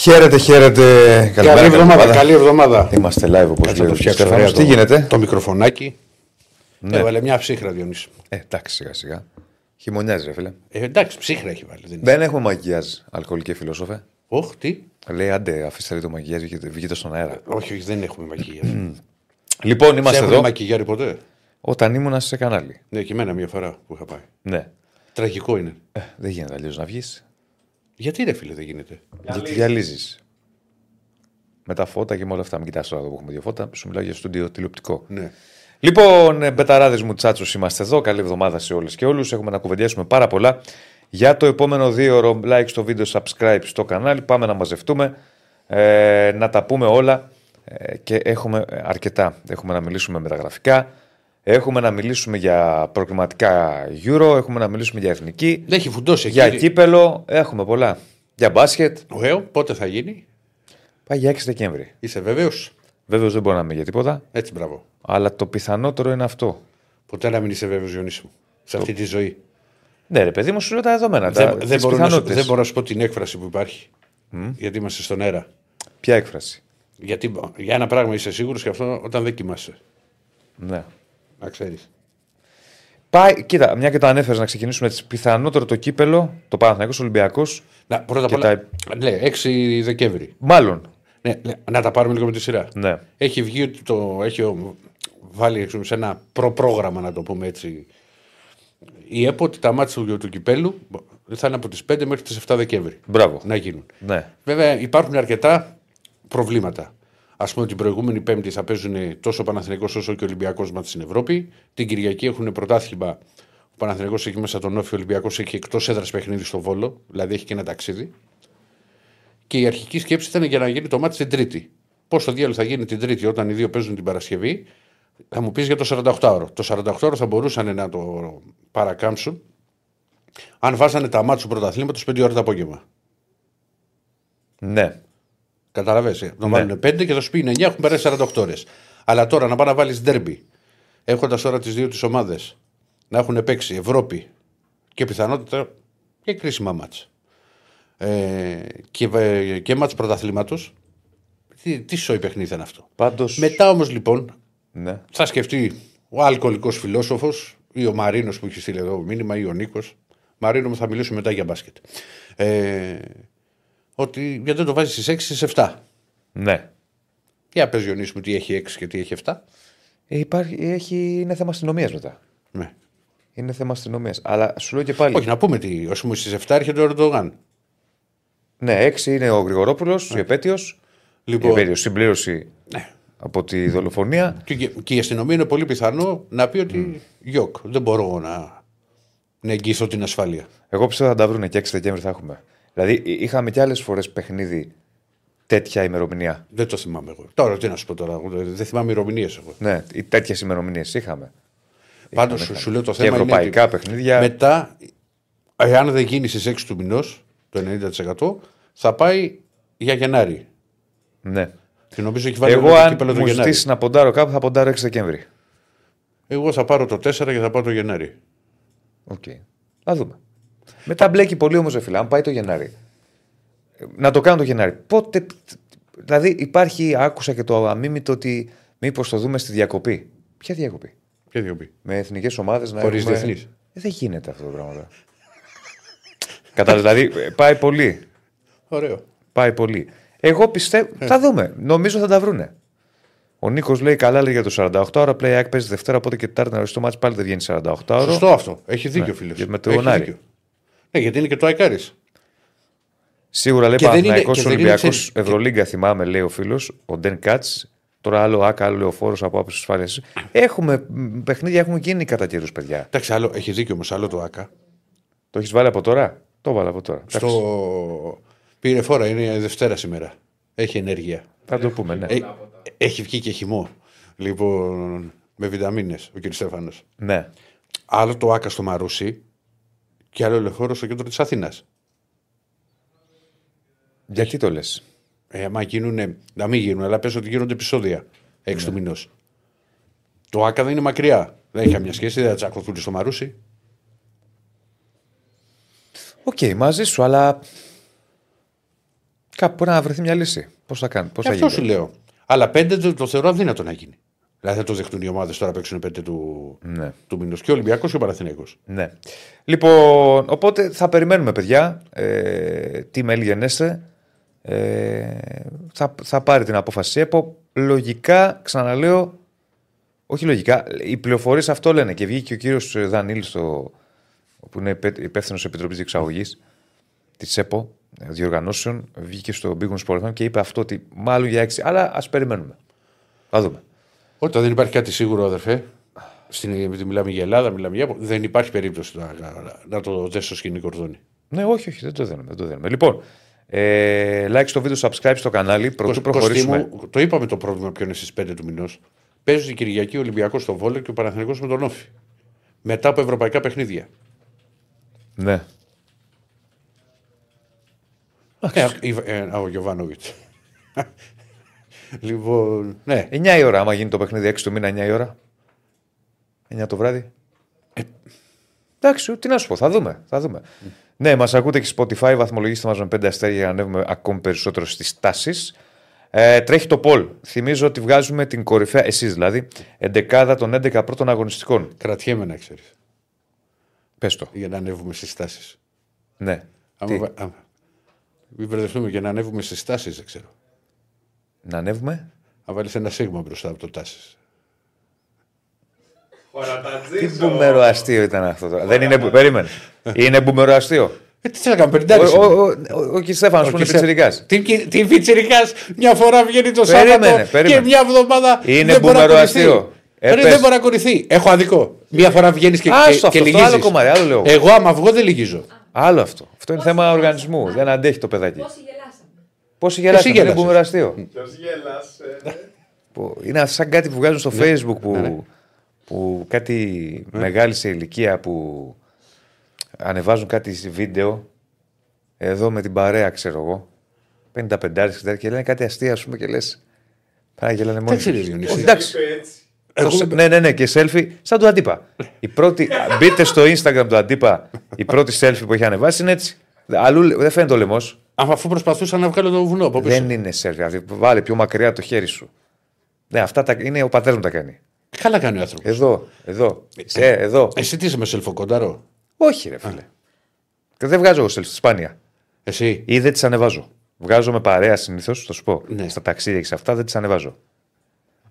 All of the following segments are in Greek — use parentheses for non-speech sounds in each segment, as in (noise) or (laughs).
Χαίρετε, χαίρετε. Καλή εβδομάδα, καλή εβδομάδα. Είμαστε live όπως Κάτσε να το φτιάξω Στέφανος, ωραία τι το- γίνεται; Το μικροφωνάκι. Ναι. Έβαλε μια ψύχρα, Διονύση. Ε, εντάξει, σιγά σιγά. Χειμωνιάζει, ρε φίλε. Ε, εντάξει, ψύχρα έχει βάλει. Δεν είναι. Δεν έχουμε μακιγιάζ, αλκοολική φιλόσοφε. Όχι, τι. Λέει άντε, αφήστε λίγο το μακιγιάζ, βγείτε, βγείτε στον αέρα. Όχι, όχι, δεν έχουμε μακιγιάρι. Λοιπόν, είμαστε Σε έχουν εδώ. μακιγιάρι ποτέ; Όταν ήμουνα σε κανάλι. Ναι, και εμένα μια φορά που είχα πάει. Ναι. Τραγικό είναι. Ε, δεν γίνεται αλλιώς να βγεις. Γιατί ρε φίλε δεν γίνεται; Γιατί διαλύζεις. Με τα φώτα και με όλα αυτά. Μην κοιτάς τώρα εδώ που έχουμε δύο φώτα. Σου μιλάω για στούντιο τηλεοπτικό. Ναι. Λοιπόν, μπεταράδες μου, τσάτσος, είμαστε εδώ. Καλή εβδομάδα σε όλες και όλους. Έχουμε να κουβεντιάσουμε πάρα πολλά. Για το επόμενο δύο ώρο, like στο βίντεο, subscribe στο κανάλι. Πάμε να μαζευτούμε, ε, να τα πούμε όλα. Ε, και έχουμε ε, αρκετά. Έχουμε να μιλήσουμε με τα γραφικά. Έχουμε να μιλήσουμε για προκριματικά Euro. Έχουμε να μιλήσουμε για εθνική. Δεν έχει φουντώσει εκεί. Για κύπελο. Έχουμε πολλά. Για μπάσκετ. Ωραίο, πότε θα γίνει; Πάει για 6 Δεκέμβρη. Είσαι βέβαιος; Βέβαιω δεν μπορώ να είμαι για τίποτα. Έτσι, μπράβο. Αλλά το πιθανότερο είναι αυτό. Ποτέ να μην είσαι βέβαιος, Διονύση μου. Σε αυτή τη ζωή. Ναι, ρε παιδί μου, σου λέω τα δεδομένα. Δεν, τα, δεν, τις μπορώ να, σου- πιθανότητες. δεν μπορώ να σου πω την έκφραση που υπάρχει. Γιατί είμαστε στον αέρα. Ποια έκφραση; Γιατί για ένα πράγμα είσαι σίγουρος και αυτό όταν δεν κοιμάσαι. Ναι. Να ξέρεις. Πάει, κοίτα, μια και το ανέφερες να ξεκινήσουμε έτσι. Πιθανότερο το κύπελο, το Παναθηναϊκός Ολυμπιακός. Να, πρώτα απ' Και όλα. Ναι, 6 Δεκέμβρη. Μάλλον. Ναι, ναι, να τα πάρουμε λίγο με τη σειρά. Ναι. Έχει βγει ότι το. Έχει ο- βάλει ξέρω, σε ένα προπρόγραμμα, να το πούμε έτσι. Η ΕΠΟ ότι τα μάτια του, του κυπέλου θα είναι από τις 5 μέχρι τις 7 Δεκέμβρη. Μπράβο. Να γίνουν. Ναι. Βέβαια υπάρχουν αρκετά προβλήματα. Α πούμε την προηγούμενη Πέμπτη θα παίζουν τόσο ο Παναθηναϊκός όσο και ο Ολυμπιακός μα στην Ευρώπη. Την Κυριακή έχουν πρωτάθλημα. Ο Παναθηναϊκός έχει μέσα τον Όφη, ο Ολυμπιακός έχει εκτός έδρας παιχνίδι στο Βόλο, δηλαδή έχει και ένα ταξίδι. Και η αρχική σκέψη ήταν για να γίνει το μάτι την Τρίτη. Πώς το διάλογο θα γίνει την Τρίτη όταν οι δύο παίζουν την Παρασκευή, θα μου πεις για το 48ωρο. Το 48ωρο θα μπορούσαν να το παρακάμψουν αν βάζανε τα μάτια του πρωταθλήματος 5 ώρα το απόγευμα. Ναι. Καταλαβαίνετε. Να βάλουν 5 και θα σου πει είναι 9, έχουν περάσει 48 ώρες. Αλλά τώρα να πάει να βάλεις ντέρμπι, έχοντας τώρα τις δύο τις ομάδες να έχουν παίξει Ευρώπη και πιθανότητα και κρίσιμα μάτσα. Ε, και, ε, και μάτς πρωταθλήματος. Τι, τι σοϊ παιχνίδι είναι αυτό. Πάντω. Μετά όμως λοιπόν Ναι. θα σκεφτεί ο αλκοολικός φιλόσοφος ή ο Μαρίνος που έχει στείλει εδώ μήνυμα ή ο Νίκος. Μαρίνο μου θα μιλήσουμε μετά για μπάσκετ. Ε, ότι γιατί δεν το βάζεις στις 6 στις 7. ναι. Για πες Διονύσης μου τι έχει 6 και τι έχει 7. Ε, υπάρχει, έχει, είναι θέμα αστυνομίας μετά. Ναι. Είναι θέμα αστυνομίας. Αλλά σου λέω και πάλι. Όχι, να πούμε τι. Ω πούμε στις 7 έρχεται ο Ερντογάν. Ναι, 6 είναι ο Γρηγορόπουλος, η επέτειος. Η Λοιπόν, επέτειος, συμπλήρωση ναι. από τη δολοφονία. και, και η αστυνομία είναι πολύ πιθανό να πει ότι γιοκ, δεν μπορώ εγώ να, να εγγυηθώ την ασφάλεια. Εγώ πιστεύω θα τα βρουν και 6 Δεκέμβρη θα έχουμε. Δηλαδή εί- είχαμε και άλλες φορές παιχνίδι τέτοια ημερομηνία. Δεν το θυμάμαι εγώ. Τώρα τι να σου πω τώρα. εγώ Δεν θυμάμαι ημερομηνίες εγώ. Ναι, τέτοιες ημερομηνίες είχαμε. Πάντως σου, σου λέω το Και θέμα ευρωπαϊκά είναι παιχνίδια. ότι μετά, εάν δεν γίνει στις 6 του μηνός, το 90% θα πάει για Γενάρη. Ναι. Και νομίζω έχει βάλει Εγώ, όλο το αν κύπελο το μου Γενάρη. ζητήσεις να ποντάρω κάπου, θα ποντάρω 6 Δεκέμβρη. Εγώ θα πάρω το 4 και θα πάω το Γενάρη. Οκ. Θα δούμε. Μετά μπλέκει πολύ όμως, φίλε, αν πάει το Γενάρη. Ε, Να το κάνω το Γενάρη. Πότε. Δηλαδή υπάρχει, άκουσα και το αμίμητο ότι μήπως το δούμε στη διακοπή. Ποια διακοπή; Και δύο πει. Με εθνικές ομάδες να Χωρίς έχουμε... διεθνείς. Ε, δεν γίνεται αυτό το πράγμα. τώρα. Κατάλαβε, δηλαδή ε, πάει πολύ. Ωραίο. Πάει πολύ. Εγώ πιστεύω. Θα δούμε. Νομίζω θα τα βρούνε. Ο Νίκος λέει καλά λέει για το 48 ώρα. Play παίζεις Δευτέρα, οπότε και Τετάρτη να ρωτήσει το μάτι πάλι δεν βγαίνει 48 ώρα. Σωστό αυτό. Έχει δίκιο, φίλε. και με το Άρη. Ναι, γιατί είναι και το Αϊκάρις. Σίγουρα λέει Και δεν είναι- Παναθυναϊκό και δεν είναι, Ολυμπιακός ξέρεις, Ευρωλίγκα, θυμάμαι, λέει ο φίλος, ο Ντεν Κάτς. Τώρα άλλο Άκα, άλλο Λεωφόρος από άποψη ασφάλειας. Έχουμε μ, παιχνίδια, έχουν γίνει κατά καιρούς, παιδιά. Εντάξει, άλλο, έχει δίκιο όμως άλλο το ΑΚΑ. Το έχεις βάλει από τώρα; Το βάλω από τώρα. Εντάξει, Στο... Πήρε φόρα, είναι Δευτέρα σήμερα. Έχει ενέργεια. Θα το πούμε, ναι. Ε, έχει βγει και χυμό. Λοιπόν, με βιταμίνες ο κ. Στέφανος. ναι. Άλλο το ΑΚΑ στο Μαρούσι και άλλο ελευθερό στο κέντρο της Αθήνας. Γιατί το λες; Ε, άμα γίνουν, να μην γίνουν, αλλά πες ότι γίνονται επεισόδια 6 Ναι. του μηνός. Το ΑΚΑ δεν είναι μακριά. Δεν έχει καμιά σχέση, δεν θα τσακωθούν στο Μαρούσι. Οκ, μαζί σου, αλλά. Κάπου μπορεί να βρεθεί μια λύση. Πώς θα κάνει, πώς θα Αυτό γίνει; σου λέω. Αλλά πέντε το, το θεωρώ αδύνατο να γίνει. Δηλαδή θα το δεχτούν οι ομάδες τώρα παίξουν πέντε του, Ναι. του μήνος. Και ο Ολυμπιακός και ο Παναθηναϊκός. Ναι. Λοιπόν, οπότε θα περιμένουμε, παιδιά. Ε, τι μέλη γενέστε. Ε, θα, θα πάρει την απόφαση ΕΠΟ. Λογικά, ξαναλέω, όχι λογικά, οι πληροφορίες αυτό λένε και βγήκε και ο κύριος Δανίλη, που είναι υπεύθυνος επιτροπής διεξαγωγής της ΕΠΟ, ε, διοργανώσεων, βγήκε στο Big Wings Sport FM και είπε αυτό ότι μάλλον για έξι. Αλλά ας περιμένουμε. Θα δούμε. Όταν δεν υπάρχει κάτι σίγουρο, αδερφέ, στην, επειδή μιλάμε για Ελλάδα, μιλάμε για. Δεν υπάρχει περίπτωση να, να, να το δέσει στο σκηνή κορδόνι. Ναι, όχι, όχι, δεν το δίνουμε. Δεν το δίνουμε. Λοιπόν, ε, like στο βίντεο, subscribe στο κανάλι. Πρωτού Κωστή προχωρήσουμε. μου, το είπαμε το πρόβλημα ποιο είναι στις 5 του μηνός. Παίζει την Κυριακή ο Ολυμπιακός στο Βόλο και ο Παναθηναϊκός με τον Όφη. Μετά από ευρωπαϊκά παιχνίδια. Ναι. Ε, ε, ε, ο Γιωβάνοβιτς. Λοιπόν, ναι. 9 η ώρα, άμα γίνει το παιχνίδι 6 του μήνα, 9 η ώρα. 9 το βράδυ. Ε. Εντάξει, τι να σου πω, θα δούμε. Θα δούμε. Ναι, μας ακούτε και Spotify, βαθμολογήστε μα με 5 αστέρια για να ανέβουμε ακόμη περισσότερο στις τάσεις. Ε, τρέχει το Πολ. Θυμίζω ότι βγάζουμε την κορυφαία, εσείς δηλαδή, 11 των 11 πρώτων αγωνιστικών. Κρατιέμαι να ξέρεις. Πες το. Για να ανέβουμε στις τάσεις. Ναι. Τι, Μην μπερδευτούμε και να ανέβουμε στις τάσεις, δεν ξέρω. Να ανέβουμε. Να βάλεις ένα σίγμα μπροστά από το τάσει. Τι μπουμερο αστείο ήταν αυτό τώρα. Δεν είναι. που- Περίμενε. Είναι μπουμερο αστείο. Ε, τι θα κάνουμε, Ο, πεντάρι. ο, ο, ο, ο, κ. Στέφανος που είναι πιτσιρικάς. Τι, τι πιτσιρικάς, μια φορά βγαίνει το Περίμενε, Σάββατο περίμενε. και μια εβδομάδα Είναι δεν μπορεί να μπουμερο κορυφθεί. αστείο. Ε, Ρε, πες. δεν μπορεί να κορυφθεί. Έχω αδικό. Μια φορά βγαίνεις και, Άστο και, αυτό, και αυτό λυγίζεις. άλλο κομμάτι, άλλο λέω. Εγώ άμα βγω δεν λυγίζω. Άλλο αυτό. Αυτό είναι θέμα οργανισμού. Δεν αντέχει το παιδάκι. Πόσοι γελάσαμε. Πόσοι γελάσαν, είναι γέλασες. μπουμερο αστείο. Ποιος γέλασε. Που Είναι σαν κάτι που βγάζουν στο Ναι. facebook που, που κάτι μεγάλη σε ηλικία που ανεβάζουν κάτι σε βίντεο εδώ με την παρέα ξέρω εγώ 55 και λένε κάτι αστεία ας πούμε και λες Πάει γελάνε μόνοι Εντάξει, ρε, τους. Διονύση. Όχι, εντάξει. Είπε έτσι. Το σε- ναι, ναι, ναι, και selfie σαν του αντίπα. Η πρώτη, μπείτε στο Instagram του αντίπα, η πρώτη selfie που έχει ανεβάσει είναι έτσι. Αλλού δεν φαίνεται ο λαιμός. Άμα αφού προσπαθούσα να βγάλω το βουνό από πίσω. Δεν είναι selfie. αυτή. Βάλε πιο μακριά το χέρι σου. Ναι, αυτά τα, είναι ο πατέρας μου τα κάνει. Καλά κάνει ο άνθρωπος. Εδώ, εδώ. Σε, εδώ. Εσύ τι είσαι με σελφοκοντάρο. Όχι, ρε φίλε. Και δεν βγάζω εγώ selfie, σπάνια. Εσύ; Ή δεν τις ανεβάζω. Βγάζω με παρέα συνήθως, θα σου πω. Ναι. Στα ταξίδια και σε αυτά δεν τις ανεβάζω.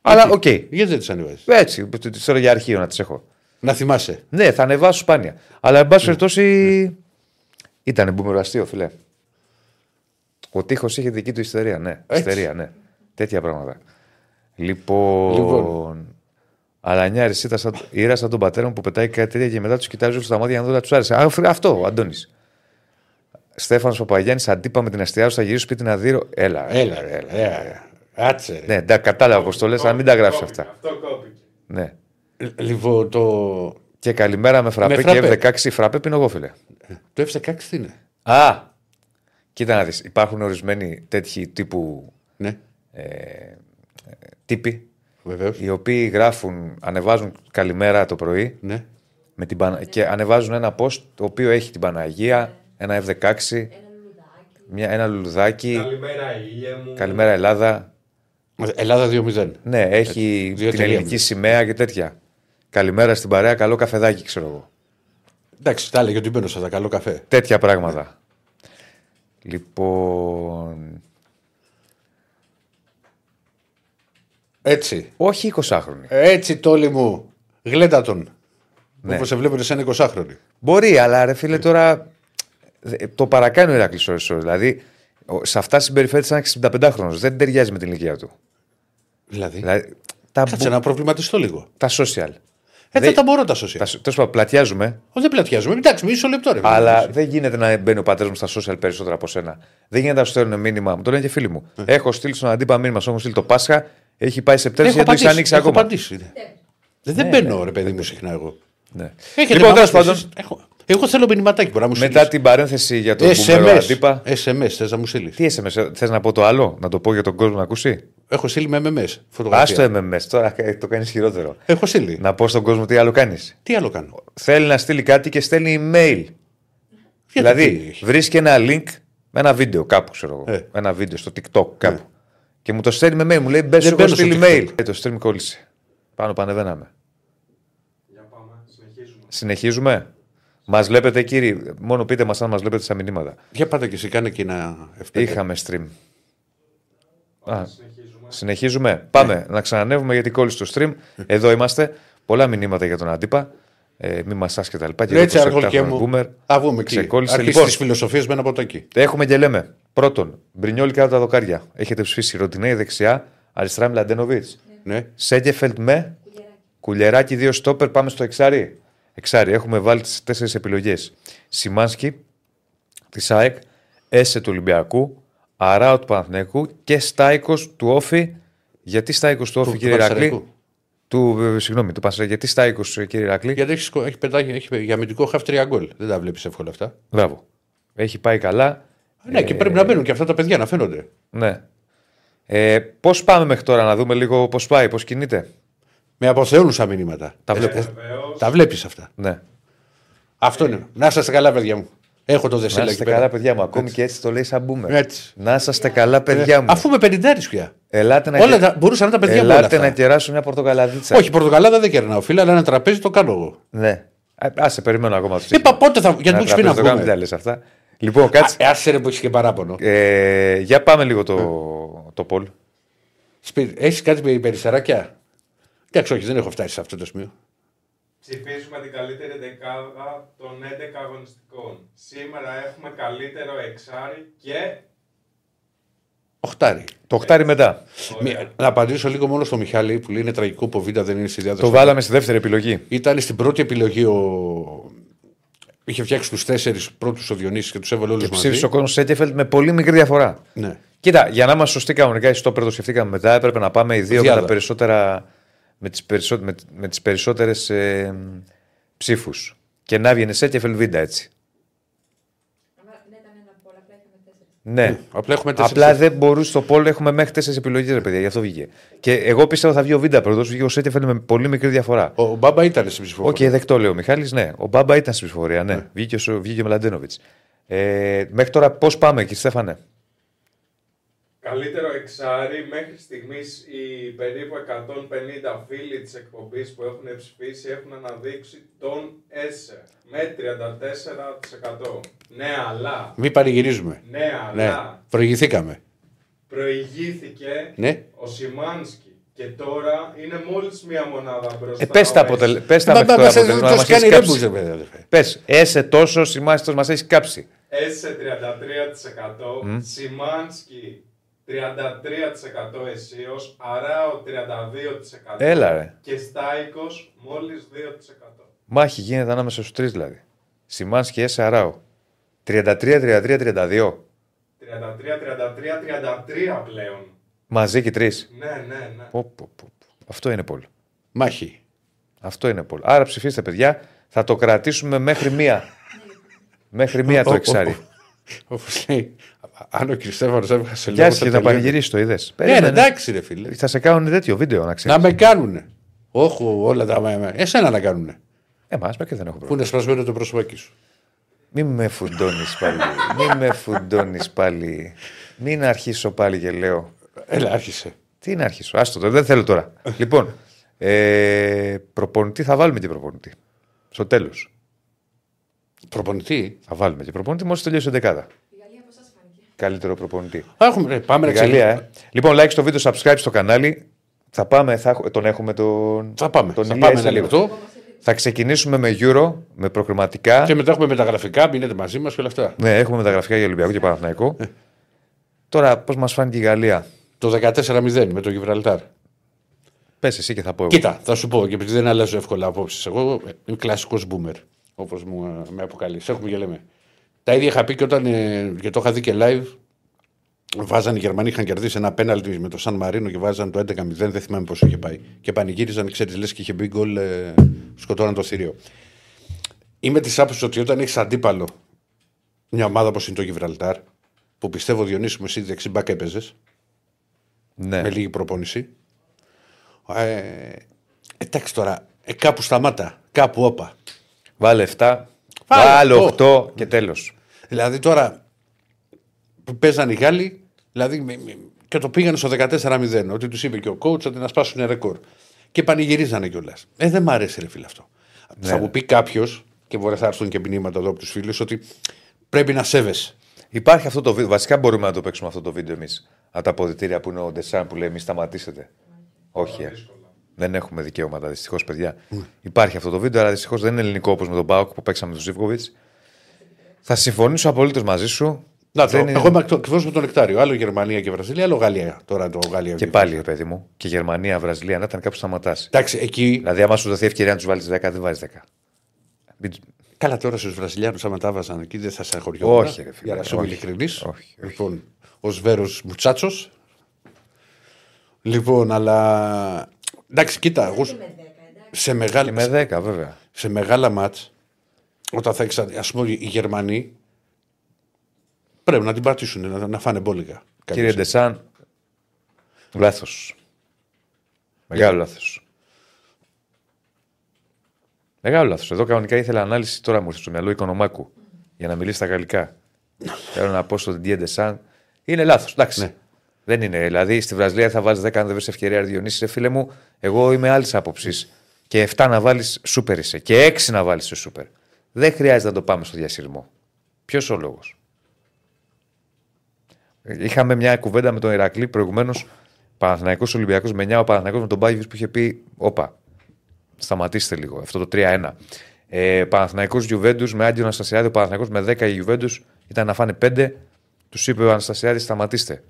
Αλλά οκ. Γιατί δεν τις ανεβάζεις; Έτσι, τις θέλω για αρχείο να τις έχω. Να θυμάσαι. Ναι, θα ανεβάσω σπάνια. Αλλά εν πάση περιπτώσει. Ήταν μπουμεραστείο, φιλέ. Ο τείχος είχε δική του ιστερία, ναι. Έτσι. Ιστερία, ναι. Τέτοια πράγματα. Λοιπόν. Λοιπόν. Αλλά νιά εσύ ήταν σαν, ήρα σαν τον πατέρα μου που πετάει κάτι τέτοια και μετά τους κοιτάζει όλους στα μάτια για να δω να τους άρεσε. Α, φ- αυτό, ο Αντώνης. Στέφανος Παπαγιάννης, αντίπα με την αστεία σου, θα γυρίσω σπίτι να δει. Έλα, Έλα, έλα, ρε. έλα. ε, Άτσε. ρε. Ναι, εντάξει, κατάλαβα πώ το λες, αλλά μην τα γράψεις αυτά. Αυτό κόπηκε. Ναι. Λοιπόν, το, Και καλημέρα με φραπέ Με και φραπέ. F16 φραπέ πίνω εγώ, φίλε. το F16 τι είναι; Α! Κοίτα να δεις, υπάρχουν ορισμένοι τέτοιοι τύπου Ναι, τύποι βεβαίως. οι οποίοι γράφουν, ανεβάζουν καλημέρα το πρωί Ναι. με την Πανα- και ανεβάζουν ένα post το οποίο έχει την Παναγία, ένα F16, Ένα λουλουδάκι. μια, ένα λουλουδάκι, Καλημέρα, ήλια μου. καλημέρα Ελλάδα. Ελλάδα 2-0. Ναι, έχει δύο την τελεία ελληνική μου. σημαία και τέτοια. Καλημέρα στην παρέα, καλό καφεδάκι, ξέρω εγώ. Εντάξει, τα έλεγε ότι μπαίνω στα καλό καφέ. Τέτοια πράγματα. Λοιπόν. Έτσι. Όχι 20χρονοι. Έτσι, τόλι μου. Γλέτα τον. Ναι. Όπως σε βλέπουν σαν 20χρονοι. Μπορεί, αλλά ρε φίλε τώρα. δε- Το παρακάνει ο Ηράκλειος ώρες ώρες. Δηλαδή, ο- σε αυτά συμπεριφέρεται σαν 65χρονο. Δεν ταιριάζει με την ηλικία του. Δηλαδή. Δηλαδή, τα, Κάτσε μπου- να προβληματιστώ λίγο. τα social. Έτσι Δεν- τα μπορώ τα social. Τα, τέλος πάντων, πλατιάζουμε, Όχι, δεν πλατιάζουμε. Εντάξει, μισό λεπτό ρε. αλλά δεν γίνεται να μπαίνει ο πατέρας μου στα social περισσότερα από σένα. Δεν γίνεται να σου στέλνουν μήνυμα. Μου το λένε και φίλοι μου. Έχω στείλει στον αντίπα μήνυμα, σου έχω στείλει το Πάσχα, έχει πάει Σεπτέμβρη Έχω και δεν το έχει απαντήσει. ανοίξει Έχω ακόμα. απαντήσει. ναι. Δεν μπαίνω, ρε παιδί μου, συχνά εγώ. Ναι. Έχετε Λοιπόν, τέλος μάθεις πάντων, εσείς- έχω- Εγώ θέλω μηνυματάκι μπορεί να μου μετά στείλεις. την παρένθεση για τον Μπούμερο SMS. αντίπα. SMS, θες να μου στείλεις. Τι SMS, θες να πω το άλλο, να το πω για τον κόσμο να ακούσει; Έχω στείλει με MMS. Α Φωτογραφία. το MMS, τώρα το κάνεις χειρότερο. Έχω στείλει. Να πω στον κόσμο τι άλλο κάνεις. Τι άλλο κάνω; Θέλει να στείλει κάτι και στέλνει email. Γιατί δηλαδή, τι έχει; βρίσκει ένα link Με ένα βίντεο κάπου, ξέρω εγώ. Ε. Ένα βίντεο στο TikTok κάπου. Και μου το στέλνει με mail. Μου λέει μπες Δεν έχω μπαίνω στο στείλει TikTok. mail. Ε, το stream κόλλησε. Πάνω πανεβαίναμε. Για πάμε, συνεχίζουμε. Συνεχίζουμε. Μας βλέπετε, κύριοι. Μόνο πείτε μας αν μας βλέπετε στα μηνύματα. Για πάτε και εσύ, κάνε και ένα F5. Είχαμε stream. Πάμε, Α, συνεχίζουμε. Συνεχίζουμε. Πάμε να ξανανεύουμε γιατί κόλλησε το stream. Εδώ είμαστε. Πολλά μηνύματα για τον Αντίπα. Ε, μη μασά και τα λοιπά. Και Έτσι, εγώ το αργολικέ septάχρονο μου. boomer. Θα βγούμε εκεί. Ξεκόλλησε. Αρχίσει Λοιπόν, τις φιλοσοφίες με ένα ποτάκι. έχουμε και λέμε. Πρώτον, Μπρινιόλ κάτω τα δοκάρια. Έχετε ψηφίσει Ροντινέη δεξιά, αριστερά Μλαντένοβιτ. Ναι. Σέγκεφελτ με κουλεράκι δύο στόπερ. Πάμε στο εξάρι. Εξάρι. Έχουμε βάλει τις τέσσερις επιλογές. Σιμάνσκι της ΑΕΚ, Έσε του Ολυμπιακού, Αράου του Παναθηναϊκού και Στάικος του Όφη. Γιατί Στάικος του Όφη, Του- κύριε του Ηρακλή; Πανσεραϊκού. Του, ε, συγγνώμη, του Πανσεραϊκού. Γιατί Στάικος, κύριε Ηρακλή; Γιατί έχει, σκο- έχει, πετάγει, έχει για αμυντικό χαφ τρία γκολ. Δεν τα βλέπεις εύκολα αυτά. Μπράβο. Έχει πάει καλά. Ναι, και πρέπει να μπαίνουν και αυτά τα παιδιά να φαίνονται. Ναι. Ε, πώς πάμε μέχρι τώρα, να δούμε λίγο πώς πάει, πώς κινείται; Με αποθεώνουσα μηνύματα. Τα βλέπω. Βεβαίως. Τα βλέπεις αυτά. Ναι. Αυτό είναι. Να είσαστε καλά, παιδιά μου. Έχω το Να δεσέλα εκεί είστε πέρα. καλά, παιδιά μου. Ακόμη και έτσι το λέει σαν μπούμε. Έτσι. Να είσαστε καλά, παιδιά μου. Αφού με πεντάρι πια. Ελάτε να, Όλα κε- τα, μπορούσαν να τα παιδιά μου. όλα Ελάτε αυτά. να κεράσω μια πορτοκαλαδίτσα. Όχι, πορτοκαλάδα δεν κερνάω. Φίλε, αλλά ένα τραπέζι το κάνω εγώ. Ναι. Α, άσε, περιμένω ακόμα του Είπα πότε θα. Γιατί μου έχει πει να το κάνουμε, βγούμε. δεν τα λες αυτά. Λοιπόν, κάτσε. Ε, άσε ρε που έχεις και παράπονο. Ε, για πάμε λίγο το, το Πολ. Έχεις κάτι με περιστεράκια. Εντάξει, όχι, δεν έχω φτάσει σε αυτό το σημείο. Ψηφίζουμε την καλύτερη δεκάδα των 11 αγωνιστικών. Σήμερα έχουμε καλύτερο εξάρι και. Οχτάρι. Το οχτάρι μετά. Μία- Να απαντήσω λίγο μόνο στο Μιχάλη που λέει είναι τραγικό που ο Β' δεν είναι στη διάθεση. Το βάλαμε στη δεύτερη επιλογή. Ήταν στην πρώτη επιλογή ο. Είχε φτιάξει τους τέσσερις πρώτους ο Διονύσης και τους έβαλε όλους Και μαζί. ψήφισε ο κόσμος Σέκεφελτ με πολύ μικρή διαφορά. Ναι. Κοίτα, για να είμαστε σωστοί κανονικά, στο το σκεφτήκαμε μετά, έπρεπε να πάμε οι δύο με, Διάδα. τα περισσότερα, με τις, περισσό, με, με τις περισσότερες ε, ψήφους. Και να βγαίνει Σέκεφελ Βίντα έτσι. Άμα ναι, ήταν ένα από όλα, απλά είχαμε τέσσερις. Ναι. Απλά έχουμε τέσσερις- Απλά δεν μπορούσε στο πόλο, έχουμε μέχρι τέσσερις επιλογές, ρε παιδιά, γι' αυτό βγήκε. Και εγώ πίστευα θα βγει ο Βίντα πρώτος, βγήκε ο Σέκεφελ με πολύ μικρή διαφορά. Ο Μπάμπα ήταν στην Οκ, ψηφοφορία. δεκτό λέει ο Μιχάλης, ναι. Ο Μπάμπα ήταν στην ψηφοφορία, ναι. Βγήκε, ο, βγήκε ο Μλαντένοβιτ. Ε, μέχρι τώρα πώς πάμε, κύριε Στέφανε; Καλύτερο εξάρι μέχρι στιγμής οι περίπου 150 φίλοι της εκπομπής που έχουν ψηφίσει έχουν αναδείξει τον ΕΣΕ με 34%. Ναι, αλλά, Μην παρηγυρίζουμε. ναι, Ναι. αλλά Προηγηθήκαμε. προηγήθηκε Ναι. ο Σιμάνσκι και τώρα είναι μόλις μία μονάδα μπροστά. Ε, πες τα, ο αποτελε... Έσσε. πες τα Μα- μέχρι μα- τώρα μας- αποτελέσματα, το να μας κάνει έχεις ρέμπουζε, κάψει. βέβαια, αδερφέ. Πες, έσε τόσο, σημάδι μας έχεις κάψει. Έσε 33%, Σιμάνσκι 33% αισίως, Αράο 32% Έλα, ρε. και Στάικος μόλις 2%. Μάχη γίνεται ανάμεσα στους τρεις δηλαδή. Σιμάνσκι και Έσε Αράου. 33-33-32. 33-33-33 πλέον. Μαζί και τρεις. Ναι, ναι, ναι. Αυτό είναι πολύ. Μάχη. Αυτό είναι πολύ. Άρα ψηφίστε, παιδιά. Θα το κρατήσουμε μέχρι μία. (laughs) μέχρι μία το Ο- ο- εξάρι. Όπως λέει, αν ο Κριστέφανος έβγασε Γεια λόγο. σας και θα θα τελειώνει. πανηγυρίσει το είδες. Ναι, ναι, εντάξει, ρε φίλε. Θα σε κάνουν τέτοιο βίντεο να ξέρεις. Να με κάνουνε. Όχι όλα τα. με- με- Εσένα να κάνουνε. Εμά με και δεν έχω Πού πρόβλημα. είναι σπασμένο το πρόσωπάκι σου. Μην με φουντώνεις πάλι. Μην με φουντώνεις πάλι. Μην αρχίσω πάλι και λέω. Έλα, άρχισε. Τι να αρχίσω. Άστο το, δεν θέλω τώρα. λοιπόν, ε, προπονητή θα βάλουμε και προπονητή. Στο τέλος. Προπονητή; Θα βάλουμε και προπονητή μόλις τελειώσει η δεκάδα. Η Γαλλία πώ σα φάνηκε. Καλύτερο προπονητή. Α, Έχουμε, ρε, πάμε Η να Γαλλία, ξεκινήσουμε. ε. Λοιπόν, like στο βίντεο, subscribe στο κανάλι. Θα πάμε, θα, έχω- τον έχουμε τον. Θα πάμε. Τον θα Ηλία πάμε σε ένα λίγο. λεπτό Θα ξεκινήσουμε με Euro, με προκριματικά. και μετά έχουμε μεταγραφικά. Μείνετε μαζί μας και όλα αυτά. Ναι, έχουμε μεταγραφικά για Ολυμπιακό και Παναθηναϊκό. Τώρα, πώς μας φάνηκε η Γαλλία; Το 14-0 με το Γιβραλτάρ. Πες εσύ και θα πω εγώ. Κοίτα, θα σου πω και επειδή δεν αλλάζω εύκολα απόψεις. Εγώ είμαι κλασικός boomer, όπως μου ε, με αποκαλείς. Έχουμε και λέμε. Τα ίδια είχα πει και όταν. ε, και το είχα δει και live. Βάζαν οι Γερμανοί, είχαν κερδίσει ένα πέναλτι με το Σαν Μαρίνο και βάζαν το 11-0. Δεν θυμάμαι πόσο είχε πάει. Και πανηγύριζαν, ξέρεις, λες και είχε μπει γκολ, ε, σκοτώναν το θηρίο. Είμαι της άποψης ότι όταν έχεις αντίπαλο μια ομάδα όπως είναι το Γιβραλτάρ, που πιστεύω Διονύση μου εσύ δεξιμπάκα έπαιζες, Ναι. με λίγη προπόνηση. Ε, εντάξει τώρα, ε, κάπου σταμάτα, κάπου όπα. Βάλε 7. Βάλε Βάλε οκτώ. 8 και τέλος. Δηλαδή τώρα, που παίζαν οι Γάλλοι, δηλαδή με- με- και το πήγαν στο 14-0. Ότι τους είπε και ο coach ότι να σπάσουν ρεκόρ. Και πανηγυρίζανε κιόλας. Ε, δεν μ' αρέσει, ρε φίλε αυτό. Θα μου πει κάποιος, και μπορεί να έρθουν και μηνύματα εδώ από τους φίλους, ότι πρέπει να σέβεσαι. Υπάρχει αυτό το βίντεο. Βασικά μπορούμε να το παίξουμε αυτό το βίντεο εμείς. Από τα αποδητήρια που είναι ο Ντεσάν που λέει Μη σταματήσετε. Όχι, ε. Δεν έχουμε δικαιώματα δυστυχώς, παιδιά. Υπάρχει αυτό το βίντεο, αλλά δυστυχώς δεν είναι ελληνικό όπως με τον Πάοκ που παίξαμε τους Ζήβκοβιτ. Θα συμφωνήσω απολύτως μαζί σου. Να το, Δεν είναι- Εγώ είμαι ακριβώ με τον Νεκτάριο. Άλλο Γερμανία και Βραζιλία, άλλο Γαλλία. Τώρα το Γαλλία. Και πάλι, ρε παιδί μου, και Γερμανία, Βραζιλία, να ήταν κάπου σταματάς. Εντάξει, εκεί. Δηλαδή, άμα σου δοθεί ευκαιρία να τους βάλεις 10, δεν βάζεις 10. Μην- Καλά, τώρα στους Βραζιλιάνους, άμα τα βάζαν εκεί, δεν θα σε αγχωριόμουν. Όχι, ρε φίλε, Για να σου είμαι όχι. ειλικρινής. Όχι, όχι. Λοιπόν, ο Σβέρο Μουτσάτσος. Λοιπόν, αλλά. Εντάξει, κοίτα, εγώ Και με 10, εντάξει. σε, μεγάλα, Και με 10, βέβαια. σε μεγάλα μάτς, όταν θα εξα... ας πούμε, οι Γερμανοί πρέπει να την πατήσουν, να, να φάνε μπόλικα. Κύριε Ντεσάν, λάθος. Μεγάλο λάθος. Μεγάλο λάθος. Εδώ κανονικά ήθελα ανάλυση, τώρα μου ήρθε στο μυαλό Οικονομάκου για να μιλήσει στα γαλλικά. Θέλω να πω στον Διέ Ντεσάν. Είναι λάθος. Εντάξει. Ναι. Δεν είναι. Δηλαδή στη Βραζιλία θα βάλεις 10 αν δεν βρεις ευκαιρία Διονύση. Ρε φίλε μου, εγώ είμαι άλλης άποψης. Και 7 να βάλεις σούπερ είσαι. Και 6 να βάλεις σε σούπερ. Δεν χρειάζεται να το πάμε στο διασυρμό. Ποιος ο λόγος; Είχαμε μια κουβέντα με τον Ηρακλή προηγουμένως. Παναθυναϊκό Ολυμπιακός με 9, ο Παναθυναϊκό με τον Μπάγιβι που είχε πει: Όπα, σταματήστε λίγο. Αυτό το 3-1. Ε, Παναθυναϊκό Γιουβέντους με Άγγιο Αναστασιάδη. Ο Παναθυναϊκό με 10 η Γιουβέντους ήταν να φάνε 5. Τους είπε ο Αναστασιάδης: Σταματήστε.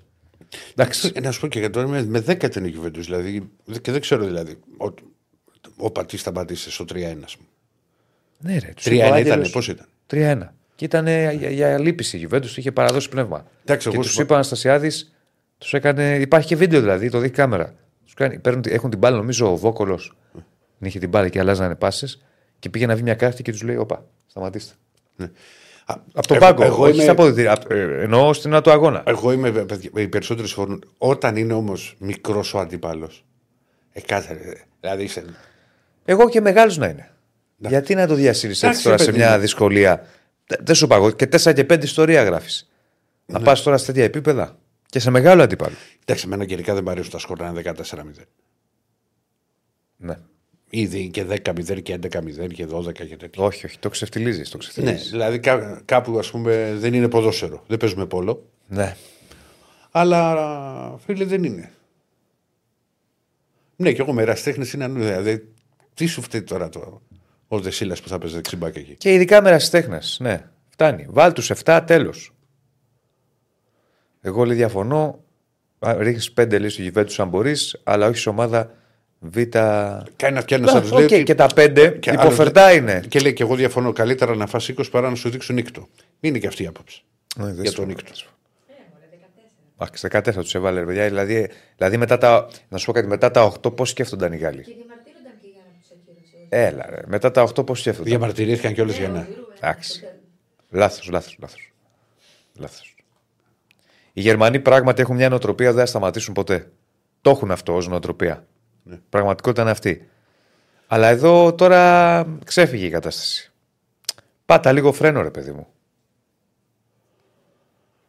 Εντάξει. Ε, να σου πω και για τώρα με, με 10 ήταν η Juventus, δηλαδή. Και δεν ξέρω δηλαδή. Ο, ο Πατής σταματήσε στο 3-1, ας πούμε. Ναι, ρε. τους 3-1 είπε ο ήταν, Άγγελος- πώς ήταν; 3-1. Και ήταν για, για λύπηση η Γιουβέντους, είχε παραδώσει πνεύμα. Εντάξει, και εγώ τους σου είπε ο Αναστασιάδης, τους έκανε. Υπάρχει και βίντεο δηλαδή, το δείχνει κάμερα. Τους κάνει, παίρνουν, έχουν την μπάλα, νομίζω ο Βόκολος. Είχε την μπάλα και αλλάζανε πάσες. Και πήγε να βγει μια κάρτα και τους λέει: Όπα, σταματήστε. Α, Από τον εγώ- πάγκο. Εγώ, όχι είμαι, στα αποδητήρια. απ- ε, εννοώ στην ώρα του αγώνα. εγώ είμαι, παιδιά, οι περισσότεροι συμφωνούν. Όταν είναι όμως μικρός ο αντίπαλος. Ε, κάθε, ρε, δηλαδή είσαι, Εγώ και μεγάλος να είναι. Γιατί να το διασύρεις έτσι Εντάξει, τώρα σε παιδί μια μου. δυσκολία; Τε- Δεν σου είπα εγώ. Και 4 και 5 ιστορία γράφεις. Ναι. Να πας τώρα σε τέτοια επίπεδα και σε μεγάλο αντίπαλο. Εντάξει, εμένα γενικά δεν μου αρέσουν τα σκορ να είναι 14-0. Ναι. Ήδη και 10-0 και 11-0 και 12 και τέτοια. Όχι, όχι. Το ξεφτιλίζει. Το Ναι, ξεφτιλίζεις. δηλαδή κά- κάπου ας πούμε δεν είναι ποδόσφαιρο. Δεν παίζουμε πόλο. ναι. Αλλά φίλε δεν είναι. Ναι, και εγώ με ερασιτέχνες είναι ανού. Δηλαδή, τι σου φταίει τώρα το, ο Δεσίλα που θα παίζει δεξιμπάκ εκεί; Και ειδικά με ερασιτέχνες. Ναι, φτάνει. Βάλ τους 7, τέλος. Εγώ λέει διαφωνώ. Ρίχνεις 5 λέει στο Γιουβέντου αν μπορείς, αλλά όχι σε ομάδα Β. Κάνει να φτιάχνει Να, να του οκ, λέει. και τα 5 και υποφερτά άλλος- είναι. Και λέει και εγώ διαφωνώ. Καλύτερα να φας 20 παρά να σου δείξουν νύκτο. Είναι και αυτή η άποψη. Ναι, δεν για τον συμφωνώ. νύκτο. Εντάξει, 14 τους έβαλε, ρε παιδιά. Δηλαδή, δηλαδή μετά τα, να σου πω κάτι, μετά τα 8 πώς σκέφτονταν οι Γάλλοι; Και διαμαρτύρονταν και για να τους ακύρωσε. Έλα, ρε. Μετά τα 8 πώς σκέφτονταν; Διαμαρτυρήθηκαν κιόλας για να. Εντάξει. Λάθος, λάθος, λάθος. Λάθος. Οι Γερμανοί πράγματι έχουν μια νοοτροπία δεν θα σταματήσουν ποτέ. Το έχουν αυτό ως νοοτροπία. Πραγματικότητα είναι αυτή. Αλλά εδώ τώρα ξέφυγε η κατάσταση. Πάτα λίγο φρένο, ρε παιδί μου.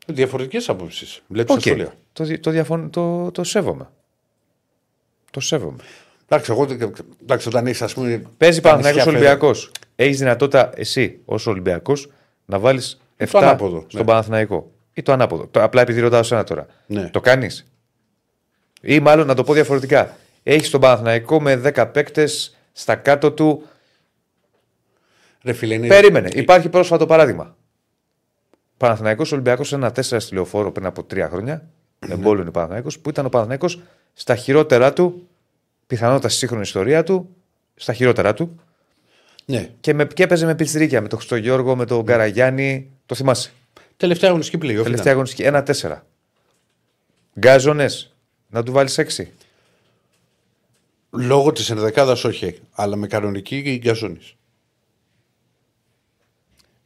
Διαφορετικές απόψεις. Βλέπεις Οκ. τα σχόλια. Το, δι- το, διαφων- το, το σέβομαι. Το σέβομαι. Εντάξει, εγώ δεν- εντάξει, όταν έχεις ας πούμε. Παίζει τα Παναθηναϊκός νησιά Ολυμπιακός. Έχεις δυνατότητα εσύ ως Ολυμπιακός να βάλεις 7 το ανάποδο, στον ναι. Παναθηναϊκό. Ή το ανάποδο. Το, απλά επειδή ρωτάω σένα τώρα. Ναι. Το κάνεις; Ή μάλλον να το πω διαφορετικά. Έχει τον Παναθηναϊκό με 10 παίκτες στα κάτω του. Ρε φίλε, είναι... Περίμενε. Υπάρχει πρόσφατο παράδειγμα. Παναθηναϊκός Ολυμπιακός 1-4 στη λεωφόρο πριν από τρία χρόνια. Ναι. Εμπόλιο είναι ο Παναθηναϊκός, που ήταν ο Παναθηναϊκός στα χειρότερά του, πιθανότατα στη σύγχρονη ιστορία του, στα χειρότερά του. Ναι. Και, με, και έπαιζε με πιτσιρίκια, με τον Χριστογιώργο, με τον Καραγιάννη. Το θυμάσαι; Τελευταία αγωνιστική πλοίο. Τελευταία αγωνιστική. 1-4. Γκάζονες. Να του βάλεις 6. Λόγω της ενδεκάδας όχι, αλλά με κανονική γκαζόνη.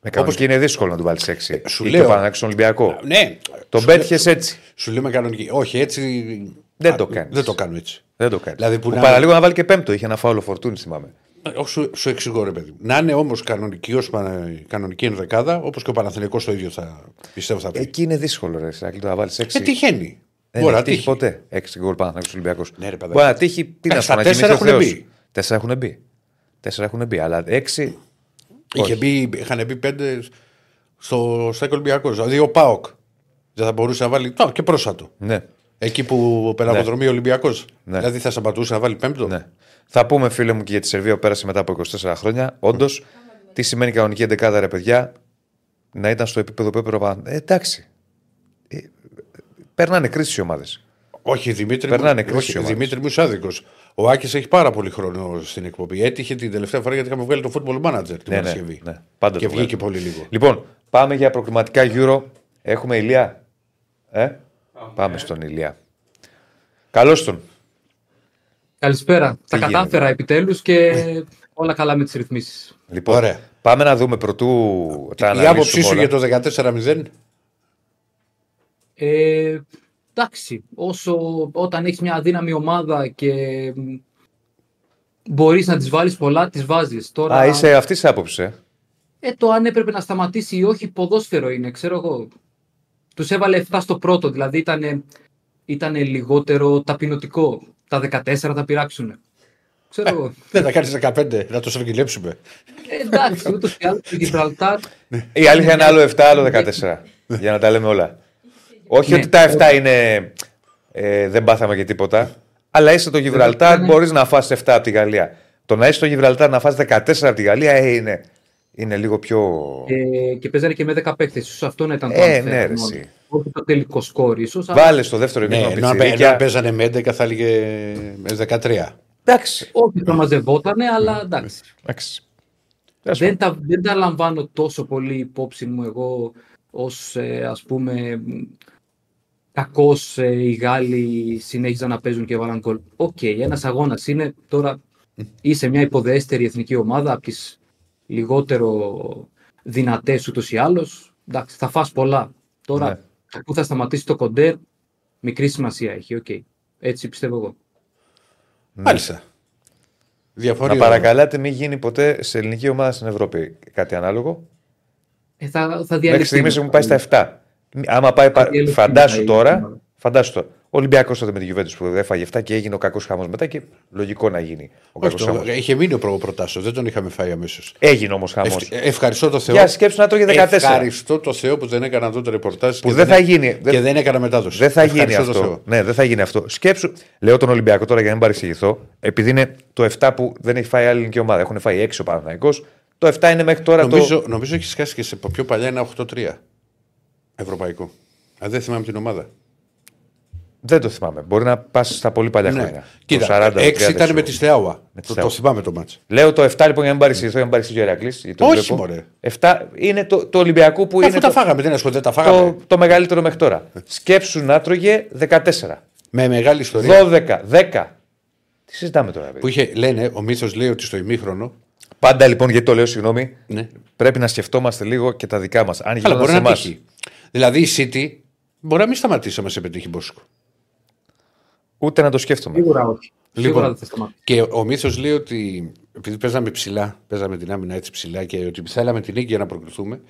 Με κανονική είναι δύσκολο να του βάλεις 6. Ε, σου Ή λέω. το Παναθηναϊκό στον Ολυμπιακό. Ναι. Τον Σου πέτυχε έτσι. Σου λέω με κανονική. Όχι, έτσι. Δεν Α, το κάνεις. Δεν το κάνω έτσι. Δεν το κάνεις. Δηλαδή που που να- παραλίγο να βάλει και πέμπτο. Είχε ένα φάουλο φορτούνη, θυμάμαι. Όχι, σου, σου εξηγώ ρε παιδί. μου. Να είναι όμως κανονική, ως πανα- κανονική ενδεκάδα, όπως και ο Παναθηναϊκός το ίδιο θα πιστεύω θα πει. Εκεί είναι δύσκολο, ρε. Σάκη, το να βάλεις 6. Ε, τυχαίνει. Δεν Μπορεί να έχει τύχει τύχει. ποτέ. 6 γκολ πάνω από Ολυμπιακό. Ναι, ρε, παιδάκι. Μπορεί να τύχει. Τι να Ε, σου στα πω, να τέσσερα κοιμηθεί ο έχουν Θεός. μπει. Τέσσερα έχουν μπει. Τέσσερα έχουν μπει. Αλλά 6. Είχε μπει, είχαν μπει πέντε στο Στέκο Ολυμπιακός. Δηλαδή ο Πάοκ δεν θα μπορούσε να βάλει. Το, και πρόσφατο. Ναι. Εκεί που πελαγοδρομεί ο Ολυμπιακός. Ναι. Δηλαδή θα σταματούσε να βάλει πέμπτο. ναι. Θα πούμε, φίλε μου, και για τη Σερβία που πέρασε μετά από 24 χρόνια. Όντως, τι σημαίνει κανονική εντεκάδα, ρε παιδιά, να ήταν στο επίπεδο που έπρεπε. να- Ε, εντάξει. Ε, περνάνε κρίση οι ομάδες. Όχι, Δημήτρη, Περνάνε μου, κρίση όχι, ομάδες. Δημήτρη μου είσαι άδικος. Ο Άκης έχει πάρα πολύ χρόνο στην εκπομπή. Έτυχε την τελευταία φορά γιατί είχαμε βγάλει το football manager την Ναι, ναι, Παρασκευή. ναι. Πάντα και το βγήκε βγάλει. πολύ λίγο. Λοιπόν, πάμε για προκριματικά Euro. Έχουμε ηλία. Ε; Πάμε στον ηλία. Καλώς τον. Καλησπέρα. Τα γίνεται; κατάφερα επιτέλους και (laughs) όλα καλά με τις ρυθμίσεις. Λοιπόν, Ωραία. πάμε να δούμε πρωτού τα Η αναλύσουμε άποψή σου όλα. για το 14-0. Ε, εντάξει, όσο, όταν έχεις μια αδύναμη ομάδα και μ, μπορείς να τις βάλεις πολλά, τις βάζεις. Τώρα, Α, είσαι αυτής της άποψης. Ε. ε, το αν έπρεπε να σταματήσει ή όχι, ποδόσφαιρο είναι, ξέρω εγώ. Τους έβαλε 7 στο πρώτο, δηλαδή ήταν, ήτανε λιγότερο ταπεινωτικό. Τα 14 θα πειράξουν. Ξέρω εγώ. Δεν θα κάνεις 15, να το στρογγυλέψουμε. Ε, εντάξει, ούτως ή άλλως το Γιβραλτάρ Η αλήθεια είναι άλλο 7, άλλο 14. (laughs) για να τα λέμε όλα. Όχι Ναι. ότι τα 7 είναι. Ε, δεν πάθαμε και τίποτα. Αλλά είσαι το Γιβραλτάρ, Ναι. μπορείς να φας 7 από τη Γαλλία. Το να είσαι το Γιβραλτάρ να φας 14 από τη Γαλλία ε, είναι, είναι λίγο πιο. και, και παίζανε και με 10 παίκτες. σω αυτό να ήταν το Ε, unfair ναι, ρε, μόνο. εσύ. Όχι το τελικό σκόρ, ίσως. Βάλε στο δεύτερο Ναι, ημίχρονο ενώ αν- πιτσιρίκια. ενώ αν παίζανε με 11 θα έλεγε με 13. Εντάξει. Όχι θα μαζευότανε, αλλά εντάξει. Εντάξει. Τέλος πάντων. δεν, τα, δεν τα λαμβάνω τόσο πολύ υπόψη μου εγώ ως ε, ας πούμε μ, κακός ε, οι Γάλλοι συνέχιζαν να παίζουν και βάλαν γκολ. Οκ, ένας αγώνας είναι τώρα είσαι μια υποδέστερη εθνική ομάδα από τις λιγότερο δυνατές ούτως ή άλλως. Εντάξει, θα φας πολλά. Τώρα Ναι. πού θα σταματήσει το κοντέρ μικρή σημασία έχει. Οκ. Έτσι πιστεύω εγώ. Μάλιστα. Διαφορία. Να παρακαλάτε μην γίνει ποτέ σε ελληνική ομάδα στην Ευρώπη κάτι ανάλογο; Ε, θα, θα Μέχρι διαλυθεί. στιγμή έχουν πάει στα 7. Άμα πάει, πα- διαλυθεί φαντάσου μετά η τώρα, ομάδα. φαντάσου τώρα. Ο Ολυμπιακός τότε με τη Juventus που έφαγε 7 και έγινε ο κακός χάμο μετά και λογικό να γίνει ο Όχι, κακό το- χάμο. είχε μείνει ο προπροτάσο, δεν τον είχαμε φάει αμέσως. Έγινε όμως χάμο. ευχαριστώ το Θεό. Για σκέψου να τρώγε 14. Ευχαριστώ το Θεό που δεν έκανα τότε ρεπορτάζ. Που και δεν θα γίνει. Και Δεν, δεν έκανα μετάδοση. δεν θα γίνει Ευχαριστώ το αυτό. Θεό. Ναι, δεν θα γίνει αυτό. Σκέψου, λέω τον Ολυμπιακό τώρα για να μην παρεξηγηθώ, επειδή είναι το 7 που δεν έχει φάει άλλη ελληνική ομάδα. Έχουν φάει 6 ο Παναθηναϊκός. Το 7 είναι μέχρι τώρα Νομίζω, το. νομίζω έχεις σκάσει και σε πιο παλιά ένα 8-3 ευρωπαϊκό. Αν δεν θυμάμαι την ομάδα. Δεν το θυμάμαι. Μπορεί να πας στα πολύ παλιά Ναι. χρόνια. Κοίτα, το 40, 6 ήταν 30, με τη Στεάουα. Με τη Το, Στεάουα. το θυμάμαι το μάτς. Λέω το 7 λοιπόν για να μην παρεξηγηθώ, για να μην παρεξηγεί ο Ηρακλής, το Όχι, βλέπω. μωρέ. 7 είναι το, το Ολυμπιακό που Αφού είναι τα το, φάγαμε, δεν ασχολείται, τα φάγαμε. το, το μεγαλύτερο μέχρι τώρα. Σκέψου να τρώγε 14. Με μεγάλη ιστορία. 12, 10. Τι συζητάμε τώρα, παιδί. Που είχε, λένε, ο μύθο λέει ότι στο ημίχρονο. Πάντα λοιπόν, γιατί το λέω, συγγνώμη, Ναι. πρέπει να σκεφτόμαστε λίγο και τα δικά μας. Αν Αλλά γινόταν μπορεί σε να εμάς. τύχει. Δηλαδή η City μπορεί να μην σταματήσει άμα σε πετύχει Μπόσκο. Ούτε να το σκέφτομαι. Σίγουρα όχι. Σίγουρα Λοιπόν, δεν θα σταματήσει. και ο μύθος λέει ότι επειδή παίζαμε ψηλά, παίζαμε την άμυνα έτσι ψηλά και ότι θέλαμε την νίκη για να προκριθούμε,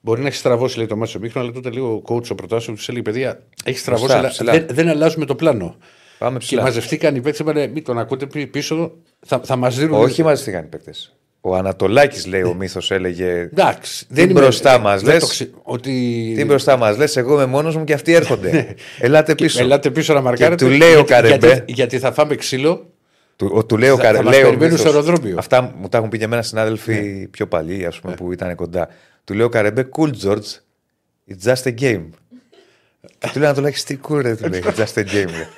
μπορεί να έχει στραβώσει λέει, το μάτι στο μήχρονο, αλλά τότε λίγο ο coach ο προτάσεων του έλεγε: Παιδιά, έχει στραβώσει, Μπροστά, αλλά ψηλά. δεν, δεν αλλάζουμε το πλάνο. Πάμε Και ψηλά. μαζευτήκαν οι παίκτες, είπανε: Μην τον ακούτε πι- πίσω, θα, θα μας δίνουν. Όχι μαζευτήκαν οι παίκτες. Ο Ανατολάκης, λέει ο μύθος, έλεγε. Εντάξει. Τι μπροστά μας δεν λες; το ξε- Ότι... Τι μπροστά μας λες, εγώ είμαι μόνος μου και αυτοί έρχονται. (laughs) Ελάτε πίσω. Ελάτε πίσω να μαρκάρετε. του λέει ο γιατί- Καρεμπέ- Γιατί, γιατί θα φάμε ξύλο. Του, ο, του λέει ο Θα- Καρε- θα μας λέει ο περιμένουν Μίθος- στο αεροδρόμιο. Ναι. Αυτά μου τα έχουν πει και εμένα συνάδελφοι πιο παλιοί, ας πούμε, που ήταν κοντά. Του λέει ο Καρεμπέ, cool George, it's just a game. και του λέει Ανατολάκης, τι cool ρε, του λέει, it's just a game. ρε.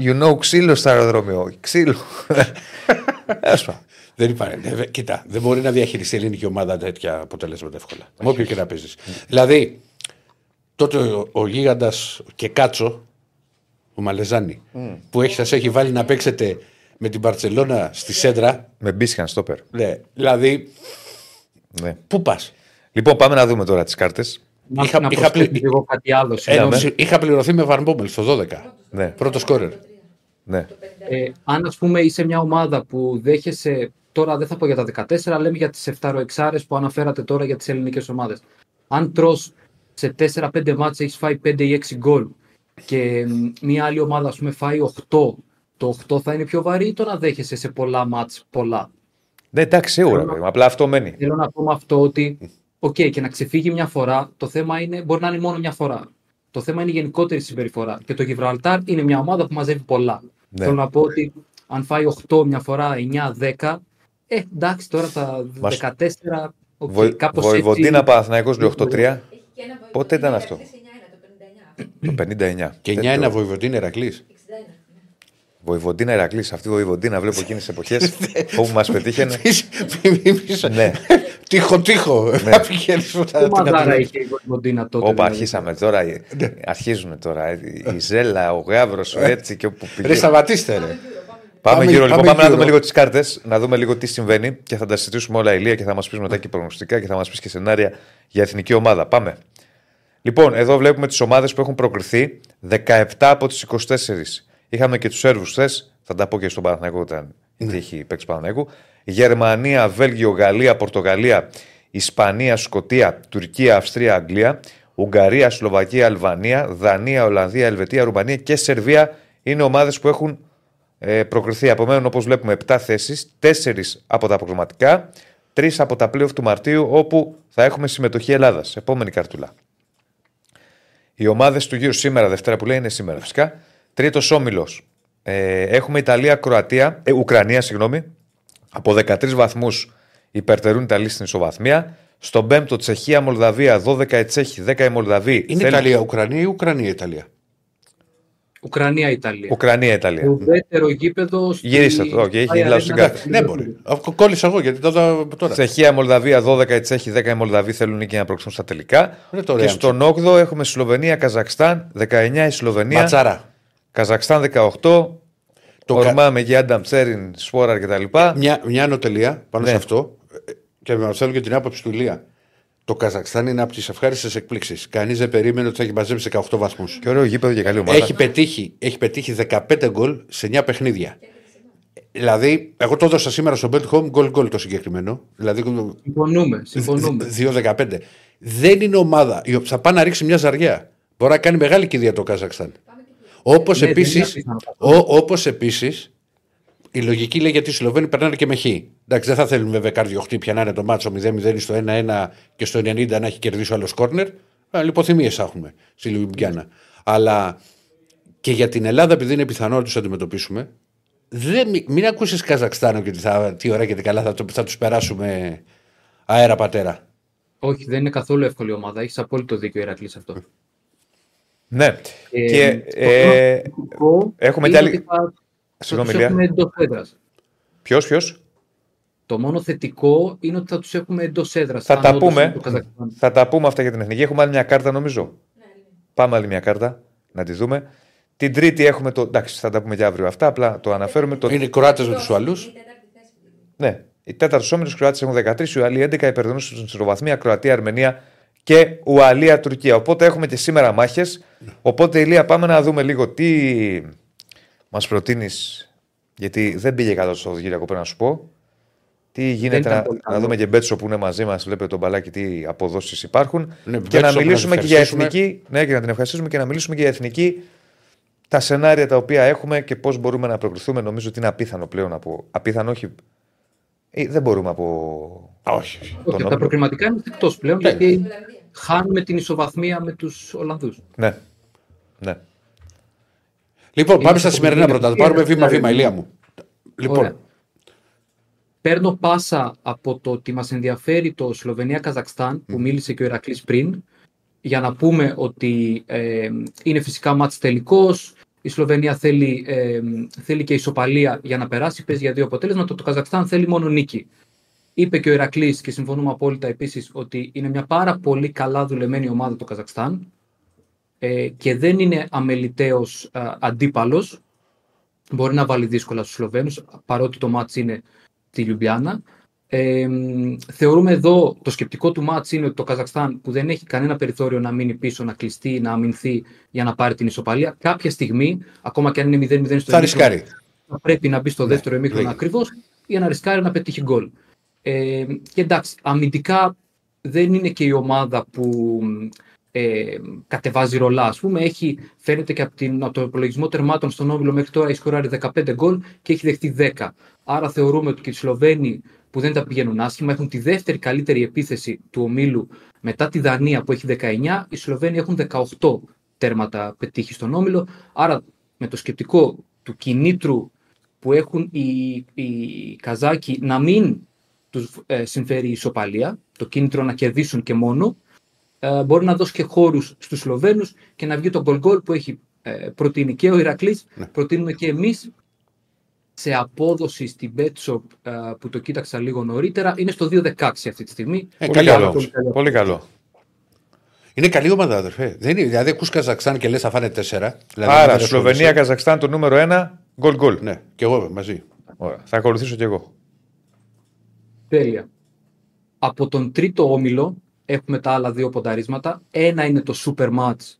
(laughs) you know, ξύλο στο αεροδρόμιο. Ξύλο. (laughs) Ας πούμε. Δεν υπάρχει. Ε, κοίτα, δεν μπορεί να διαχειριστεί η ελληνική ομάδα τέτοια αποτελέσματα εύκολα. Με όποιο και να παίζεις. δηλαδή, τότε ο, ο γίγαντας και κάτσο, ο Μαλεζάνη, που έχεις, σας έχει βάλει να παίξετε με την Παρσελώνα στη Σέντρα. Με μπίσχαν στόπερ. Ναι, δηλαδή, Ναι. πού πας; Λοιπόν, πάμε να δούμε τώρα τις κάρτες. Να, Είχα- να είχα προσθέσω πλη- λίγο κάτι άλλο. Ε, συγγνώμη. είχα πληρωθεί με Βαρμπόμελ στο 12. Ναι, Πρώτο σκόρερ. ναι. Ε, αν ας πούμε είσαι μια ομάδα που δέχεσαι τώρα δεν θα πω για τα 14, λέμε για τις 7 εξάρες που αναφέρατε τώρα για τις ελληνικές ομάδες. Αν τρως σε 4-5 μάτς έχεις φάει 5 ή 6 γκολ και μ, μια άλλη ομάδα ας πούμε φάει 8, το 8 θα είναι πιο βαρύ ή το να δέχεσαι σε πολλά μάτς πολλά; Ναι, εντάξει, σίγουρα. Θέλω να- παιδί μου, Απλά αυτό μένει. Θέλω να πω με αυτό ότι, οκ, και να ξεφύγει μια φορά, το θέμα είναι, μπορεί να είναι μόνο μια φορά. Το θέμα είναι η γενικότερη συμπεριφορά. Και το Γιβραλτάρ είναι μια ομάδα που μαζεύει πολλά. Ναι. Θέλω να πω ότι αν φάει 8 μια φορά, 9-10, ε, εντάξει, τώρα τα Μας- 14. οκ, Βοη- κάπως Βοϊβοντίνα έτσι- Παναθηναϊκός λέει 8-3. Έχει και ένα βοηθό. Πότε ήταν είναι αυτό; Ηρακλής 9-1, το 59. Το 59. Και Δεν 9 το- ένα βοηβοτή Ερακλή. 61. ναι. Βοηβοντίνα Ηρακλή. Αυτή η Βοηβοντίνα βλέπω εκείνες τις εποχές (laughs) όπου μας πετύχαινε. (laughs) ναι. Τύχο, τύχο. Ναι. Πηγαίνεις μετά Τι την μαδάρα κατηγορία. είχε η Βοηβοντίνα τότε. Όπα, δηλαδή. αρχίσαμε τώρα. Αρχίζουν τώρα. Η Ζέλα, ο Γάβρος, ο έτσι και όπου Ρε, πηγαίνει. σταματήστε, ρε. Πάμε, Πάμε- γύρω, λοιπόν. πάμε Πάμε να γύρω. δούμε λίγο τις κάρτες, να δούμε λίγο τι συμβαίνει και θα τα συζητήσουμε όλα ηλία και θα μας πεις μετά και προγνωστικά και θα μας πεις και σενάρια για εθνική ομάδα. Πάμε. Λοιπόν, εδώ βλέπουμε τις ομάδες που έχουν προκριθεί 17 από τις 24. Είχαμε και τους Σέρβους χθες, θα τα πω και στον Παναθηναϊκό όταν Ναι. τι έχει παίξει Παναθηναϊκού. Γερμανία, Βέλγιο, Γαλλία, Πορτογαλία, Ισπανία, Σκοτία, Τουρκία, Αυστρία, Αγγλία, Ουγγαρία, Σλοβακία, Αλβανία, Δανία, Ολλανδία, Ελβετία, Ρουμανία και Σερβία είναι ομάδες που έχουν ε, προκριθεί. Απομένουν όπως βλέπουμε 7 θέσεις, 4 από τα προγραμματικά, 3 από τα playoff του Μαρτίου, όπου θα έχουμε συμμετοχή Ελλάδας. Επόμενη καρτούλα. Οι ομάδες του γύρου σήμερα, Δευτέρα που λέει είναι σήμερα φυσικά. Τρίτος όμιλος. Ε, έχουμε Ιταλία, Κροατία, ε, Ουκρανία, συγγνώμη. Από 13 βαθμούς υπερτερούν οι Ιταλοί στην ισοβαθμία. Στον πέμπτο Τσεχία, Μολδαβία, 12 η Τσέχη, 10 η Μολδαβή. Είναι Θέλει- Ιταλία, Ουκρανία ή Ουκρανία, Ιταλία; Ουκρανία-Ιταλία. Ουκρανία, Ιταλία. Ουδέτερο γήπεδο. στη- Γυρίστε το, οκ, έχει Άγια λάθος στην Αρένα κάρτα. στην Ναι, Λίβερπουλ. μπορεί. Αφού Κόλλησα εγώ γιατί το είδα τώρα. Τσεχία, Μολδαβία, 12 η Τσέχη, 10 η Μολδαβή θέλουν και να προξούν στα τελικά. Είναι το και Ρέαμψε. στον 8ο έχουμε Σλοβενία, Καζακστάν, 19 η Σλοβενία, Ματσάρα. Καζακστάν 18, Το Ορμά με Γιάντα Τσέριν, Σπόραρ κτλ. Μια, μια ανωτελεία πάνω Ναι. σε αυτό ε, και με θέλω και την άποψη του Ηλία. Το Καζακστάν είναι από τις ευχάριστες εκπλήξεις. Κανείς δεν περίμενε ότι θα έχει μαζέψει 18 βαθμούς. Και ωραίο γήπεδο και καλή ομάδα. Έχει πετύχει, έχει πετύχει 15 γκολ σε 9 παιχνίδια. Δηλαδή, εγώ το έδωσα σήμερα στο Bet Home γκολ γκολ το συγκεκριμένο. Δηλαδή, Συμφωνούμε. συμφωνούμε. 2-15. Δεν είναι ομάδα. η οποία Θα πάει να ρίξει μια ζαριά. Μπορεί να κάνει μεγάλη κηδεία το Καζακστάν. Όπως Ναι, δεν επίση, είναι απίθανο. όπως επίσης, η λογική λέει γιατί οι Σλοβαίνοι περνάνε και με χ. Εντάξει, δεν θα θέλουν βέβαια καρδιοχτύπια να είναι το μάτσο 0-0 ή στο 1-1 και στο 90 να έχει κερδίσει ο άλλος κόρνερ. Λιποθυμίες έχουμε στη Λιουμπιάννα. Αλλά και για την Ελλάδα, επειδή είναι πιθανό να τους αντιμετωπίσουμε, δεν, μη- μην ακούσεις Καζακστάνο και τι, θα, τι ωραία και τι καλά θα, το- θα τους περάσουμε αέρα πατέρα. Όχι, δεν είναι καθόλου εύκολη ομάδα. Έχεις απόλυτο δίκιο, Ηρακλής, σε αυτό. Ναι. Ε, και το ε, θετικό έχουμε είναι κι άλλη- ότι Θα, Συγγνώμη, θα τους Ηλία. έχουμε εντός έδρας. ποιος, ποιος; Το μόνο θετικό είναι ότι θα τους έχουμε εντός έδρας. Θα τα πούμε. Θα τα πούμε αυτά για την εθνική. Έχουμε άλλη μια κάρτα νομίζω. Πάμε άλλη μια κάρτα να τη δούμε. Την Τρίτη έχουμε το. Εντάξει, θα τα πούμε και αύριο αυτά. Απλά το αναφέρουμε. Το... Είναι οι Κροάτες με τους άλλου. Είναι η τέταρτη θέση. Ναι. Οι τέταρτος όμιλο Κροάτες έχουν 13, οι άλλοι 11 υπερδονούν στην ισοβαθμία Κροατία, Αρμενία και Ουαλία, Τουρκία. Οπότε έχουμε και σήμερα μάχες. Οπότε Ηλία, πάμε να δούμε λίγο τι μας προτείνεις. Γιατί δεν πήγε καλά στο Σαββατοκύριακο, πρέπει να σου πω. Τι γίνεται ήταν να, πολύ να καλό. δούμε και Μπέτσο που είναι μαζί μας, βλέπετε τον μπαλάκι, τι αποδόσεις υπάρχουν. Ναι, και να Μπέτσο, που μιλήσουμε να και την για ευχαριστήσουμε. εθνική. Ναι, και να την ευχαριστήσουμε και να μιλήσουμε και για εθνική. Τα σενάρια τα οποία έχουμε και πώς μπορούμε να προκριθούμε. Νομίζω ότι είναι απίθανο πλέον από. Απίθανο, όχι. Ε, δεν μπορούμε από. Όχι. όχι. τον Όχι, τα όμιλο. προκριματικά είναι εκτός πλέον Ναι. γιατί Ολλανδία. χάνουμε την ισοβαθμία με τους Ολλανδούς. Ναι. Ναι. Λοιπόν, πάμε Είναι στα το σημερινά πολύ πρώτα. Θα μεγάλη πάρουμε ευκαιρία. βήμα-βήμα, ηλία μου. Ωραία. Λοιπόν, Παίρνω πάσα από το ότι μας ενδιαφέρει το Σλοβενία-Καζακστάν που μίλησε και ο Ηρακλής πριν για να πούμε ότι ε, είναι φυσικά μάτς τελικός η Σλοβενία θέλει, ε, θέλει και ισοπαλία για να περάσει, παίζει για δύο αποτέλεσματα, το Καζακστάν θέλει μόνο νίκη. Είπε και ο Ηρακλής και συμφωνούμε απόλυτα επίσης ότι είναι μια πάρα πολύ καλά δουλεμένη ομάδα το Καζακστάν ε, και δεν είναι αμεληταίος ε, αντίπαλος. Μπορεί να βάλει δύσκολα στους Σλοβαίνους, παρότι το μάτς είναι στη Λιουμπιάννα. Ε, μ, θεωρούμε εδώ το σκεπτικό του μάτς είναι ότι το Καζακστάν που δεν έχει κανένα περιθώριο να μείνει πίσω, να κλειστεί, να αμυνθεί για να πάρει την ισοπαλία, κάποια στιγμή, ακόμα και αν είναι 0-0 στο θα ημίχρονο, ρισκάρει. θα πρέπει να μπει στο δεύτερο ημίχρονο λέγε. ακριβώς για να ρισκάρει να πετύχει γκολ. Ε, και εντάξει, αμυντικά δεν είναι και η ομάδα που ε, κατεβάζει ρολά. Ας πούμε, έχει, φαίνεται και από, την, από τον υπολογισμό τερμάτων στον Όμιλο μέχρι τώρα έχει σκοράρει 15 γκολ και έχει δεχτεί 10. Άρα θεωρούμε ότι και οι Σλοβαίνοι που δεν τα πηγαίνουν άσχημα έχουν τη δεύτερη καλύτερη επίθεση του Ομίλου μετά τη Δανία που έχει 19. Οι Σλοβαίνοι έχουν 18 τέρματα πετύχει στον Όμιλο. Άρα με το σκεπτικό του κινήτρου που έχουν οι, οι Καζάκοι να μην τους ε, συμφέρει η ισοπαλία, το κίνητρο να κερδίσουν και μόνο, ε, μπορεί να δώσει και χώρους στους Σλοβαίνους και να βγει το γκολ γκολ που έχει ε, προτείνει και ο Ηρακλής, Ναι. προτείνουμε και εμείς σε απόδοση στην BetShop ε, που το κοίταξα λίγο νωρίτερα, είναι στο 2.16 αυτή τη στιγμή. Ε, Πολύ καλή καλό. ομάδα. Πολύ καλό. Είναι καλή ομάδα, αδερφέ. Δεν είναι, δηλαδή, ακούς Καζακστάν και λες θα φάνε τέσσερα. Δηλαδή, Άρα, δεν Σλοβενία, ασχολείσαι. Καζακστάν το νούμερο 1, γκολ γκολ. Ναι, και εγώ είμαι μαζί. Ωραία. Θα ακολουθήσω κι εγώ. Τέλεια. Από τον τρίτο όμιλο έχουμε τα άλλα δύο πονταρίσματα. Ένα είναι το super match,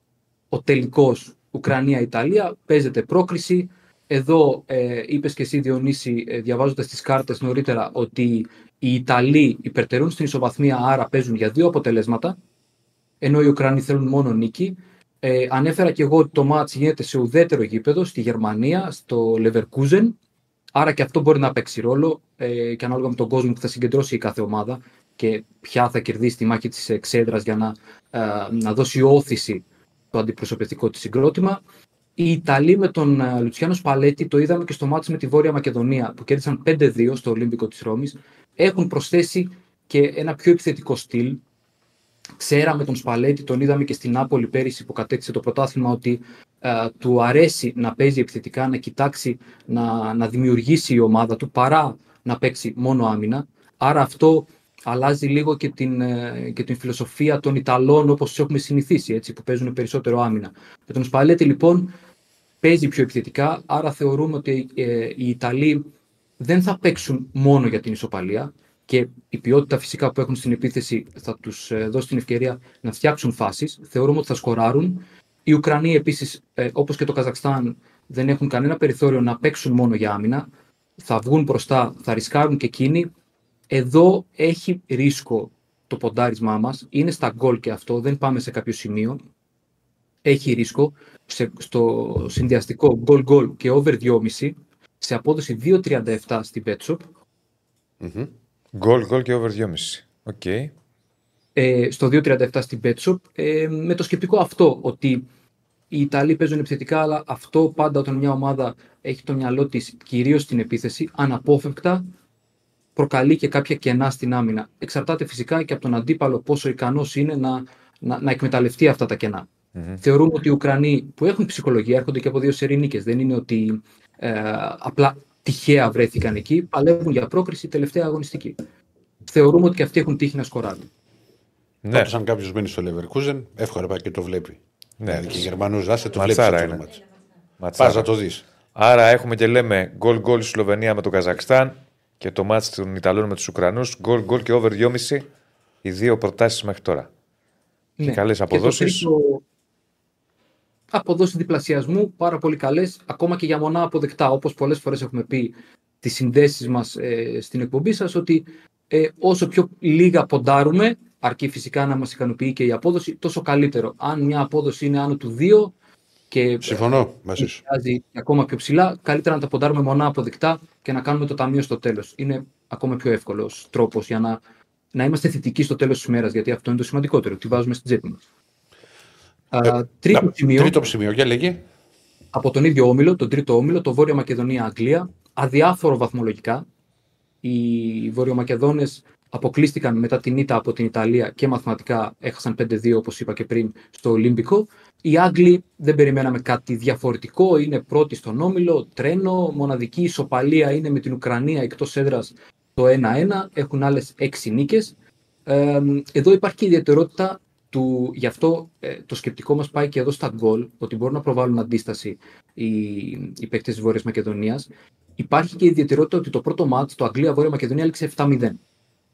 ο τελικός Ουκρανία-Ιταλία. Παίζεται πρόκριση. Εδώ ε, είπες και εσύ Διονύση, ε, διαβάζοντας τις κάρτες νωρίτερα, ότι οι Ιταλοί υπερτερούν στην ισοβαθμία, άρα παίζουν για δύο αποτελέσματα, ενώ οι Ουκρανοί θέλουν μόνο νίκη. Ε, ανέφερα και εγώ ότι το μάτς γίνεται σε ουδέτερο γήπεδο, στη Γερμανία, στο Leverkusen. Άρα και αυτό μπορεί να παίξει ρόλο ε, και ανάλογα με τον κόσμο που θα συγκεντρώσει η κάθε ομάδα και ποια θα κερδίσει τη μάχη της εξέδρας για να, ε, να δώσει όθηση το αντιπροσωπευτικό της συγκρότημα. Οι Ιταλοί με τον ε, Λουτσιάνο Σπαλέτη, το είδαμε και στο μάτι με τη Βόρεια Μακεδονία που κέρδισαν 5-2 στο Ολύμπικο της Ρώμης, έχουν προσθέσει και ένα πιο επιθετικό στυλ. Ξέραμε τον Σπαλέτη, τον είδαμε και στην Νάπολη πέρυσι που κατέκτησε το πρωτάθλημα ότι ε, του αρέσει να παίζει επιθετικά, να κοιτάξει να, να δημιουργήσει η ομάδα του παρά να παίξει μόνο άμυνα. Άρα αυτό αλλάζει λίγο και την, ε, και την φιλοσοφία των Ιταλών όπως τους έχουμε συνηθίσει, έτσι, που παίζουν περισσότερο άμυνα. Με τον Σπαλέτη λοιπόν παίζει πιο επιθετικά, άρα θεωρούμε ότι ε, οι Ιταλοί δεν θα παίξουν μόνο για την ισοπαλία και η ποιότητα φυσικά που έχουν στην επίθεση θα τους ε, δώσει την ευκαιρία να φτιάξουν φάσεις. Θεωρούμε ότι θα σκοράρουν. Οι Ουκρανοί επίσης, ε, όπως και το Καζακστάν, δεν έχουν κανένα περιθώριο να παίξουν μόνο για άμυνα. Θα βγουν μπροστά, θα ρισκάρουν και εκείνοι. Εδώ έχει ρίσκο το ποντάρισμά μας. Είναι στα γκολ και αυτό, δεν πάμε σε κάποιο σημείο. Έχει ρίσκο σε, στο συνδυαστικό γκολ-γκολ και over 2,5 σε απόδοση 2,37 στην BetShop. Μμμ. Γκολ, γκολ και over 2,5. Οκ. ε, στο 2.37 στην BetShop ε, με το σκεπτικό αυτό ότι οι Ιταλοί παίζουν επιθετικά αλλά αυτό πάντα όταν μια ομάδα έχει το μυαλό της κυρίως στην επίθεση αναπόφευκτα προκαλεί και κάποια κενά στην άμυνα. Εξαρτάται φυσικά και από τον αντίπαλο πόσο ικανός είναι να, να, να εκμεταλλευτεί αυτά τα κενά. Μμμ. Θεωρούμε ότι οι Ουκρανοί που έχουν ψυχολογία έρχονται και από δύο σερή νίκες. Δεν είναι ότι ε, απλά τυχαία βρέθηκαν εκεί. Παλεύουν για πρόκριση τελευταία αγωνιστική. Θεωρούμε ότι και αυτοί έχουν τύχει να σκοράρουν. Ναι, Όπως αν κάποιος μένει στο Leverkusen, εύκολα πάει και το βλέπει. ναι. Δηλαδή και οι Γερμανούς ζάσε το βλέπει Ματσάρα αυτό είναι. το μάτι. Ματσάρα. Πας να το δεις. Άρα έχουμε και λέμε γκολ γκολ η Σλοβενία με το Καζακστάν και το μάτς των Ιταλών με τους Ουκρανούς. Γκολ γκολ και over 2,5 οι δύο προτάσεις μέχρι τώρα. Και καλές το αποδόσεις. τρίτο, αποδόσεις διπλασιασμού πάρα πολύ καλές, ακόμα και για μονά αποδεκτά. Όπως πολλές φορές έχουμε πει τις συνδέσεις μας ε, στην εκπομπή σας, ότι ε, όσο πιο λίγα ποντάρουμε, αρκεί φυσικά να μας ικανοποιεί και η απόδοση, τόσο καλύτερο. Αν μια απόδοση είναι άνω του 2 και Συμφωνώ μαζί σου. πλησιάζει ακόμα πιο ψηλά, καλύτερα να τα ποντάρουμε μονά αποδεκτά και να κάνουμε το ταμείο στο τέλος. Είναι ακόμα πιο εύκολος τρόπος για να, να είμαστε θετικοί στο τέλος της ημέρας, γιατί αυτό είναι το σημαντικότερο, τι βάζουμε στην τσέπη μας. Α, τρίτο Να, σημείο, Τρίτο σημείο, για λέγε. από τον ίδιο όμιλο, τον τρίτο όμιλο, το Βόρεια Μακεδονία-Αγγλία, αδιάφορο βαθμολογικά. Οι Βορειομακεδόνες αποκλείστηκαν μετά την ήττα από την Ιταλία και μαθηματικά έχασαν 5-2 όπως είπα και πριν στο Ολύμπικο. Οι Άγγλοι δεν περιμέναμε κάτι διαφορετικό, είναι πρώτοι στον όμιλο, τρένο, μοναδική ισοπαλία είναι με την Ουκρανία εκτός έδρας το 1-1, έχουν άλλες 6 νίκες. Ε, εδώ υπάρχει και η ιδιαιτερότητα του, γι' αυτό ε, το σκεπτικό μας πάει και εδώ στα γκολ, ότι μπορούν να προβάλλουν αντίσταση οι, οι παίκτες της Βόρειας Μακεδονίας. Υπάρχει και η ιδιαιτερότητα ότι το πρώτο μάτς, το Αγγλία-Βόρεια Μακεδονία, έληξε 7-0.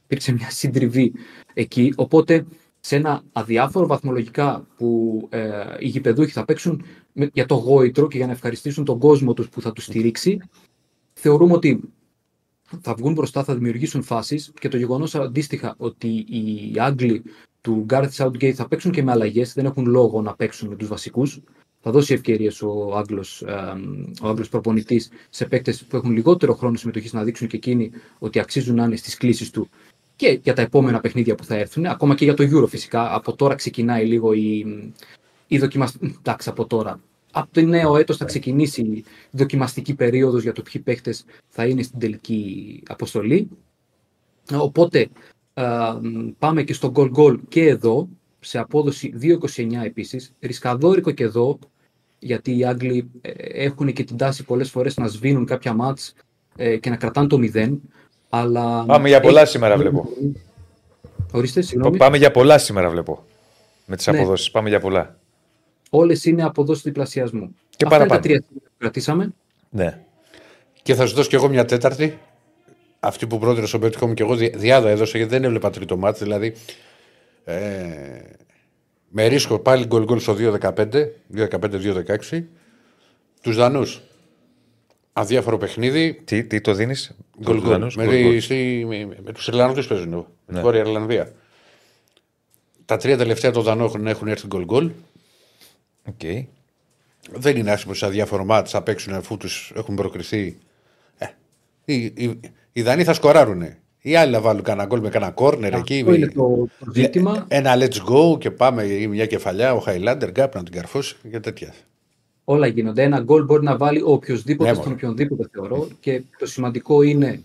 Υπήρξε μια συντριβή εκεί, οπότε σε ένα αδιάφορο βαθμολογικά που ε, οι γηπεδούχοι θα παίξουν με- για το γόητρο και για να ευχαριστήσουν τον κόσμο τους που θα τους στηρίξει, θεωρούμε ότι θα βγουν μπροστά, θα δημιουργήσουν φάσεις και το γεγονός αντίστοιχα ότι οι Άγγλοι του Gareth Southgate θα παίξουν και με αλλαγές, δεν έχουν λόγο να παίξουν με τους βασικούς. Θα δώσει ευκαιρίες ο Άγγλος ο Άγγλος προπονητής σε παίκτες που έχουν λιγότερο χρόνο συμμετοχής να δείξουν και εκείνοι ότι αξίζουν να είναι στις κλήσεις του και για τα επόμενα παιχνίδια που θα έρθουν. Ακόμα και για το Euro φυσικά. Από τώρα ξεκινάει λίγο η, η δοκιμαστική. Εντάξει, από τώρα. Από το νέο έτος θα ξεκινήσει η δοκιμαστική περίοδος για το ποιοι παίχτες θα είναι στην τελική αποστολή. Οπότε α, πάμε και στο goal goal και εδώ, σε απόδοση 2.29 επίσης. Ρισκαδόρικο και εδώ, γιατί οι Άγγλοι ε, έχουν και την τάση πολλές φορές να σβήνουν κάποια μάτς ε, και να κρατάνε το 0. Αλλά Πάμε για πολλά έχει- σήμερα, βλέπω. Ορίστε, συγγνώμη. Πάμε για πολλά σήμερα, βλέπω. Με τις Ναι. αποδόσεις. Πάμε για πολλά. Όλες είναι αποδόσεις διπλασιασμού. Και Αυτά είναι παραπάνω. τα τρία που κρατήσαμε. Ναι. Και θα σου δώσω κι εγώ μια τέταρτη. Αυτή που πρότεινε ο Μπέτκομ και εγώ δι- διάδα έδωσα γιατί δεν έβλεπα τρίτο μάτι. Δηλαδή. Ε, με ρίσκο πάλι γκολ γκολ στο 2-15, 2-15-2-16. Τους Δανούς. Αδιάφορο παιχνίδι. Τι, τι το δίνεις, Γκολ γκολ. Με, τη- στη- με, με τους Ιρλανδούς παίζουν. Ναι. Ναι. Βόρεια Ιρλανδία. Τα τρία τελευταία των Δανών έχουν, έχουν έρθει γκολ γκολ. Δεν είναι άσχημο σε αδιάφορο μάτς θα παίξουν αφού τους έχουν προκριθεί. Ε, οι, οι, οι Δανοί θα σκοράρουν. Οι άλλοι να βάλουν κανένα γκολ με κανένα κόρνερ εκεί. Αυτό είναι το, το ζήτημα. Ένα let's go και πάμε ή μια κεφαλιά. Ο Highlander γκάπ να την καρφώσει και τέτοια. Όλα γίνονται. Ένα γκολ μπορεί να βάλει οποιοδήποτε Ναι, στον μωρέ. οποιονδήποτε θεωρώ. Και το σημαντικό είναι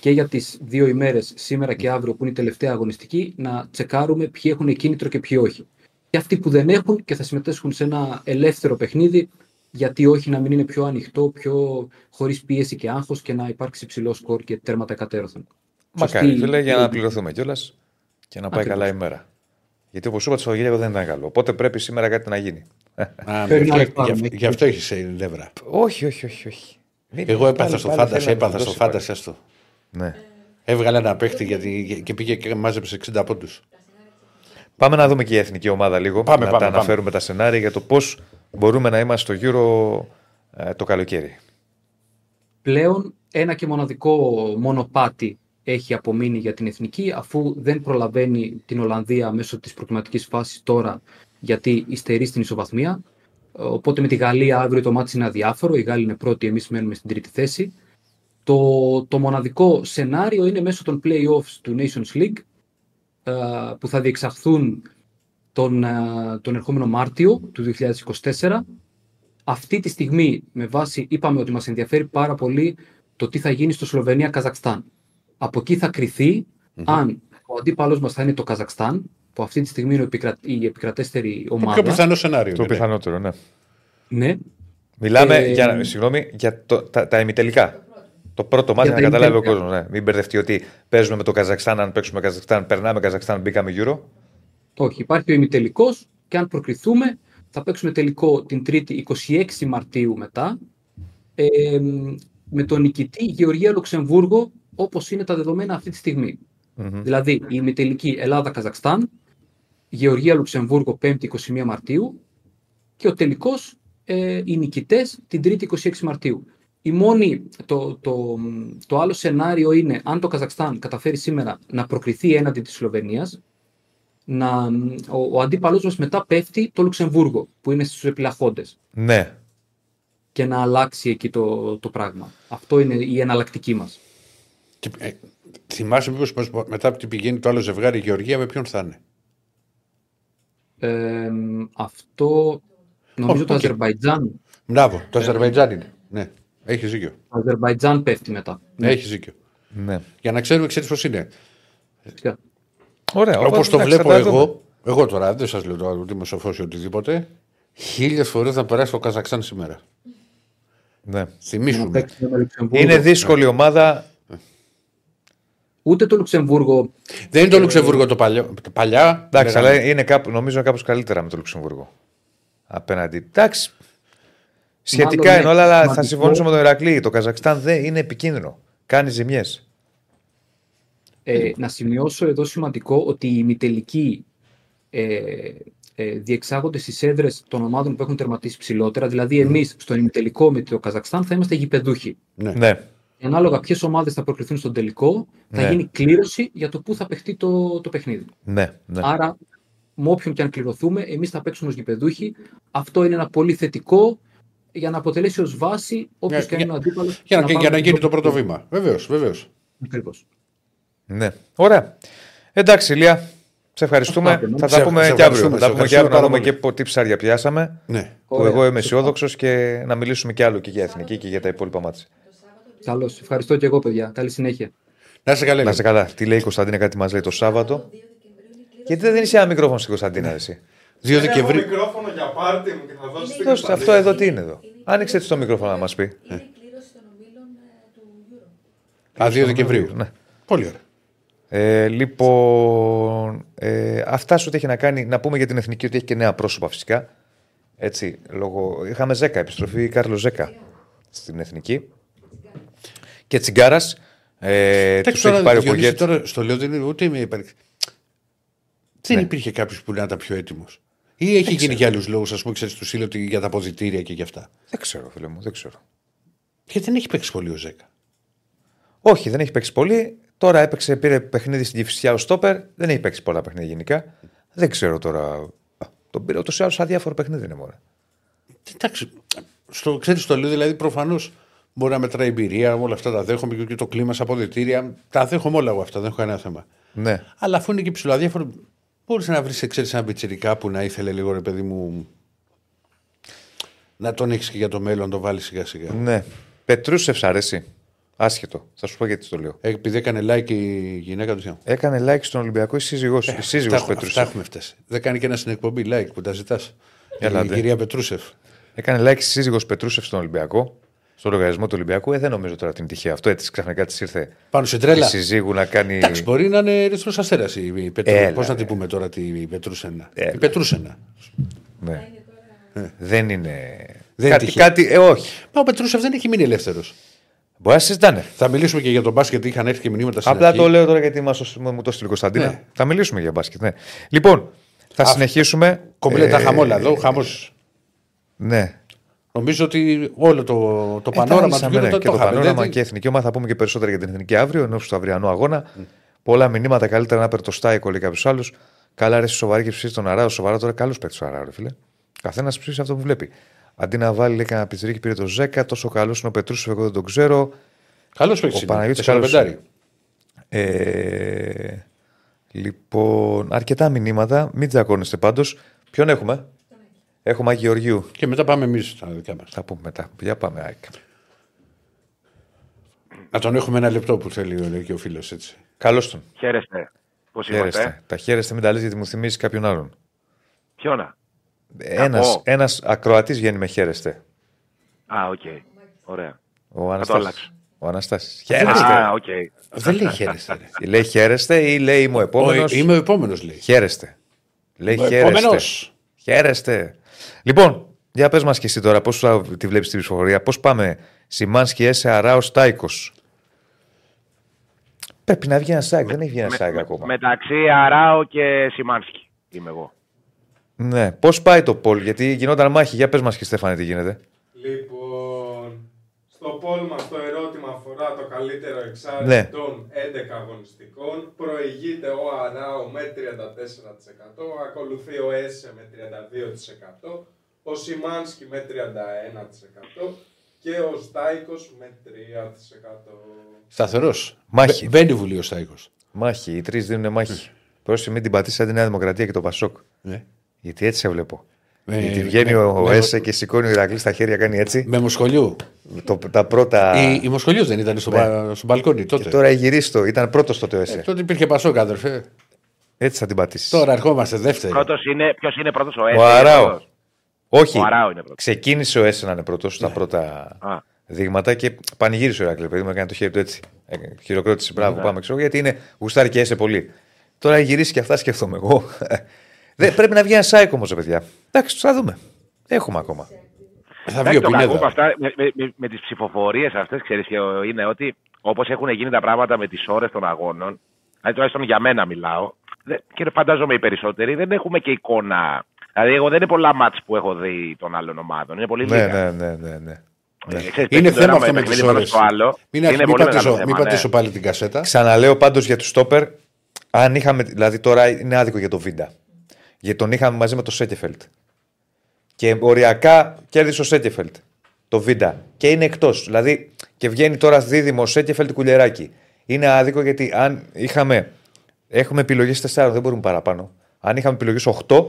και για τις δύο ημέρες, σήμερα και αύριο, που είναι η τελευταία αγωνιστική, να τσεκάρουμε ποιοι έχουν κίνητρο και ποιοι όχι. Και αυτοί που δεν έχουν και θα συμμετέσχουν σε ένα ελεύθερο παιχνίδι, γιατί όχι να μην είναι πιο ανοιχτό, πιο χωρίς πίεση και άγχος και να υπάρξει ψηλό σκορ και τέρματα κατέρωθεν. Μακάρι, Σωστή- φίλε, για να πληρωθούμε κιόλας και να πάει Ακριβώς. καλά η μέρα. Γιατί όπως είπα, το Σαββατοκύριακο δεν ήταν καλό. Οπότε πρέπει σήμερα κάτι να γίνει. Α, Πρέπει γι' να αυτό- πάρουμε. γι' γι' αυτό έχεις νεύρα. όχι, όχι, όχι. όχι. Μην- Εγώ έπαθα πάλι- στο πάλι φάνταση, θέλει να έπαθα μας στο δώσει φάνταση αυτό. πάλι. Ναι. Έβγαλε ένα παίχτη γιατί, και πήγε και μάζεψε 60 πόντους. Πάμε να δούμε και η εθνική ομάδα λίγο. Πάμε, να πάμε, τα πάμε. αναφέρουμε τα σενάρια για το πώς μπορούμε να είμαστε στο γύρο ε, το καλοκαίρι. πλέον ένα και μοναδικό μονοπάτι έχει απομείνει για την εθνική αφού δεν προλαβαίνει την Ολλανδία μέσω της προκριματικής φάσης τώρα γιατί υστερεί στην ισοβαθμία. Οπότε με τη Γαλλία αύριο το μάτι είναι αδιάφορο. Οι Γάλλοι είναι πρώτοι, εμείς μένουμε στην τρίτη θέση. Το, το μοναδικό σενάριο είναι μέσω των play-offs του Nations League ε, που θα διεξαχθούν τον, ε, τον ερχόμενο Μάρτιο του 2024 αυτή τη στιγμή, με βάση, είπαμε ότι μας ενδιαφέρει πάρα πολύ το τι θα γίνει στο Σλοβενία-Καζακστάν. Από εκεί θα κριθει αν ο αντίπαλος μας θα είναι το Καζακστάν, που αυτή τη στιγμή είναι ο επικρα- η επικρατέστερη Το πιο ομάδα. πιθανό σενάριο. Το είναι, ναι. πιθανότερο, ναι. Ναι, Μιλάμε Ε, για, συγγνώμη, για το, τα, τα ημιτελικά. Το πρώτο μάτι Για να τα καταλάβει ο ημιτελικά. κόσμος. Ναι. Μην μπερδευτεί ότι παίζουμε με το Καζακστάν, αν παίξουμε Καζακστάν, περνάμε Καζακστάν, μπήκαμε γύρω. όχι. Υπάρχει ο ημιτελικός και αν προκριθούμε θα παίξουμε τελικό την 3η 26 Μαρτίου μετά ε, με τον νικητή Γεωργία-Λουξεμβούργο όπως είναι τα δεδομένα αυτή τη στιγμή. Μμμ. Δηλαδή η ημιτελική Ελλάδα-Καζακστάν, Γεωργία-Λουξεμβούργο 5η 21 Μαρτίου και ο τελικός ε, οι νικητές την 3η 26 Μαρτίου. Η μόνη, το, το, το άλλο σενάριο είναι αν το Καζακστάν καταφέρει σήμερα να προκριθεί έναντι της Σλοβενίας, να, ο, ο αντίπαλός μας μετά πέφτει το Λουξεμβούργο που είναι στους επιλαχόντες Ναι. και να αλλάξει εκεί το, το πράγμα. Αυτό είναι η εναλλακτική μας. Και, ε, θυμάσαι μήπως πως μετά που την πηγαίνει το άλλο ζευγάρι η Γεωργία με ποιον θα είναι; Ε, αυτό νομίζω Ω, το οκ. Αζερβαϊτζάν. Μπράβο, το Αζερβαϊτζάν είναι. Ναι, έχεις δίκιο. Το Αζερβαϊτζάν πέφτει μετά. Ναι, Έχεις δίκιο. ναι. Για να ξέρουμε, ξέρεις πώς είναι. φυσικά. Ωραία. Όπως οπότε, το εντάξει, θα βλέπω τα δούμε. εγώ, εγώ τώρα δεν σας λέω τώρα ότι είμαι σοφός ή οτιδήποτε, χίλιες φορές θα περάσει το Καζακστάν σήμερα. Ναι. Να Θυμήσου με. παίξουμε με Λουξεμβούργο. Είναι δύσκολη ομάδα. Ούτε το Λουξεμβούργο. Δεν είναι το Λουξεμβούργο το, παλιό, το παλιά. Εντάξει, λέγαμε. αλλά είναι κάπου, νομίζω είναι κάπως καλύτερα με το Λουξεμβούργο. Απέναντι. Εντάξει. Σχετικά Μάλλον, είναι ναι, όλα, αλλά θα σημαντικό. συμφωνήσω με τον Ηρακλή. Το Καζακστάν δεν είναι επικίνδυνο. Κάνει ζημιές. Ε, να σημειώσω εδώ σημαντικό ότι οι ημιτελικοί ε, ε, διεξάγονται στις έδρες των ομάδων που έχουν τερματίσει ψηλότερα. Δηλαδή, εμείς στον ημιτελικό με το Καζακστάν θα είμαστε γηπεδούχοι. Ναι. Ναι. Ανάλογα ποιες ομάδες θα προκληθούν στον τελικό, θα Ναι. γίνει κλήρωση για το πού θα παιχτεί το, το παιχνίδι. Ναι, ναι. Άρα, με όποιον και αν κληρωθούμε, εμείς θα παίξουμε ως γηπεδούχοι. Αυτό είναι ένα πολύ θετικό για να αποτελέσει ως βάση όποιος Για- και αν είναι ο αντίπαλος. Για να, για να γίνει το πρώτο βήμα. Βεβαίως, βεβαίως. Ακριβώς. ναι. Ωραία. Εντάξει, Ηλία. Σε ευχαριστούμε. Αυτά, ναι. θα Σε- τα πούμε σε και αύριο. ευχαριστούμε, Θα τα σε πούμε και ευχαριστούμε αύριο να πάρα δούμε πολύ. και πο- τι ψάρια πιάσαμε. Ναι. Που Ωραία. εγώ είμαι αισιόδοξος και να μιλήσουμε κι άλλο και για εθνική και για τα υπόλοιπα μάτια. Καλώς. Ευχαριστώ και εγώ, παιδιά. Καλή συνέχεια. Να είσαι καλά. Να σε καλά. Τι λέει η Κωνσταντίνα, κάτι μας λέει το Σάββατο. Γιατί δεν δίνει ένα μικρόφωνο στην Κωνσταντίνα, εσύ. 2 Δεν έχω Δεκεμβρίου. μικρόφωνο για πάρτι μου και θα δώσω την Δώστε αυτό εδώ τι είναι εδώ. Άνοιξε έτσι το μικρόφωνο να μας πει. Είναι η κλήρωση των ομίλων ε, του Euro. Α, 2 Δεκεμβρίου. Ναι. Πολύ ωραία. Ε, λοιπόν, ε, αυτά σου ό,τι έχει να κάνει. Να πούμε για την εθνική ότι έχει και νέα πρόσωπα φυσικά. Έτσι, λόγω... Είχαμε Ζέκα, επιστροφή Κάρλος Ζέκα στην εθνική. Και Τσιγκάρας. Ε, τους Εντάξει, έχει τώρα, πάρει ο Διονύσης, Πογέτ. τώρα στο λέω δεν είναι ούτε με υπαρξη- Δεν Ναι. υπήρχε κάποιος που να ήταν πιο έτοιμος. Ή έχει γίνει για άλλους λόγους, ας πούμε, ξέρεις του Σίλο ότι για τα αποδητήρια και για αυτά. Δεν ξέρω, φίλε μου, δεν ξέρω. Γιατί δεν έχει παίξει πολύ ο Ζέκα. Όχι, δεν έχει παίξει πολύ. Τώρα έπαιξε, πήρε παιχνίδι στην Κυφσιά ο Στόπερ. Δεν έχει παίξει πολλά παιχνίδια γενικά. Δεν ξέρω τώρα. Α, Τον πήρε ούτως ή άλλως σαν διάφορο παιχνίδι είναι μόνο. Εντάξει, στο, ξέρεις, το λέω δηλαδή προφανώς μπορεί να μετράει εμπειρία, όλα αυτά τα δέχομαι και το κλίμα σε αποδητήρια. Τα δέχομαι όλα εγώ αυτά, δεν έχω κανένα θέμα. Ναι. Αλλά αφού είναι και ψηλό αδιάφορο, μπορείς να βρεις, ξέρεις, ένα πιτσυρικά που να ήθελε λίγο ρε παιδί μου. Να τον έχεις και για το μέλλον, να τον βάλεις σιγά σιγά. ναι. Πετρούσεφ σ' αρέσει. Άσχετο. Θα σου πω γιατί το λέω. Ε, Επειδή έκανε like η γυναίκα του. Έκανε like στον Ολυμπιακό η σύζυγός, η σύζυγος Αυτά Πετρούσεφ. έχουμε φτάσει. Δεν κάνει και ένα στην εκπομπή like που τα ζητάς. Η Έλατε. κυρία Πετρούσεφ. Έκανε like η σύζυγος Πετρούσεφ στον Ολυμπιακό. Στο λογαριασμό του Ολυμπιακού. Ε, δεν νομίζω τώρα την τυχαία. Αυτό έτσι ξαφνικά της ήρθε Πάνω σε η τρέλα. συζύγου να κάνει. Εντάξει, μπορεί να είναι ερυθρό αστέρας η Πετρούσεφ. Έλα, Πώς να ρε. την πούμε τώρα τη Πετρούσενα. Έλα. Η Πετρούσενα. Ναι. Δεν είναι. Δεν κάτι, τυχαίο. κάτι, ε, όχι. Μα ο Πετρούσεφ δεν έχει μείνει ελεύθερος. Μπορεί να συζητάνε. Θα μιλήσουμε και για τον μπάσκετ. Είχαν έρθει και μηνύματα στην Απλά αρχή. το λέω τώρα γιατί μας, μου το στείλει η Κωνσταντίνα. Ναι. Θα μιλήσουμε για μπάσκετ. Ναι. Λοιπόν, θα Αυτό. συνεχίσουμε. Κομπλέτα Ε, χαμόλα εδώ. Χάμος. Ναι. Νομίζω ότι όλο το, το Ε, πανόραμα τα του λύσαμε, γύρω ναι, το, και το το είχαμε. πανόραμα Δεν- και η εθνική ομάδα. Θα πούμε και περισσότερα για την εθνική αύριο, ενώ του αυριανού αγώνα. Πολλά μηνύματα καλύτερα να παίρνει το Στάικο ή κάποιο άλλο. Καλά, ρε, σοβαρή και ψήσει τον Αράο. Σοβαρά τώρα, καλό παίκτη ο Αράο, ρε φίλε. Καθένας ψήσει αυτό που βλέπει. Αντί να βάλει λέει, κανένα πιτσυρίκι πήρε το Ζέκα, τόσο καλός είναι ο Πετρούσο, εγώ δεν τον ξέρω. Καλός παίκτης Ο είναι. Παναγιώτης Τεσσαροπεντάρι. Ε, λοιπόν, αρκετά μηνύματα. Μην τζακώνεστε πάντως. Ποιον έχουμε, Έχουμε Άγιο Γεωργίου. Και μετά πάμε εμείς στα δικά μας. Θα πούμε μετά. Για πάμε, ΑΕΚ. Να τον έχουμε ένα λεπτό που θέλει ο, λέει και ο φίλος έτσι. Καλώς τον. Χαίρεστε. Πώς είμαστε. Χαίρεστε. Τα χαίρεστε, μην τα λες γιατί μου θυμίζει κάποιον άλλον. Ποιόνα; Ένας, πω. ένας ακροατής βγαίνει με χαίρεστε. Α, οκ. Ωραία. Ο αλλάξω. Αναστάσης. Ο Αναστάσης. Χαίρεστε. Α, οκ. Δεν λέει χαίρεστε. ρε. Λέει χαίρεστε ή λέει είμαι ο επόμενος. Ο- Είμαι ο επόμενος, λέει. Χαίρεστε. Λέει Ο χαίρεστε. επόμενος. Χαίρεστε. Λοιπόν, για πες μας και εσύ τώρα πώς θα τη βλέπεις την ψηφοφορία. Πώς πάμε. Σιμάνσκι, Έσε, Αράο, Τάικος; Πρέπει να βγει ένας σάικ. Δεν έχει βγει ένας σάικ ακόμα. Μεταξύ Αράο και Σιμάνσκι είμαι εγώ. Ναι. Πώς πάει το poll, γιατί γινόταν μάχη. Για πες μας και Στέφανε τι γίνεται. Λοιπόν, στο poll μας το ερώτημα αφορά το καλύτερο εξάρι Ναι. των 11 αγωνιστικών. Προηγείται ο Αράο με 34%, ακολουθεί ο Έσε με 32%, ο Σιμάνσκι με 31% και ο Στάικος με 3%. Σταθερός. Μάχη. Μπαίνει βουλή ο Στάικος. Μάχη. Οι τρεις δίνουν μάχη. Πρόσεχε μην την πατήσεις σαν τη Νέα Δημοκρατία και το Πασόκ. Ναι. Γιατί έτσι σε βλέπω. Ε, Γιατί βγαίνει με- ο με- Έσε και σηκώνει ο Ηρακλής στα χέρια, κάνει έτσι. Με μοσχολιού. Το, τα πρώτα. Η, η Μοσχολιούς δεν ήταν στο, μπα- στο μπαλκόνι τότε. Και τώρα γυρίσει το. Ήταν πρώτος τότε ο Έσε. Ε, τότε υπήρχε Πασόκ, αδερφέ. Έτσι θα την πατήσεις. Τώρα ερχόμαστε δεύτερη. Πρώτος είναι, ποιος είναι πρώτος ο Έσε. Ο Αράο. Όχι. Ο Αράο είναι πρώτος. Ξεκίνησε ο Έσε να είναι πρώτος στα πρώτα Α. δείγματα και πανηγύρισε ο Ηρακλή. Παιδί μου έκανε το χέρι του έτσι. Ε, Χειροκρότησε. Μπράβο, Ναι. πάμε ξέρω γιατί είναι γουστάρι και Έσε πολύ. Τώρα γυρίσει και αυτά σκέφτομαι εγώ. Δεν, πρέπει να βγει ένα σάικ όμως, παιδιά. Εντάξει, θα δούμε. Έχουμε ακόμα. Θα βγει Εντάξει, ο το κακό με, Πινέδα. αυτά, με, με, με, με τις ψηφοφορίες αυτές, ξέρεις ποιο είναι ότι όπως έχουν γίνει τα πράγματα με τις ώρες των αγώνων, δηλαδή τουλάχιστον για μένα μιλάω, δε- και φαντάζομαι οι περισσότεροι, δεν έχουμε και εικόνα. Δηλαδή, εγώ δεν είναι πολλά μάτς που έχω δει των άλλων ομάδων. Είναι πολύ Ναι, λίγα. ναι, ναι, ναι, ναι. Ε, ξέρεις, Είναι παίζει το θέμα ένα αυτό με παιχνίδι τις πάνω ώρες. στο άλλο. Μην, Είναι μην, πολύ πατήσω, μεγάλο μην θέμα, ναι. πατήσω πάλι την κασέτα. Ξαναλέω πάντως για τους στόπερ, αν είχαμε. Δηλαδή τώρα είναι άδικο για το Βίντα. Γιατί τον είχαμε μαζί με το Σένκεφελντ. Και οριακά κέρδισε ο Σένκεφελντ. Το Βίντα. Και είναι εκτός. Δηλαδή και βγαίνει τώρα δίδυμο Σένκεφελντ κουλεράκι. Είναι άδικο γιατί αν είχαμε. Έχουμε επιλογές 4, δεν μπορούμε παραπάνω. Αν είχαμε επιλογές 8,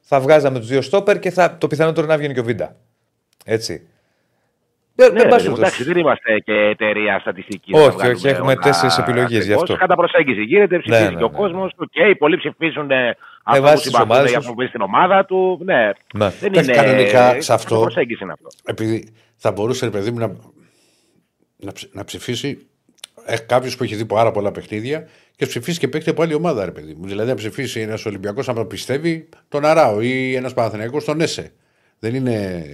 θα βγάζαμε τους δύο στόπερ και θα, το πιθανότερο να βγαίνει και ο Βίντα. Έτσι. Δεν, Ναι, δεν πας ρε, ούτως. εντάξει, δεν είμαστε και εταιρεία στατιστική. Όχι, να βγάλουμε όχι, έχουμε όλα τέσσερις επιλογές, γι' ακριβώς. αυτό. Κατά προσέγγιση γίνεται, ψηφίζει Ναι, ναι, και ο ναι. κόσμος. Οκ, πολλοί ψηφίζουν ε, αυτό βάσει που τις συμπαθούν ομάδες για τους. αυτό που είναι στην ομάδα του. Ναι, Ναι. δεν Εντάξει, είναι. κανονικά σε κατά αυτό- προσέγγιση είναι αυτό. Επειδή θα μπορούσε, ρε παιδί μου, να, να, ψ- να ψηφίσει κάποιος που έχει δει πάρα πολλά παιχνίδια και ψηφίσει και παίκτη από άλλη ομάδα, ρε παιδί μου. Δηλαδή, να ψηφίσει ένας Ολυμπιακός, αν πιστεύει, τον Αράο ή ένας Παναθηναϊκός τον Έσε. Δεν είναι.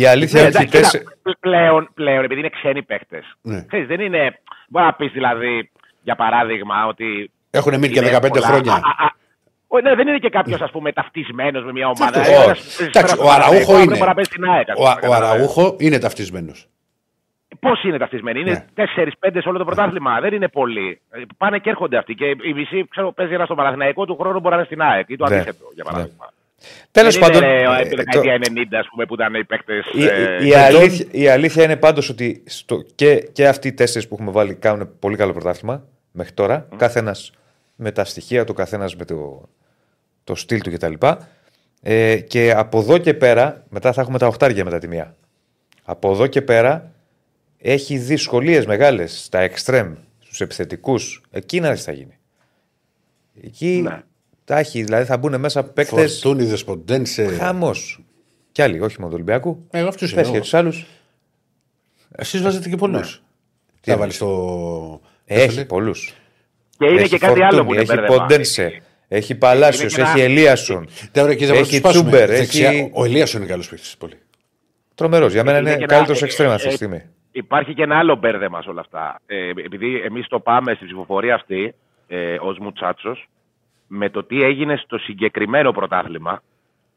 Η αλήθεια Ναι, είναι ότι εντάξει, τέσσε- κοίτα, πλέον, πλέον, επειδή είναι ξένοι παίκτες. Ναι. δεν είναι. Μπορεί να πεις δηλαδή, για παράδειγμα, ότι. Έχουν μείνει και είναι 15 πολλά- χρόνια. Α, α, α, ο- ναι, δεν είναι και κάποιος, ας πούμε, ταυτισμένος με μια ομάδα. αυτό, Ένας όχι. παίζει Εντάξει, πέρα στο ο Αραούχο Παναθηναϊκό, είναι. αύριο μπορεί να παίζει στην ΑΕΚ, ας Ο, πούμε, ο καταλαβαίνεις. Αραούχο είναι ταυτισμένος. Πώς είναι ταυτισμένοι, είναι Ναι. 4-5 σε όλο το πρωτάθλημα. Δεν είναι πολλοί. Ε, Πάνε και έρχονται αυτοί. Και η μισή, ξέρω, παίζει ένας στο Παναθηναϊκό του χρόνου μπορεί να είναι στην ΑΕΚ ή το Ναι. αντίθετο, για παράδειγμα. Τέλος δεν πάντων. είναι ε, ε, επί το- δεκαετία 90, ας πούμε, που ήταν οι παίκτες. η, η- η αλήθεια, η αλήθεια είναι πάντως ότι στο, και, και αυτοί οι τέσσερις που έχουμε βάλει κάνουν πολύ καλό πρωτάθλημα μέχρι τώρα. Κάθε με τα στοιχεία του, καθένας με το, το στυλ του κτλ. Ε, και από εδώ και πέρα, μετά θα έχουμε τα οχτάρια μετά τη μία. Από εδώ και πέρα έχει δυσκολίες μεγάλες στα εξτρέμ, στους επιθετικούς. Εκεί να δεις τι θα γίνει. Εκεί Ναι. Τα έχει, δηλαδή θα μπουν μέσα παίκτες. Φορτούνι, Δεσποντένσε. Χαμός. Κι άλλοι, όχι μόνο του Ολυμπιακού. Ε, αυτούς Πες εννοώ. και τους άλλους. Εσείς βάζετε και πολλούς. Τι θα βάλεις στο. Έχει πολλούς. Και είναι και κάτι άλλο που είναι Έχει μπέρδεμα. Ποντένσε. Έχει Παλάσιος, Είναι και ένα- έχει Ελίασον. Τώρα εκεί θα βάλω Έχει τους σπάσουμε. Τσούμπερ, Δεξιά, έχει- Ο Ελία είναι καλός παίκτης. Πολύ. Τρομερός. Για μένα Είναι είναι και καλύτερος ένα- εξτρέμα αυτή τη ε, στιγμή. Υπάρχει και ένα άλλο μπέρδεμα σε όλα αυτά. Ε, επειδή εμείς το πάμε στη ψηφοφορία αυτή ε, ως Μουτσάτσος, με το τι έγινε στο συγκεκριμένο πρωτάθλημα.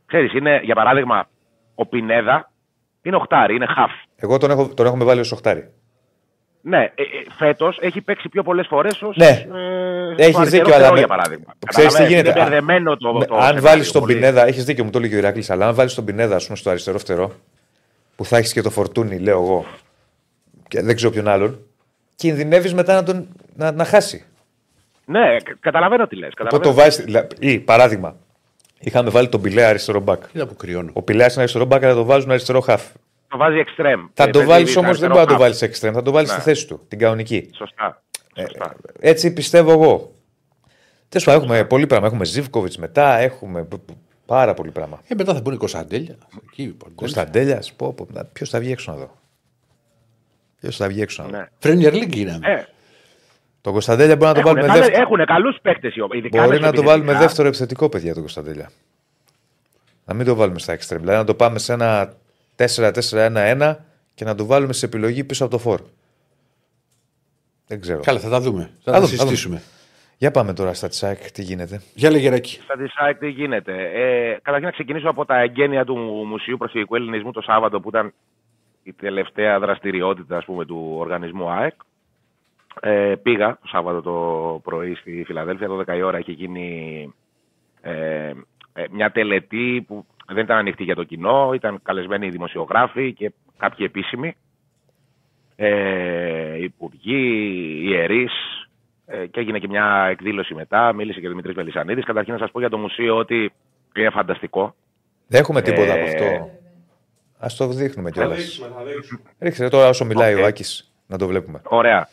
Ξέρεις, είναι για παράδειγμα ο Πινέδα είναι οχτάρι, είναι χαφ. Εγώ τον, έχω, τον έχουμε βάλει ως οχτάρι. Ναι, ε, ε, φέτος έχει παίξει πιο πολλές φορές ως. Ναι. ε, Έχεις στο αριστερό δίκιο, αλλά. φτερό, με- για παράδειγμα. Ξέρεις τι Καταλαβαίνεις, γίνεται. Είναι μπερδεμένο το. Με- το αν σενάριο βάλεις τον πολύ. Πινέδα, έχεις δίκιο, μου το λέει και ο Ηρακλή, αλλά αν βάλεις τον Πινέδα, ας πούμε, στο αριστερό φτερό, που θα έχεις και το φορτούνι, λέω εγώ, και δεν ξέρω ποιον άλλον, κινδυνεύεις μετά να, τον, να, να χάσει. Ναι, κα- καταλαβαίνω τι λες. Οπότε το βάζει. Ή παράδειγμα, είχαμε βάλει τον Πιλέα αριστερό μπακ. Κοίτα που κρυώνω. Ο Πιλέα είναι αριστερό μπακ, αλλά το βάζουν αριστερό χαφ. Το βάζει εξτρέμ. Θα Ε, το παίζει βάλεις αριστερό όμως, δεν μπορεί να το χαφ. βάλεις εξτρέμ, θα το βάλεις Ναι. στη θέση του, την κανονική. Σωστά. Ε, Σωστά. Έτσι πιστεύω εγώ. Τέλος πάντων, έχουμε πολύ πράγμα. Έχουμε Ζήβκοβιτ μετά, έχουμε π- π- πάρα πολύ πράγμα. Ε, μετά θα πούνε Κωνσταντέλια. Εκεί, Ποντένσε. Κωνσταντέλιας, πω, πω, ποιος θα βγει έξω να δω; Ποιος θα βγει έξω να δω; Ναι. Premier League είναι. Ε, Τον Κωνσταντέλια μπορεί να το βάλουμε δεύτερο. Έχουν καλούς παίκτες. Μπορεί να το βάλουμε δεύτερο επιθετικό, παιδιά, τον Κωνσταντέλια. Να μην το βάλουμε στα extreme. Δηλαδή να το πάμε σε ένα 4-4-1-1 και να το βάλουμε σε επιλογή πίσω από το φόρ. Δεν ξέρω. Καλά, θα τα δούμε. Θα Θα τα δούμε, θα συζητήσουμε. Για πάμε τώρα στα τσάκ, τι γίνεται. Για λέγε Ράκη. Στα Decide τι γίνεται. Ε, καταρχήν να ξεκινήσω από τα εγγένεια του Μουσείου Προσφυγικού Ελληνισμού το Σάββατο που ήταν η τελευταία δραστηριότητα ας πούμε, του οργανισμού ΑΕΚ. Ε, πήγα το Σάββατο το πρωί στη Φιλαδέλφια, 12 η ώρα έχει γίνει ε, ε, μια τελετή που δεν ήταν ανοιχτή για το κοινό, ήταν καλεσμένοι οι δημοσιογράφοι και κάποιοι επίσημοι, ε, υπουργοί, ιερείς, ε, και έγινε και μια εκδήλωση μετά, μίλησε και ο Δημήτρης Μελισσανίδης. Καταρχήν να σας πω για το μουσείο ότι είναι φανταστικό. Δεν έχουμε τίποτα Ε, από αυτό. Α το δείχνουμε Θα κιόλας. δείξουμε, θα δείξουμε. Ρίξτε τώρα όσο μιλάει Οκ. ο Άκης να το βλέπουμε. Ωραία.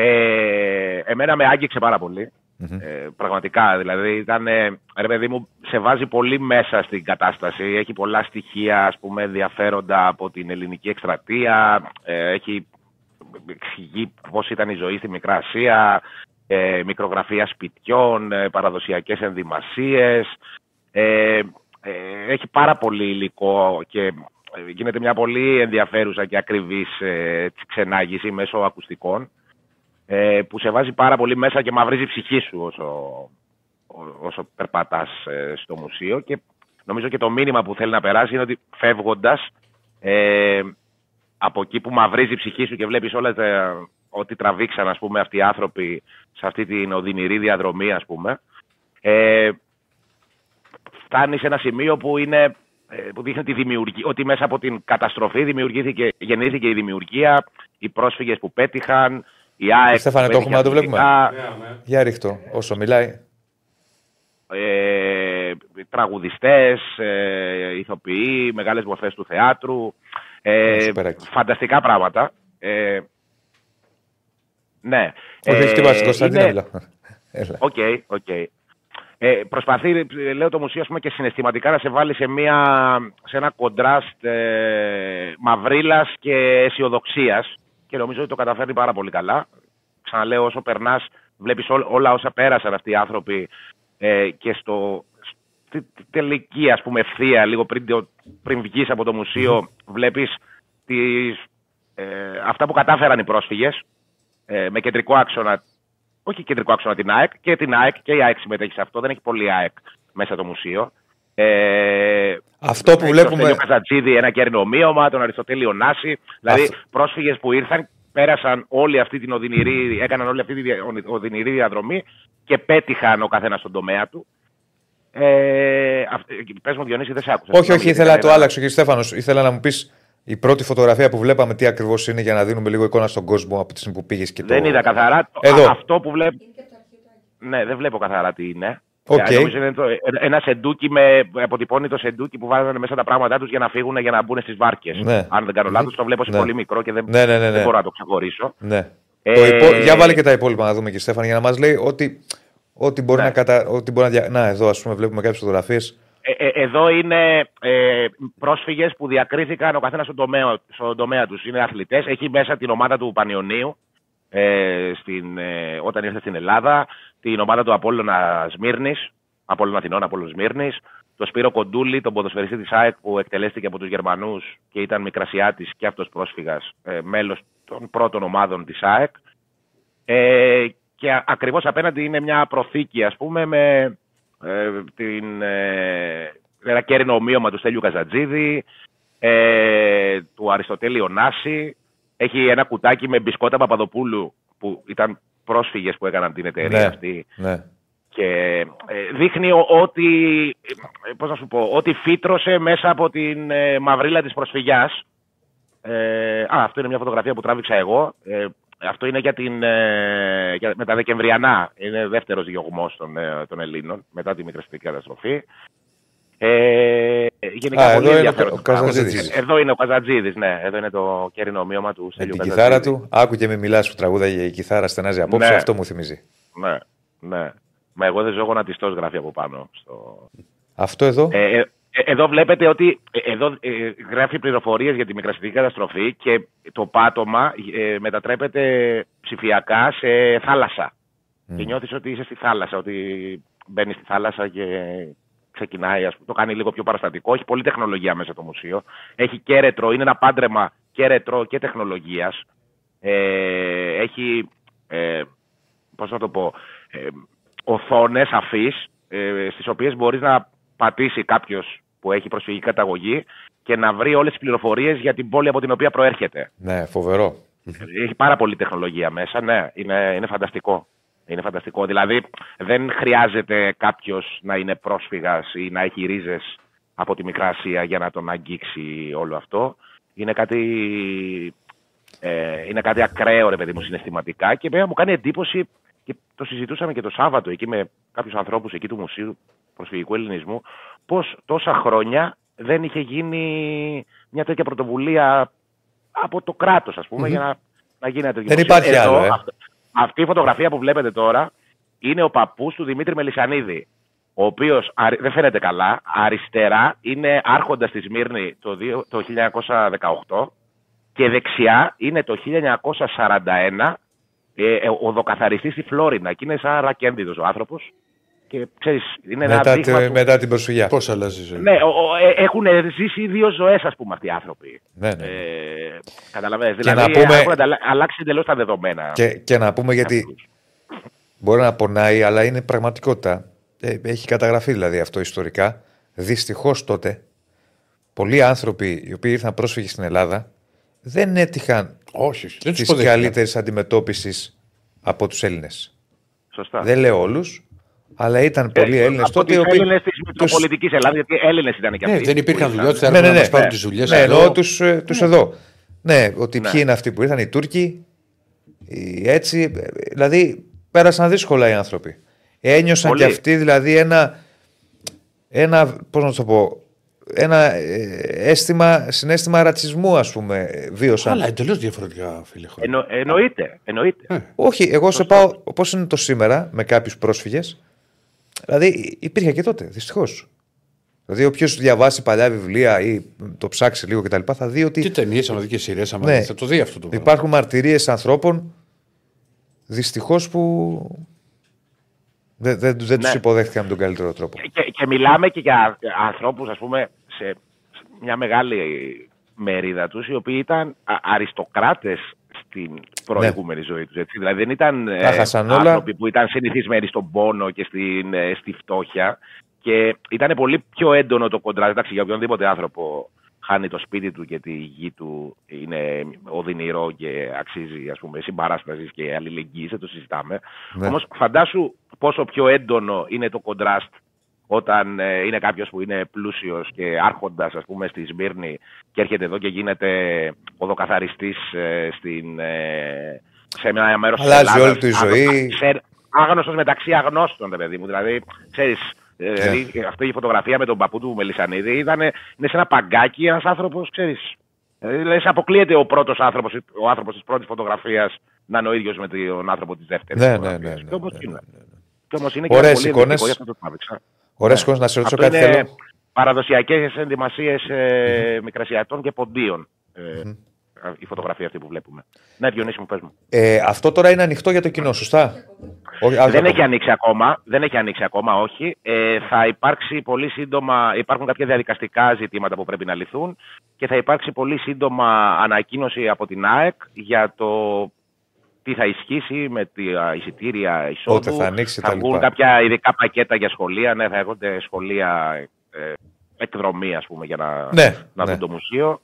Ε, εμένα με άγγιξε πάρα πολύ. Ε, πραγματικά, δηλαδή ήταν, ε, ρε παιδί μου, σε βάζει πολύ μέσα στην κατάσταση. Έχει πολλά στοιχεία, ας πούμε, ενδιαφέροντα από την ελληνική εκστρατεία. Ε, έχει εξηγεί πώς ήταν η ζωή στη Μικρά Ασία, ε, μικρογραφία σπιτιών, ε, παραδοσιακές ενδυμασίες. Ε, ε, έχει πάρα πολύ υλικό και ε, γίνεται μια πολύ ενδιαφέρουσα και ακριβής ε, έτσι, ξενάγηση μέσω ακουστικών ε, που σε βάζει πάρα πολύ μέσα και μαυρίζει η ψυχή σου όσο, ό- όσο περπατάς ε, στο μουσείο. Και νομίζω και το μήνυμα που θέλει να περάσει είναι ότι φεύγοντας ε, από εκεί που μαυρίζει η ψυχή σου και βλέπεις όλα τα, ό,τι τραβήξαν ας πούμε, αυτοί οι άνθρωποι σε αυτή την οδυνηρή διαδρομή, ας πούμε, ε, φτάνει σε ένα σημείο που, είναι, ε, που δείχνει τη δημιουργία, ότι μέσα από την καταστροφή δημιουργήθηκε, γεννήθηκε η δημιουργία, οι πρόσφυγες που πέτυχαν, η ΑΕΚ. Στέφανε, που το πέτυχε έχουμε να το βλέπουμε. αθλητικά, Ναι, ναι. Για ρίχτω, όσο μιλάει. ε, τραγουδιστές, ε, ηθοποιοί, μεγάλες μορφές του θεάτρου, ε, Σουπεράκι. φανταστικά πράγματα. Ε, ναι. Όχι, όχι, χτυπάς την Ε, Κωνσταντίνα, είναι- μιλάω. (laughs) Έλα. OK, OK. Ε, προσπαθεί, ε, λέω το μουσείο, ας πούμε, και συναισθηματικά να σε βάλει σε, μια, σε ένα κοντράστ ε, μαυρίλας και αισιοδοξίας. Και νομίζω ότι το καταφέρνει πάρα πολύ καλά. Ξαναλέω, όσο περνάς, βλέπεις όλα όσα πέρασαν αυτοί οι άνθρωποι ε, και στο, στη στη τελική, ας πούμε, ευθεία, λίγο πριν, το- πριν βγεις από το μουσείο, βλέπεις τις, ε, αυτά που κατάφεραν οι πρόσφυγες ε, με κεντρικό άξονα όχι κεντρικό άξονα την ΑΕΚ, και την ΑΕΚ και η ΑΕΚ συμμετέχει σε αυτό. Δεν έχει πολύ ΑΕΚ μέσα το μουσείο. Ε, Αυτό που έχει βλέπουμε- Τον Στέλιο Καζατζίδη, ένα κέρνο ομοίωμα, τον Αριστοτέλειο Νάση. Δηλαδή, Αυτό- πρόσφυγες που ήρθαν, πέρασαν όλη αυτή την οδυνηρή, έκαναν όλη αυτή τη δια- οδυνηρή διαδρομή και πέτυχαν ο καθένας στον τομέα του. Ε, αυ- πες μου, Διονύση, δεν σε άκουσα. Όχι, Συγγνώμη, όχι, γιατί ήθελα να το κανένα- άλλαξω, κύριε Στέφανος. Ήθελα να μου πεις η πρώτη φωτογραφία που βλέπαμε τι ακριβώς είναι για να δίνουμε λίγο εικόνα στον κόσμο από τη στιγμή που πήγες και το. Δεν είδα καθαρά. Το- Εδώ. α- Αυτό που βλέπω. Είναι και από το αρχιτάκι. Ναι, δεν βλέπω καθαρά τι είναι. Οκ. Ε, νομίζω είναι το, ε, ένα σεντούκι με αποτυπώνει το σεντούκι που βάζανε μέσα τα πράγματά τους για να φύγουν για να μπουν στις βάρκες. Ναι. Αν δεν κάνω λάθος, το βλέπω σε Ναι. πολύ μικρό και δεν, Ναι, ναι, ναι, ναι. δεν μπορώ να το ξεχωρίσω. Ναι. Ε, Το υπό... Για βάλε και τα υπόλοιπα να δούμε, κύριε Στέφανο, για να μας λέει ότι, ότι μπορεί Ναι. να κατα... ότι μπορεί να. δια- Να, εδώ ας πούμε βλέπουμε κάποιες φωτογραφίες. Ε, ε, εδώ είναι ε, πρόσφυγες που διακρίθηκαν ο καθένας στον τομέα, στον τομέα τους. Είναι αθλητές. Έχει μέσα την ομάδα του Πανιωνίου ε, στην, ε, όταν ήρθε στην Ελλάδα, την ομάδα του Απόλλωνα Σμύρνης, Απόλλωνα Αθηνών, Απόλλωνα Σμύρνης, το Σπύρο Κοντούλη, τον ποδοσφαιριστή της ΑΕΚ που εκτελέστηκε από τους Γερμανούς και ήταν μικρασιάτης και αυτός πρόσφυγας, ε, μέλος των πρώτων ομάδων της ΑΕΚ. Ε, και α- ακριβώς απέναντι είναι μια προθήκη, ας πούμε, με ε, την, ε, ένα κέρινο ομοίωμα του Στέλιου Καζατζίδη, ε, του Αριστοτέλη Ωνάση. Έχει ένα κουτάκι με μπισκότα Παπαδοπούλου, που ήταν πρόσφυγες που έκαναν την εταιρεία Ναι. αυτή. Ναι. Και ε, δείχνει ο- ότι, ε, πώς να σου πω, ότι φύτρωσε μέσα από την ε, μαυρίλα της προσφυγιάς. Ε, α, αυτό είναι μια φωτογραφία που τράβηξα εγώ. Ε, αυτό είναι για την, ε, για, με τα Δεκεμβριανά. Είναι δεύτερος διωγμός των, ε, των Ελλήνων μετά τη μικρασπική καταστροφή. Ε, γενικά Α, πολύ εδώ είναι ο ενδιαφέρον Κα- το πράγμα. ο Καζατζίδης. Εδώ είναι ο Καζατζίδης, ναι. Εδώ είναι το κέρινο ομοίωμα του Με Στέλιου την Καζατζίδη. κιθάρα του. Άκου και μη μιλάς που τραγούδαγε η κιθάρα στενάζει απόψε. Ναι. Αυτό μου θυμίζει. Ναι, ναι. Μα εγώ δεν ζω γονατιστός γράφει από πάνω. Στο... Αυτό εδώ. Ε, ε, ε, εδώ βλέπετε ότι ε, εδώ ε, γράφει πληροφορίες για τη μικρασιατική καταστροφή και το πάτωμα ε, μετατρέπεται ψηφιακά σε θάλασσα. Και νιώθεις ότι είσαι στη θάλασσα, ότι μπαίνεις στη θάλασσα και ξεκινάει, ας πούμε, το κάνει λίγο πιο παραστατικό. Έχει πολλή τεχνολογία μέσα το μουσείο. Έχει και ρετρό, είναι ένα πάντρεμα και ρετρό και τεχνολογίας. Ε, έχει, ε, πώς να το πω, ε, οθόνες αφής, ε, στις οποίες μπορείς να πατήσει κάποιος που έχει προσφυγική καταγωγή και να βρει όλες τις πληροφορίες για την πόλη από την οποία προέρχεται. Ναι, φοβερό. Έχει πάρα πολλή τεχνολογία μέσα, ναι, είναι, είναι φανταστικό. Είναι φανταστικό. Δηλαδή, δεν χρειάζεται κάποιος να είναι πρόσφυγας ή να έχει ρίζες από τη Μικρά Ασία για να τον αγγίξει όλο αυτό. Είναι κάτι, ε, είναι κάτι ακραίο, ρε παιδί μου, συναισθηματικά και βέβαια μου κάνει εντύπωση και το συζητούσαμε και το Σάββατο εκεί με κάποιους ανθρώπους εκεί του Μουσείου Προσφυγικού Ελληνισμού, πώς τόσα χρόνια δεν είχε γίνει μια τέτοια πρωτοβουλία από το κράτος, ας πούμε, για να, να γίνει ένα τέτοιο Δεν μουσείο. υπάρχει Εδώ, άλλο, ε. αυ- αυτή η φωτογραφία που βλέπετε τώρα είναι ο παππούς του Δημήτρη Μελισανίδη, ο οποίος αρι- δεν φαίνεται καλά, αριστερά είναι άρχοντας στη Σμύρνη το, δύο- το 1918 και δεξιά είναι το 1941 ε, ε, ο δοκαθαριστής στη Φλόρινα και είναι σαν ρακέντιδος ο άνθρωπος και ξέρεις, είναι ένα Μετά, δείγμα τη- του- μετά την προσφυγιά. Πώς αλλάζει η ζωή; Ναι, ο- ο- ε, έχουν ζήσει δύο ζωές ας πούμε αυτοί οι άνθρωποι. Ναι, ναι. Ε, καταλαβαίνεις, Και δηλαδή να πούμε- έχουν ανταλλα- αλλάξει εντελώς τα δεδομένα. Και, και να πούμε γιατί μπορεί να πονάει, αλλά είναι πραγματικότητα. Ε, έχει καταγραφεί δηλαδή αυτό ιστορικά. Δυστυχώς τότε πολλοί άνθρωποι οι οποίοι ήρθαν πρόσφυγες στην Ελλάδα δεν έτυχαν Όχι, όχι, δεν τους της καλύτερης αντιμετώπισης από τους Έλληνες. Σωστά. Δεν λέω όλους, αλλά ήταν πολλοί Έλληνες Ε, Από τότε. τις οι οποίοι- Έλληνες της τους- Μητροπολιτικής Ελλάδας, γιατί Έλληνες ήταν και Ναι, αυτοί. δεν υπήρχαν που δουλειές, ήρθαν. θέλουν Ναι, ναι, να ναι. μα πάρουν Ναι. τις δουλειές. Ναι, εννοώ τους τους εδώ. Ναι, ότι Ναι. ποιοι είναι αυτοί που ήρθαν, οι Τούρκοι. οι Έτσι, ε, δηλαδή πέρασαν δύσκολα οι άνθρωποι. Ένιωσαν Πολύ. και αυτοί δηλαδή ένα, ένα πώς να το πω, ένα ε, αίσθημα, συνέστημα ρατσισμού ας πούμε ε, βίωσαν. Αλλά εντελώς διαφορετικά, φίλε. χρόνια. Εννο, εννοείται, εννοείται. Όχι, εγώ σε πάω όπως είναι το σήμερα με κάποιους πρόσφυγες. Δηλαδή υπήρχε και τότε, δυστυχώς. Δηλαδή όποιος διαβάσει παλιά βιβλία ή το ψάξει λίγο κτλ. θα δει ότι Τι ταινίες, άμα δει και σειρές, άμα Ναι. δεις, θα το δει αυτό το πράγμα. Υπάρχουν μαρτυρίες ανθρώπων δυστυχώς που δεν, δεν, δεν τους Ναι. υποδέχτηκαν με τον καλύτερο τρόπο. Και, και μιλάμε και για ανθρώπους, ας πούμε, σε, σε μια μεγάλη μερίδα τους, οι οποίοι ήταν α- αριστοκράτες στην προηγούμενη ζωή τους. Έτσι. Δηλαδή δεν ήταν ε, Τα χάσαν όλα. άνθρωποι που ήταν συνηθισμένοι στον πόνο και στην, ε, στη φτώχεια και ήταν πολύ πιο έντονο το κοντράζ. Εντάξει, για οποιονδήποτε άνθρωπο χάνει το σπίτι του και τη γη του είναι οδυνηρό και αξίζει ας πούμε συμπαράστασης και αλληλεγγύη, δεν το συζητάμε. Ναι. Όμως φαντάσου πόσο πιο έντονο είναι το κοντράστ όταν ε, είναι κάποιος που είναι πλούσιος και άρχοντας, ας πούμε, στη Σμύρνη και έρχεται εδώ και γίνεται οδοκαθαριστή ε, στην, ε, σε ένα μέρος της Αλλάζει Ελλάδας. όλη του η ζωή. Άγνωστος μεταξύ αγνώστων, ρε παιδί μου. Δηλαδή, ξέρεις, Ναι. δηλαδή, αυτή η φωτογραφία με τον παππού του Μελισανίδη ήταν, είναι σε ένα παγκάκι ένας άνθρωπος, ξέρεις. Δηλαδή, αποκλείεται ο πρώτος άνθρωπος, ο άνθρωπος της πρώτης φωτογραφίας να είναι ο ίδιος με τον άνθρωπο της δεύτερης. Ναι, ναι, ναι, ναι, Και όμως ναι, είναι. ναι, ναι. Και όμως είναι Ωραίες και πολύ εικόνες. Ενδεικτικό, γι' αυτό το τράβηξα. Ωραία, Ναι. ναι. να σε ρωτήσω Αυτό κάτι είναι θέλω. παραδοσιακές ενδυμασίες ε, μικρασιατών και ποντίων. Ε, Η φωτογραφία αυτή που βλέπουμε. Ναι, Διονύση μου, πες μου. Ε, αυτό τώρα είναι ανοιχτό για το κοινό, σωστά; Όχι, άλλο Δεν ακόμα. έχει ανοίξει ακόμα, δεν έχει ανοίξει ακόμα, όχι. Ε, θα υπάρξει πολύ σύντομα, υπάρχουν κάποια διαδικαστικά ζητήματα που πρέπει να λυθούν και θα υπάρξει πολύ σύντομα ανακοίνωση από την ΑΕΚ για το τι θα ισχύσει με τα εισιτήρια εισόδου. Πότε θα ανοίξει θα τα βγουν λοιπά. κάποια ειδικά πακέτα για σχολεία, ναι, θα έρχονται σχολεία ε, εκδρομή, ας πούμε, για να, Ναι, να ναι. δουν το μουσείο.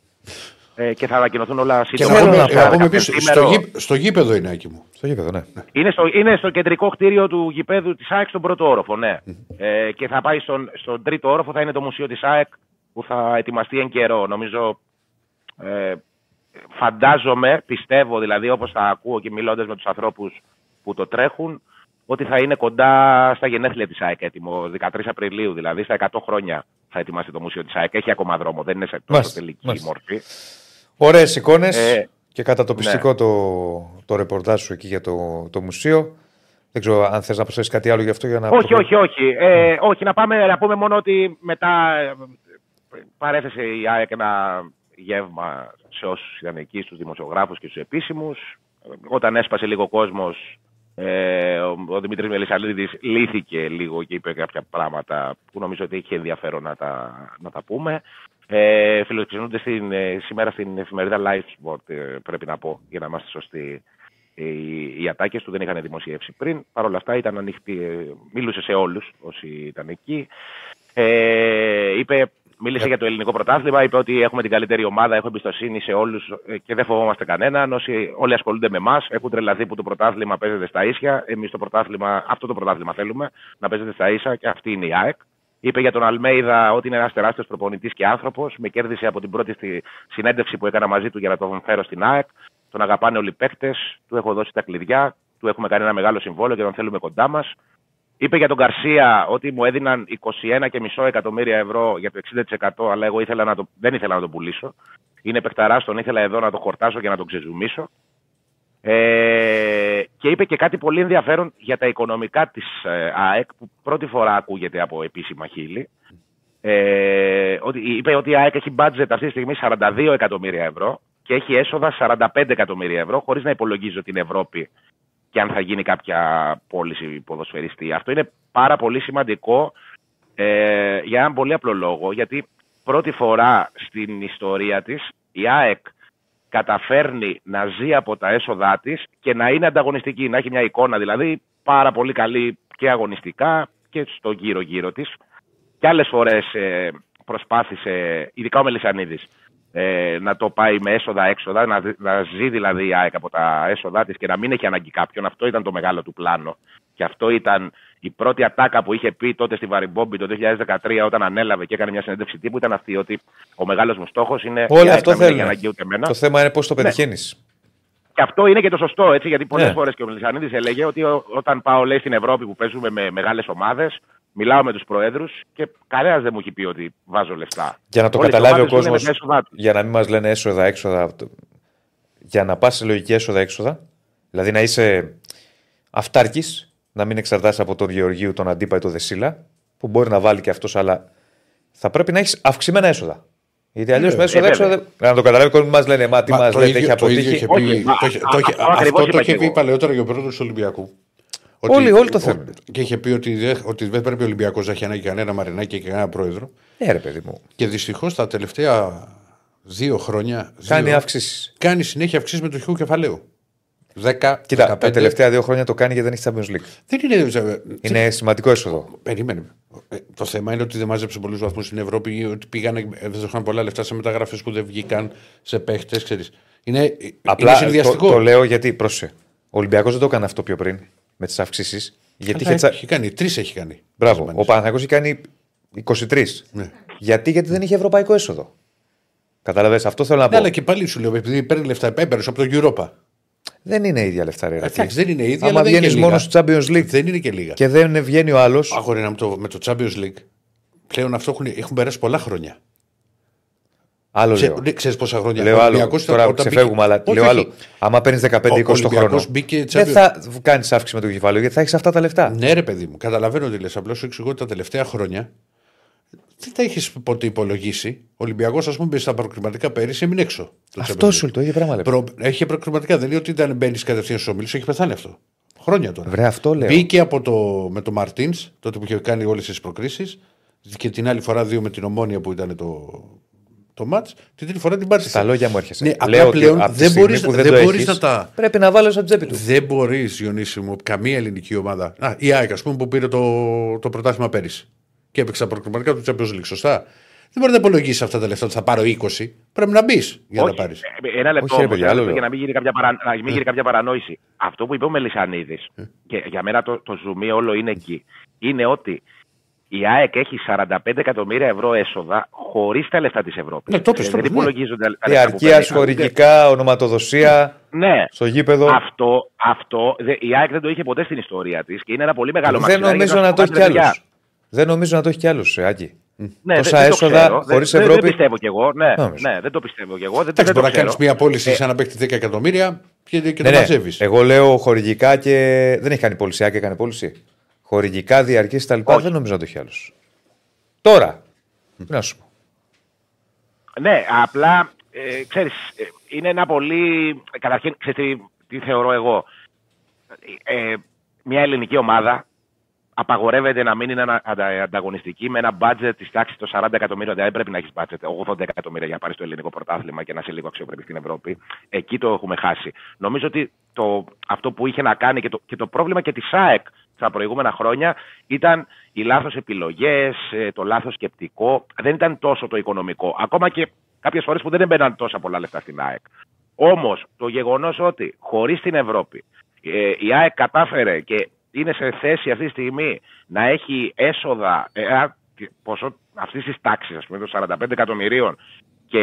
Ε, και θα ανακοινωθούν όλα Και σύντομα. θέλω να να πούμε, πω, να πούμε επίσης, στο, Πεντήμερο- γήπ- στο γήπεδο είναι άκη μου. Στο γήπεδο, ναι. είναι στο, είναι στο κεντρικό κτίριο του γηπέδου της ΑΕΚ στον πρώτο όροφο, ναι. Ε, και θα πάει στον, στον τρίτο όροφο, θα είναι το μουσείο της ΑΕΚ που θα ετοιμαστεί εν καιρό. Νομίζω, ε, φαντάζομαι, πιστεύω δηλαδή όπως θα ακούω και μιλώντας με τους ανθρώπους που το τρέχουν, ότι θα είναι κοντά στα γενέθλια της ΑΕΚ έτοιμο, 13 Απριλίου δηλαδή, στα 100 χρόνια θα ετοιμάσει το μουσείο της ΑΕΚ. Έχει ακόμα δρόμο, δεν είναι σε τόσο Μάλιστα, τελική μάλιστα. μορφή. Ωραίες εικόνες Ε, και κατατοπιστικό το, το ρεπορτάζ σου εκεί για το, το μουσείο. Δεν ξέρω αν θες να προσθέσεις κάτι άλλο γι' αυτό για να. Όχι, προχωρήσουμε. όχι, όχι. Ε, όχι, να, πάμε, να πούμε μόνο ότι μετά ε, παρέθεσε η ΑΕΚ ένα γεύμα σε όσους ήταν εκεί, στους δημοσιογράφους και στους επίσημους. Όταν έσπασε λίγο ο κόσμος, ε, ο, ο Δημήτρης Μελισσαλίδης λύθηκε λίγο και είπε κάποια πράγματα που νομίζω ότι είχε ενδιαφέρον να τα, να τα πούμε. Ε, φιλοξενούνται στην, ε, σήμερα στην εφημερίδα Live Sport, ε, πρέπει να πω, για να είμαστε σωστοί. Οι, οι ατάκες του δεν είχαν δημοσιεύσει πριν. Παρ' όλα αυτά ήταν ανοιχτή, ε, μίλησε σε όλους όσοι ήταν εκεί. Ε, είπε, μίλησε για το ελληνικό πρωτάθλημα, είπε ότι έχουμε την καλύτερη ομάδα, έχω εμπιστοσύνη σε όλους και δεν φοβόμαστε κανέναν. Όσοι όλοι ασχολούνται με εμάς, έχουν τρελαθεί που το πρωτάθλημα παίζεται στα ίσια. Εμείς το πρωτάθλημα, αυτό το πρωτάθλημα θέλουμε να παίζεται στα ίσα και αυτή είναι η ΑΕΚ. Είπε για τον Αλμέιδα ότι είναι ένας τεράστιος προπονητής και άνθρωπος. Με κέρδισε από την πρώτη στη συνέντευξη που έκανα μαζί του για να τον φέρω στην ΑΕΚ. Τον αγαπάνε όλοι οι παίκτες. Του έχω δώσει τα κλειδιά. Του έχουμε κάνει ένα μεγάλο συμβόλαιο και τον θέλουμε κοντά μας. Είπε για τον Καρσία ότι μου έδιναν 21,5 εκατομμύρια ευρώ για το 60% αλλά εγώ ήθελα να το, δεν ήθελα να το πουλήσω. Είναι παιχταράς, τον ήθελα εδώ να το χορτάσω και να τον ξεζουμίσω. Ε, και είπε και κάτι πολύ ενδιαφέρον για τα οικονομικά της ε, ΑΕΚ που πρώτη φορά ακούγεται από επίσημα χείλη. Ε, ότι, είπε ότι η ΑΕΚ έχει budget αυτή τη στιγμή 42 εκατομμύρια ευρώ και έχει έσοδα 45 εκατομμύρια ευρώ χωρίς να υπολογίζω την Ευρώπη και αν θα γίνει κάποια πώληση ποδοσφαιριστή. Αυτό είναι πάρα πολύ σημαντικό ε, για έναν πολύ απλό λόγο, γιατί πρώτη φορά στην ιστορία της η ΑΕΚ καταφέρνει να ζει από τα έσοδά της και να είναι ανταγωνιστική, να έχει μια εικόνα δηλαδή πάρα πολύ καλή και αγωνιστικά και στο γύρω-γύρω της. Και άλλες φορές ε, προσπάθησε, ειδικά ο Μελισανίδης, ε, να το πάει με έσοδα-έξοδα, να, δι- να ζει δηλαδή η ΑΕΚ από τα έσοδα της και να μην έχει ανάγκη κάποιον. Αυτό ήταν το μεγάλο του πλάνο. Και αυτό ήταν η πρώτη ατάκα που είχε πει τότε στη Βαριμπόμπη το 2013 όταν ανέλαβε και έκανε μια συνέντευξη τύπου. Ήταν αυτή ότι ο μεγάλος μου στόχος είναι η Όλοι ΑΕΚ αυτό να μην έχει θέλουν. ανάγκη ούτε εμένα. Το θέμα είναι πώς το πετυχαίνεις. Και αυτό είναι και το σωστό, έτσι, γιατί πολλές Ναι. φορές και ο Μελισανίδη έλεγε ότι ο- όταν πάω, λέει, στην Ευρώπη που παίζουμε με μεγάλες ομάδες, μιλάω με τους προέδρους και κανένας δεν μου έχει πει ότι βάζω λεφτά. Για να το Όλες οι καταλάβει ο ομάδες ζουν με κόσμος, τα έσοδά τους. για να μην μας λένε έσοδα-έξοδα, για να πας σε λογική έσοδα-έξοδα, δηλαδή να είσαι αυτάρκης, να μην εξαρτάσαι από τον Γεωργίου, τον Αντίπα ή τον Δεσίλα, που μπορεί να βάλει και αυτός, αλλά θα πρέπει να έχεις αυξημένα έσοδα. Γιατί αλλιώς με έσοδα-έξοδα. βέβαια. δεν- Να το καταλάβει ο κόσμος, μας λένε Μα τι Μα μας το λέτε, ίδιο- έχει το ίδιο αποτύχει. είχε Όχι, πει- μα- το είχε- α- το είχε- αυτό ακριβώς Αυτό το είπα είχε και πει εγώ. παλαιότερα και ο πρόεδρος του Ολυμπιακού. Όλοι- όλοι το ο- θέλουν. Και είχε πει ότι δεν, ότι δεν πρέπει ο Ολυμπιακός να έχει ανάγκη κανένα μαρινάκι και κανένα πρόεδρο. Ναι, ρε παιδί μου. Και δυστυχώς τα τελευταία δύο χρόνια. Κάνει δύο, αύξηση. Κάνει συνέχεια αυξήσεις με το χειού κεφαλαίου. 10, Κοίτα, 15. τα τελευταία δύο χρόνια το κάνει γιατί δεν έχει Champions League. Δεν είναι. Είναι σημαντικό έσοδο. Περίμενε. Ε, Το θέμα είναι ότι δεν μάζεψε πολλούς βαθμούς στην Ευρώπη, ή ότι πήγαν, ε, δεν δώσαν πολλά λεφτά σε μεταγραφές που δεν βγήκαν, σε παίχτες, ξέρεις. Είναι, Απλά είναι το, συνδυαστικό. το λέω γιατί, πρόσεχε. Ο Ολυμπιακός δεν το έκανε αυτό πιο πριν με τις αυξήσεις. Γιατί είχε τσα... έχει κάνει, τρεις έχει κάνει. Μπράβο. Μαζεμένες. Ο Παναθηναϊκός έχει κάνει 23. Ναι. Γιατί, γιατί δεν είχε ευρωπαϊκό έσοδο. Καταλαβες, αυτό θέλω να Ναι, πω. αλλά και πάλι σου λέω, επειδή παίρνει λεφτά, έπαιρνες από το Europa. Δεν είναι ίδια λεφτά, ρε. Ρακή. Εντάξει, δεν είναι ίδια, Άμα αλλά δεν είναι βγαίνεις και μόνος λίγα. στο Champions League Δεν είναι και λίγα. και δεν βγαίνει ο άλλος. Αγόρι με το, με το Champions League. Πλέον αυτό έχουν, έχουν περάσει πολλά χρόνια. Άλλο Ξέ, λέω. ναι, ξέρεις πόσα χρόνια. Λέω Ο άλλο. Ολυμπιακός Τώρα όταν ξεφεύγουμε, μπήκε- αλλά Όχι, λέω όχι. άλλο. Άμα παίρνεις 15-20 Ο το χρόνο. Ολυμπιακός μπήκε Δεν Champions- θα κάνεις αύξηση με το κεφάλαιο γιατί θα έχεις αυτά τα λεφτά. Ναι, ρε παιδί μου, καταλαβαίνω τι λες. Απλώς σου εξηγώ ότι τα τελευταία χρόνια δεν τα έχεις ποτέ υπολογίσει. Ο Ολυμπιακός, ας πούμε, στα προκριματικά πέρυσι έμεινε έξω. το Αυτό Champions σου League. το ίδιο πράγμα λέω. Προ... Έχει προκριματικά. Δεν είναι ότι δεν μπαίνεις κατευθείαν στους ομίλους, έχει πεθάνει αυτό. Χρόνια τώρα. Βρε, αυτό λέω. Μπήκε από το, με το Μαρτίνς, τότε που είχε κάνει όλες τις προκρίσεις, και την άλλη φορά δύο με την Ομόνια που ήταν το, το μάτς. Την τρίτη φορά την πάτησε. Στα λόγια μου έρχεσαι. Ναι, απλά λέω ότι πλέον από τη δεν στιγμή μπορείς- που δεν, δεν το μπορείς έχεις, να τα- Πρέπει να βάλει από τσέπη του. Δεν μπορείς, Διονύση μου, καμία ελληνική ομάδα. Α, η ΑΕΚ, ας πούμε, που πήρε το, το πρωτάθλημα πέρυσι. Και έπαιξε τα προκριματικά του Champions League. Σωστά. Δεν μπορεί να υπολογίσει αυτά τα λεφτά ότι θα πάρω 20. Πρέπει να μπεις για να τα πάρεις. ε, Ένα λεπτό Όχι, ρε όμως, παιδιά, ένα άλλο λεπτό λέω. για να μην γίνει κάποια, παρα... να μην γίνει κάποια παρανόηση. Αυτό που είπε ο Μελισανίδης, Ε. και για μένα το, το ζουμί όλο είναι εκεί, είναι ότι η ΑΕΚ έχει 45 εκατομμύρια ευρώ έσοδα χωρίς τα λεφτά της Ευρώπης. Ναι, το είπες δεν τώρα, ναι. υπολογίζονται τα λεφτά που Διαρκείας, παίρνει. χορηγικά, ονοματοδοσία, Ναι, στο γήπεδο. αυτό, αυτό δε- η ΑΕΚ δεν το είχε ποτέ στην ιστορία της και είναι ένα πολύ μεγάλο Δεν μαξιλάρι νομίζω για να το έχει σου κι πω κάτι, άλλος. παιδιά. Δεν νομίζω να το έχει κι άλλος, Άκη. Ναι, Τόσα δεν, δεν το έσοδα ξέρω. χωρίς δεν, Ευρώπη. Δεν, πιστεύω κι εγώ. Ναι, Νόμιζα. ναι, δεν το πιστεύω κι εγώ. Δεν, Εντάξει, δεν το μπορεί να κάνεις ξέρω. μια πώληση Ε, σαν να παίχτη 10 εκατομμύρια και, και Ναι, το ναι. μαζεύεις. Εγώ λέω χορηγικά και. Δεν έχει κάνει πώληση, Άκη έκανε πώληση. Χορηγικά, διαρκή κτλ. Όχι. Δεν νομίζω να το έχει άλλο. Τώρα. Τι να σου πω. Ναι, απλά ε, ξέρεις, ε, είναι ένα πολύ. Καταρχήν, ξέρεις τι, τι θεωρώ εγώ. Ε, μια ελληνική ομάδα απαγορεύεται να μην είναι ανα- αντα- ανταγωνιστική με ένα budget της τάξης των 40 εκατομμύρων. Δεν πρέπει να έχεις budget 80 εκατομμύρια για να πάρεις το ελληνικό πρωτάθλημα και να είσαι λίγο αξιοπρεπής στην Ευρώπη. Εκεί το έχουμε χάσει. Νομίζω ότι το, αυτό που είχε να κάνει και το, και το πρόβλημα και της ΣΑΕΚ στα προηγούμενα χρόνια ήταν οι λάθος επιλογές, το λάθος σκεπτικό. Δεν ήταν τόσο το οικονομικό. Ακόμα και κάποιες φορές που δεν έμπαιναν τόσα πολλά λεφτά στην ΑΕΚ. Όμως το γεγονός ότι χωρίς την Ευρώπη ε, η ΑΕΚ κατάφερε και είναι σε θέση αυτή τη στιγμή να έχει έσοδα ε, α, τι- ποσό αυτής της τάξης, ας πούμε, των 45 εκατομμυρίων και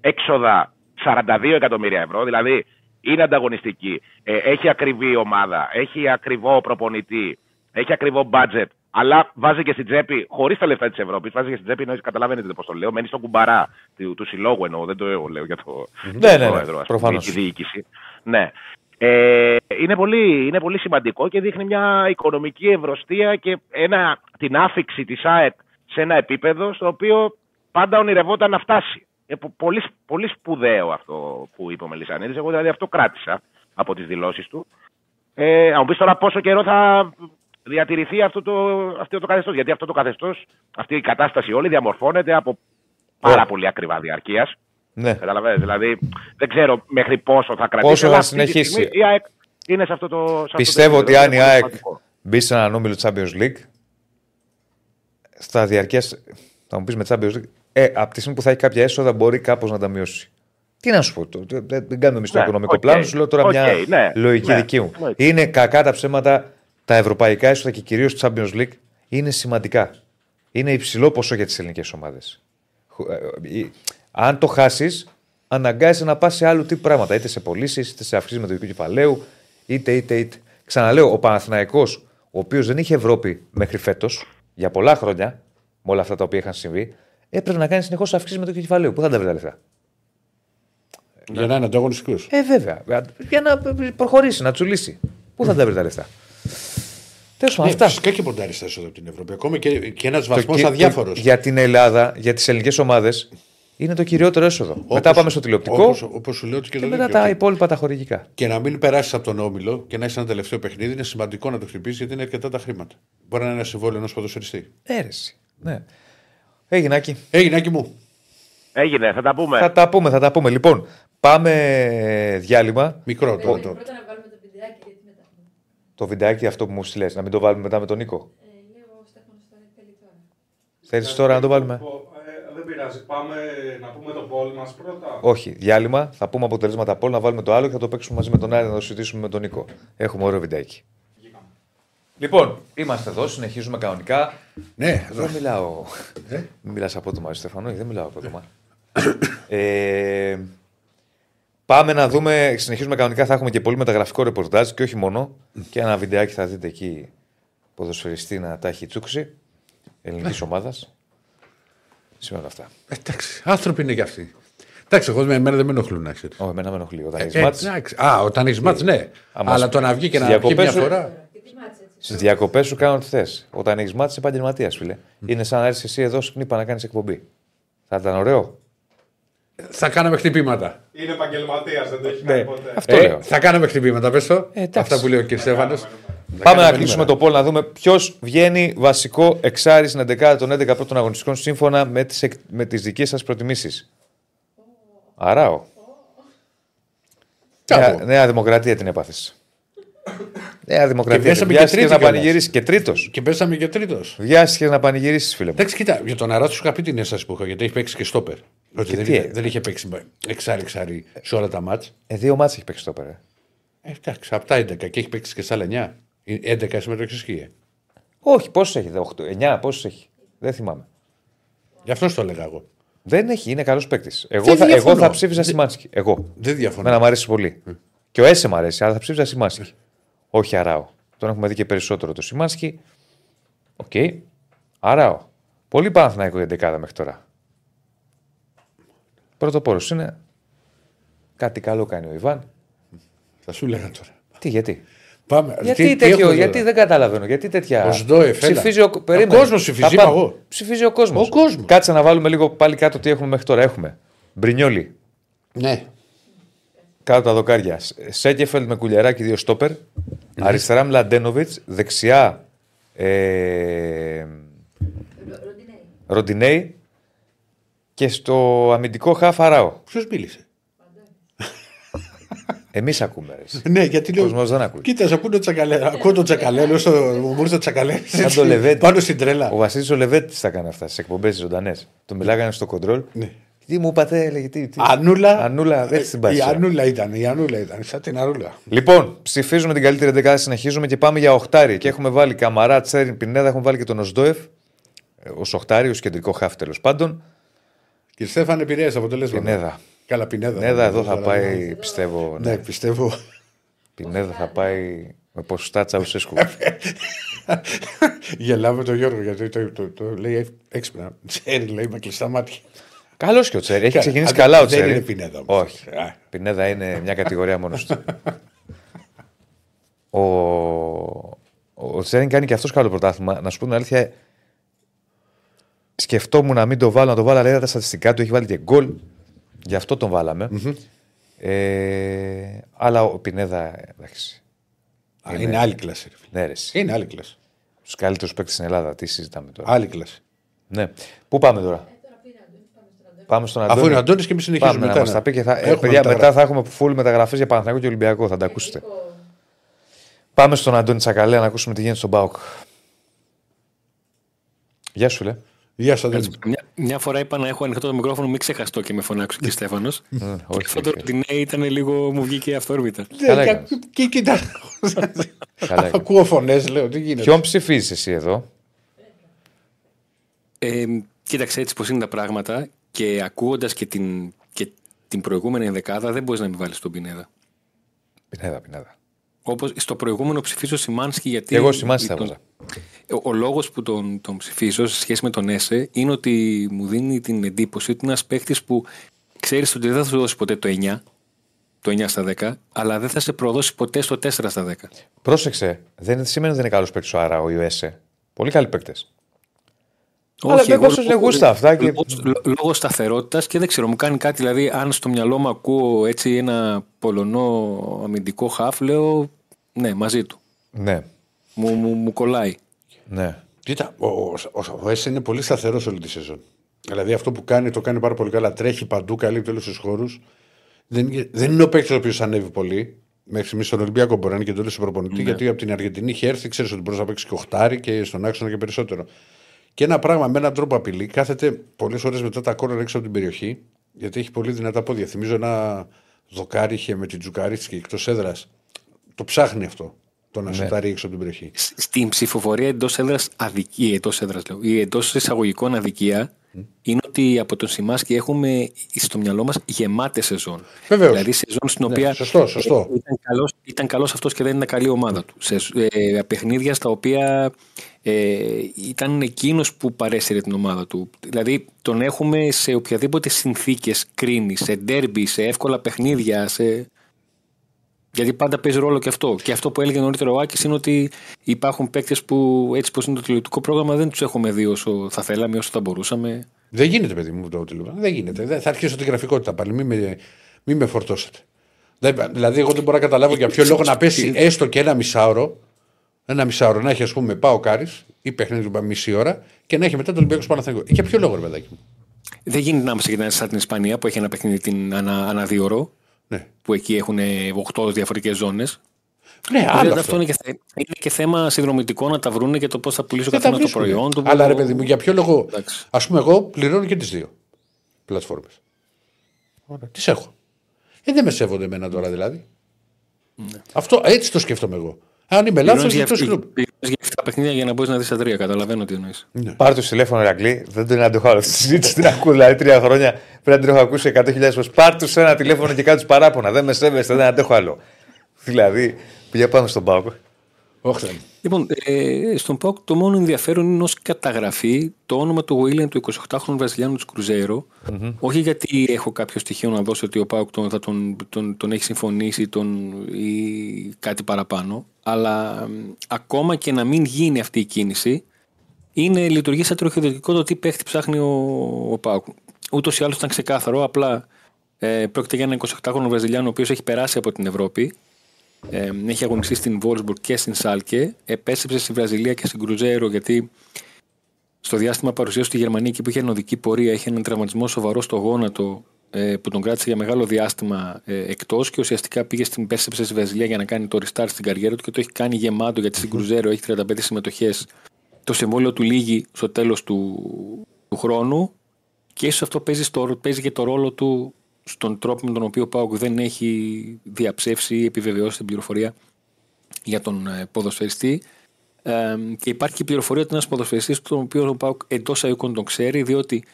έξοδα 42 εκατομμύρια ευρώ, δηλαδή είναι ανταγωνιστική, ε, έχει ακριβή ομάδα, έχει ακριβό προπονητή, έχει ακριβό budget, αλλά βάζει και στην τσέπη, χωρίς τα λεφτά της Ευρώπης, βάζει και στην τσέπη, εννοείς, καταλαβαίνετε πώς το λέω, μένει στον κουμπαρά του, του συλλόγου εννοώ, δεν το λέω για το, Ναι, ναι, ναι, πρόεδρο, ας πούμε, προφανώς. τη διοίκηση. Ναι. Ε, είναι, πολύ, είναι πολύ σημαντικό και δείχνει μια οικονομική ευρωστία και ένα, την άφηξη της ΑΕΚ σε ένα επίπεδο στο οποίο πάντα ονειρευόταν να φτάσει. Ε, πο- πολύ, πολύ σπουδαίο αυτό που είπε ο Μελισανίδης. Εγώ δηλαδή αυτό κράτησα από τις δηλώσεις του. Ε, να μου πεις τώρα πόσο καιρό θα διατηρηθεί αυτό το, αυτό το καθεστώς. Γιατί αυτό το καθεστώς, αυτή η κατάσταση όλη διαμορφώνεται από πάρα Ω. πολύ ακριβά διαρκείας. Ναι. Καταλαβαίνετε, δηλαδή δεν ξέρω μέχρι πόσο θα κρατήσει. Πόσο αλλά θα αυτή τη συνεχίσει. στιγμή Η ΑΕΚ είναι σε αυτό το. σε αυτό Πιστεύω το ότι επίπεδο. αν η Είναι πολύ ΑΕΚ σημαντικό. μπει σε έναν όμιλο Champions League, στα διαρκεία. Θα μου πεις με Champions League, Ε, από τη στιγμή που θα έχει κάποια έσοδα, μπορεί κάπως να τα μειώσει. Τι να σου πω, το- το- δεν δεν κάνουμε εμείς το Ναι, οικονομικό οκ. πλάνο, σου λέω τώρα Οκ, μια ναι, λογική ναι, δική μου. οκ. Είναι κακά τα ψέματα τα ευρωπαϊκά έσοδα και κυρίως του Champions League είναι σημαντικά. Είναι υψηλό ποσό για τις ελληνικές ομάδες. Αν το χάσεις, αναγκάζεσαι να πας σε άλλου τύπου πράγματα. Είτε σε πωλήσεις, είτε σε αυξήσεις μετοχικού κεφαλαίου, είτε, είτε, είτε. Ξαναλέω, ο Παναθηναϊκός, ο οποίος δεν είχε Ευρώπη μέχρι φέτος, για πολλά χρόνια, με όλα αυτά τα οποία είχαν συμβεί, έπρεπε να κάνεις συνεχώς αυξήσεις μετοχικού κεφαλαίου. Πού θα τα βρεις τα λεφτά. Για να είναι ανταγωνιστικός. Ε, βέβαια. Για να προχωρήσει, να τσουλήσει. Πού θα τα βρεις τα λεφτά; Τέλος πάντων, αυτά. Ναι, Φυσικά και ποντάρει τα έσοδα από την Ευρώπη. Ακόμα και, και ένας Το βαθμός κυ- αδιάφορος. το- Για την Ελλάδα, για τις ελληνικές ομάδες, είναι το κυριότερο έσοδο. μετά πάμε στο τηλεοπτικό Όπω σου λέω ότι και, και το μετά δίκαιο. τα υπόλοιπα τα χορηγικά. Και να μην περάσεις από τον όμιλο και να έχεις ένα τελευταίο παιχνίδι είναι σημαντικό να το χτυπήσεις γιατί είναι αρκετά τα χρήματα. Μπορεί να είναι ένα συμβόλαιο ενός ποδοσφαιριστή. Έρεση. Ναι. Έγινε, Άκη. Έγινε, Άκη μου. Έγινε, θα τα πούμε. Θα τα πούμε, θα τα πούμε. Λοιπόν, πάμε διάλειμμα. Μικρό Πρέπει το. το. πρώτα να βάλουμε το βιντεάκι γιατί μετά. Το βιντεάκι αυτό που μου στείλε, να μην το βάλουμε μετά με τον Νίκο. Ε, λέω ο Στέφανος τώρα θέλεις τώρα. Θέλεις τώρα να το βάλουμε; Ε, δεν πειράζει. Πάμε να πούμε το πόλ μας πρώτα. Όχι, διάλειμμα. Θα πούμε αποτελέσματα από όλα, να βάλουμε το άλλο και θα το παίξουμε μαζί με τον Άρη να το συζητήσουμε με τον Νίκο. Έχουμε ωραίο βιντεάκι. Βγήκαμε. Λοιπόν, είμαστε εδώ, συνεχίζουμε κανονικά. Ναι, εδώ. Δεν μιλάω. Ε; Μην μιλάς απότομα, Στεφανό, δεν μιλάω απότομα. ε, πάμε να δούμε, συνεχίζουμε κανονικά. Θα έχουμε και πολύ μεταγραφικό ρεπορτάζ και όχι μόνο. Και ένα βιντεάκι θα δείτε εκεί ποδοσφαιριστή να τα έχει τσούξει ελληνικής ομάδας. Σήμερα αυτά. Εντάξει, άνθρωποι είναι κι αυτοί. Εντάξει, εγώ με εμένα δεν με ενοχλούν να ξέρεις. Όχι, εμένα με ενοχλεί. Όταν Ε, έχεις μάτς, εντάξει. Α, όταν έχεις μάτς, ναι. άμα Αλλά σου- το να βγει και στις να βγει μια διακοπές σου- φορά. Και τι μάτσε έτσι. στις διακοπές σου κάνω ό,τι θες. Όταν έχεις μάτς, είσαι επαγγελματίας, φίλε. Είναι σαν να έρθεις εσύ εδώ σκνήπα να κάνεις εκπομπή. Θα ήταν ωραίο. Θα κάναμε χτυπήματα. Είναι επαγγελματίας, δεν το έχει Ναι. κάνει ποτέ. Αυτό Ε, λέω. θα κάναμε χτυπήματα, πες το. Ε, εντάξει. Αυτά που λέει ο κ. Στέφανος. Πάμε να κλείσουμε το πόλ να δούμε ποιος βγαίνει βασικό εξάρι στην 11 των 11 πρώτων αγωνιστικών σύμφωνα με τις με τις δικές σας προτιμήσεις. Αράω. Νέα, νέα Δημοκρατία την έπαθε. Νέα Δημοκρατία. πέσαμε και Βιάστηκε τρίτη να κιόλας. πανηγυρίσει και τρίτος. Και πέσαμε και τρίτος. Βιάστηκε να πανηγυρίσεις, φίλε μου. Εντάξει, κοίτα, για τον Αράτ σου είχα πει την αίσθηση που είχα γιατί έχει παίξει και στόπερ. Ότι δεν, τι είχε, έγινε; δεν είχε παίξει εξάρι-εξάρι σε όλα τα μάτς. Ε, δύο μάτσε έχει παίξει το πέρα. Ε, εντάξει, από τα 11 και έχει παίξει και στα άλλα 9. Ε, 11 συμμετοχές ισχύει. Όχι, πόσες έχει, 8, 9, πόσες έχει. Δεν θυμάμαι. Γι' αυτό το έλεγα εγώ. Δεν έχει, είναι καλός παίκτης. Εγώ, Δεν θα, εγώ διαφωνώ. θα ψήφιζα Σιμάνσκι. Εγώ. Δεν διαφωνώ. Εμένα μου αρέσει πολύ. Και ο Έσε μου αρέσει, αλλά θα ψήφιζα Σιμάνσκι. Όχι Αράο. Τον έχουμε δει και περισσότερο το Σιμάνσκι. Οκ. Αράο. Πολύ Παναθηναϊκό για δεκάδα μέχρι τώρα. Πρωτοπόρο είναι. Κάτι καλό κάνει ο Ιβάν. Θα σου έλεγα τώρα. Τι, γιατί; Πάμε. Γιατί, τι, τι τέτοιο, έχουμε γιατί τώρα; δεν καταλαβαίνω. Γιατί τέτοια. Ο Σντόεφ, έλα. ψηφίζει ο, Ο περίμενε. κόσμος ψηφίζει, Θα είπα πάμε. εγώ. Ψηφίζει ο κόσμος. Ο κόσμος. Κάτσε να βάλουμε λίγο πάλι κάτω τι έχουμε μέχρι τώρα. Έχουμε. Μπρινιόλι. Ναι. Κάτω τα δοκάρια. Σέκεφελντ με κουλιαράκι δύο στόπερ. Αριστερά Μλαντένοβιτς. Δεξιά ε, Ροντινέη. Ροντινέη. Και στο αμυντικό χαφ Αράο. Ποιος μίλησε; (laughs) Εμείς ακούμε. Ρε. Ναι, γιατί λέω. κόσμος δεν ακούει. Κοίτα, ακούω τον τσακαλέ. Ακούω τον τσακαλέλο στο μου ήρθε το τσακαλέ. Σαν το (laughs) Λεβέντι. Πάνω στην τρέλα. Ο Βασίλης ο Λεβέτη τα κάνει αυτά στις εκπομπές ζωντανές. Του μιλάγανε στο κοντρόλ. Ναι. Τι μου είπατε, έλεγε. Τι, τι. Ανούλα. Ανούλα, έτσι την Η πάει. Ανούλα ήταν. Η Ανούλα ήταν. Σαν την Ανούλα. Λοιπόν, ψηφίζουμε την καλύτερη δεκάδα, συνεχίζουμε και πάμε για οχτάρι. Και έχουμε βάλει Καμαρά, Τσέριν, Πινέδα, έχουμε βάλει και τον Οσδόεφ. Ω οχτάρι, ως κεντρικό χάφ τέλος πάντων. Και Στέφανε επηρέασε αποτελέσματα. Πινέδα. Καλά, Πινέδα. Πινέδα εδώ θα Αλλά- πάει, πιστεύω. Ναι, Ναι. πιστεύω. Πινέδα θα πάει με ποσοστά Τσαουσέσκου. (laughs) Γελάμε τον Γιώργο γιατί το, το, το, λέει έξυπνα. Τσέρι λέει με κλειστά μάτια. Καλός και ο Τσέρι. Έχει Καλά, ξεκινήσει αν καλά ο δεν Τσέρι. είναι Πινέδα όμως. Όχι. Α. Πινέδα είναι μια κατηγορία μόνος του. (laughs) ο, ο Τσέριν κάνει και αυτός καλό πρωτάθλημα. Να σου πω την αλήθεια, σκεφτόμουν να μην το βάλω, να το βάλω, αλλά είδα τα στατιστικά του, έχει βάλει και γκολ. Γι' αυτό τον βαλαμε Ε, αλλά ο Πινέδα, εντάξει. Α, είναι άλλη κλάση. ρε φίλε. Ναι, ρε, εσύ. Είναι άλλη κλάση. Τους καλύτερους παίκτες στην Ελλάδα. Τι συζητάμε τώρα. Άλλη κλάση. Ναι. Πού πάμε τώρα; Πάμε στον Αντώνη. Αφού είναι ο Αντώνη και εμείς συνεχίζουμε Πάμε να μετά. μας τα πει και θα, ε, Έχουμε παιδιά, μεταγραφή. μετά θα έχουμε full μεταγραφές για Παναθηναϊκό και Ολυμπιακό. Θα τα ακούσετε. Πάμε στον Αντώνη Τσακαλέα να ακούσουμε τι γίνεται στον Μπάουκ. Γεια σου, λέ. Γεια σα, Αντώνη. Μια, μια φορά είπα να έχω ανοιχτό το μικρόφωνο, μην ξεχαστώ και με φωνάξω και Στέφανος. Ε, και όχι, αυτό το όχι. ότι ναι ήταν λίγο, μου βγήκε αυτόρμητα. Καλά Και- έκανες. Και κοίτα. Καλά έκανες. Ακούω φωνές, λέω τι γίνεται; Ποιον ψηφίζεις εσύ εδώ; Ε, κοίταξε έτσι πώ είναι τα πράγματα και ακούγοντα και την, και την προηγούμενη ενδεκάδα δεν μπορείς να μην βάλεις τον Πινέδα. Πινέδα, πινέδα. Όπως στο προηγούμενο ψηφίζω Σιμάνσκι γιατί. Και εγώ Σιμάνσκι θα τον- έβαζα. Ο, ο λόγος που τον, τον ψηφίζω σε σχέση με τον Έσε είναι ότι μου δίνει την εντύπωση ότι είναι ένας παίκτης που ξέρεις ότι δεν θα σου δώσει ποτέ το 9, το 9 στα 10, αλλά δεν θα σε προδώσει ποτέ στο 4 στα 10. Πρόσεξε, δεν σημαίνει ότι δεν είναι καλός παίκτης ο Άρα, ο Ιωέσε. Πολύ καλοί παίκτες. Αλλά Όχι, δεν εγώ κόψεις λόγω- γούστα αυτά και- Λόγω, λόγω σταθερότητας και δεν ξέρω, μου κάνει κάτι. Δηλαδή, αν στο μυαλό μου ακούω έτσι ένα πολωνό αμυντικό χαφ, λέω ναι, μαζί του. Ναι, Μου, μου, μου κολλάει. ναι. Κοίτα, ο, ο, ο, ο Έσε είναι πολύ σταθερός όλη τη σεζόν. Δηλαδή αυτό που κάνει το κάνει πάρα πολύ καλά. Τρέχει παντού, καλύπτει όλους τους χώρους. Δεν, είναι- δεν είναι ο παίκτης ο οποίος ανέβει πολύ. Μέχρι στιγμής στον Ολυμπιακό μπορεί να είναι και το στον προπονητή, γιατί από την Αργεντινή είχε έρθει, ξέρεις ότι μπορεί να παίξει και οχτάρι και στον άξονα και περισσότερο. Και ένα πράγμα με έναν τρόπο απειλή, κάθεται πολλές ώρες μετά τα κόρνερ έξω από την περιοχή, γιατί έχει πολύ δυνατά πόδια. Θυμίζω ένα δοκάρι είχε με την Τζουκαρίτσκι εκτός έδρας. Το ψάχνει αυτό. Το να σουτάρει έξω από την περιοχή. Σ- Στην ψηφοφορία εντός έδρας αδικία, εντός έδρας λέω, ή εντός εισαγωγικών αδικία, είναι ότι από τον Σιμάσκι έχουμε στο μυαλό μας γεμάτε σεζόν. Βεβαίως. Δηλαδή σεζόν στην Ναι, οποία σωστό, σωστό. ε, ήταν καλός, ήταν καλός αυτός και δεν ήταν καλή ομάδα του. Σε ε, παιχνίδια στα οποία ε, ήταν εκείνος που παρέσυρε την ομάδα του. Δηλαδή τον έχουμε σε οποιαδήποτε συνθήκες κρίνει, σε ντέρμπι, σε εύκολα παιχνίδια, σε... Γιατί πάντα παίζει ρόλο και αυτό. Και αυτό που έλεγε νωρίτερα ο Άκης είναι ότι υπάρχουν παίκτες που έτσι πώ είναι το τηλεοπτικό πρόγραμμα δεν τους έχουμε δει όσο θα θέλαμε, όσο θα μπορούσαμε. Δεν γίνεται, παιδί μου, το τηλεοπτικό. Δεν γίνεται. Δεν- Θα αρχίσω την γραφικότητα πάλι. Μην με, μη με φορτώσετε. Δεν- Δηλαδή, εγώ δεν μπορώ να καταλάβω για ποιο λόγο να πέσει έστω και ένα μισάωρο. Ένα μισάωρο να έχει, ας πούμε, πάω Κάρις ή παιχνίδι του μισή ώρα και να έχει μετά το Ολυμπιακό Παναθηναϊκό. Για ποιο λόγο, ρε παιδάκι μου; Δεν γίνεται να είμαστε και σαν την Ισπανία που έχει ένα παιχνίδι την ανά, ανά δύο ώρο, Ναι, που εκεί έχουν 8 διαφορετικές ζώνες. ναι άλλο αυτό, αυτό. είναι, και, θε- είναι και θέμα συνδρομητικό να τα βρούνε και το πώς θα πουλήσει ο Δεν τα καθένα το βρίσκουνε. προϊόν του. Αλλά ρε παιδί μου, για ποιο λόγο; Εντάξει. Α πούμε, εγώ πληρώνω και τις δύο πλατφόρμες. Τις έχω. Ε, δεν με σέβονται εμένα τώρα δηλαδή. Αυτό έτσι το σκέφτομαι εγώ. Αν είμαι λάθος, Πληρώνεις εκτός για, κλουμπ. πληρώνεις για αυτά τα παιχνίδια για να μπορείς να δεις τα τρία. Καταλαβαίνω τι εννοείς. Πάρε το τηλέφωνο, Ηρακλή. Δεν την αντέχω άλλο. Αυτή τη συζήτηση την ακούω δηλαδή τρία χρόνια. Πρέπει να την έχω ακούσει 100.000 φορές. Πάρε του ένα τηλέφωνο και κάτω παράπονα. Δεν με σέβεστε, δεν αντέχω άλλο. Δηλαδή, πήγα πάμε στον Πάοκ. Όχι, δεν. Λοιπόν, ε, στον ΠΑΟΚ το μόνο ενδιαφέρον είναι ως καταγραφή το όνομα του Βίλιαμ του 28χρονου Βραζιλιάνου του κρουζερο Όχι γιατί έχω κάποιο στοιχείο να δώσω ότι ο ΠΑΟΚ τον, θα τον, τον, τον έχει συμφωνήσει τον, ή κάτι παραπάνω. Αλλά μ, ακόμα και να μην γίνει αυτή η κίνηση, είναι λειτουργεί σαν τροχιοδοτικό το τι παίχτη ψάχνει ο, ο ΠΑΟΚ. Ούτως ή άλλως ήταν ξεκάθαρο, απλά ε, πρόκειται για ένα 28χρονο Βραζιλιάνο ο οποίος έχει περάσει από την Ευρώπη. Ε, έχει αγωνιστεί στην Βόλσμπουργκ και στην Σάλκε. Επέστρεψε στη Βραζιλία και στην Κρουζέρο γιατί στο διάστημα παρουσία στη Γερμανία εκεί που είχε ενωδική πορεία είχε έναν τραυματισμό σοβαρό στο γόνατο ε, που τον κράτησε για μεγάλο διάστημα ε, εκτός και ουσιαστικά πήγε στην επέστρεψε στη Βραζιλία για να κάνει το restart στην καριέρα του και το έχει κάνει γεμάτο γιατί στην Κρουζέρο έχει 35 συμμετοχές. Το συμβόλαιο του λύγει στο τέλος του, του χρόνου και ίσως αυτό παίζει, στο, παίζει και το ρόλο του στον τρόπο με τον οποίο ο Πάουκ δεν έχει διαψεύσει ή επιβεβαιώσει την πληροφορία για τον ε, ποδοσφαιριστή. Ε, και υπάρχει και η πληροφορία ότι ένας ποδοσφαιριστής, τον οποίο ο Πάουκ εντός αίκων τον ξέρει, διότι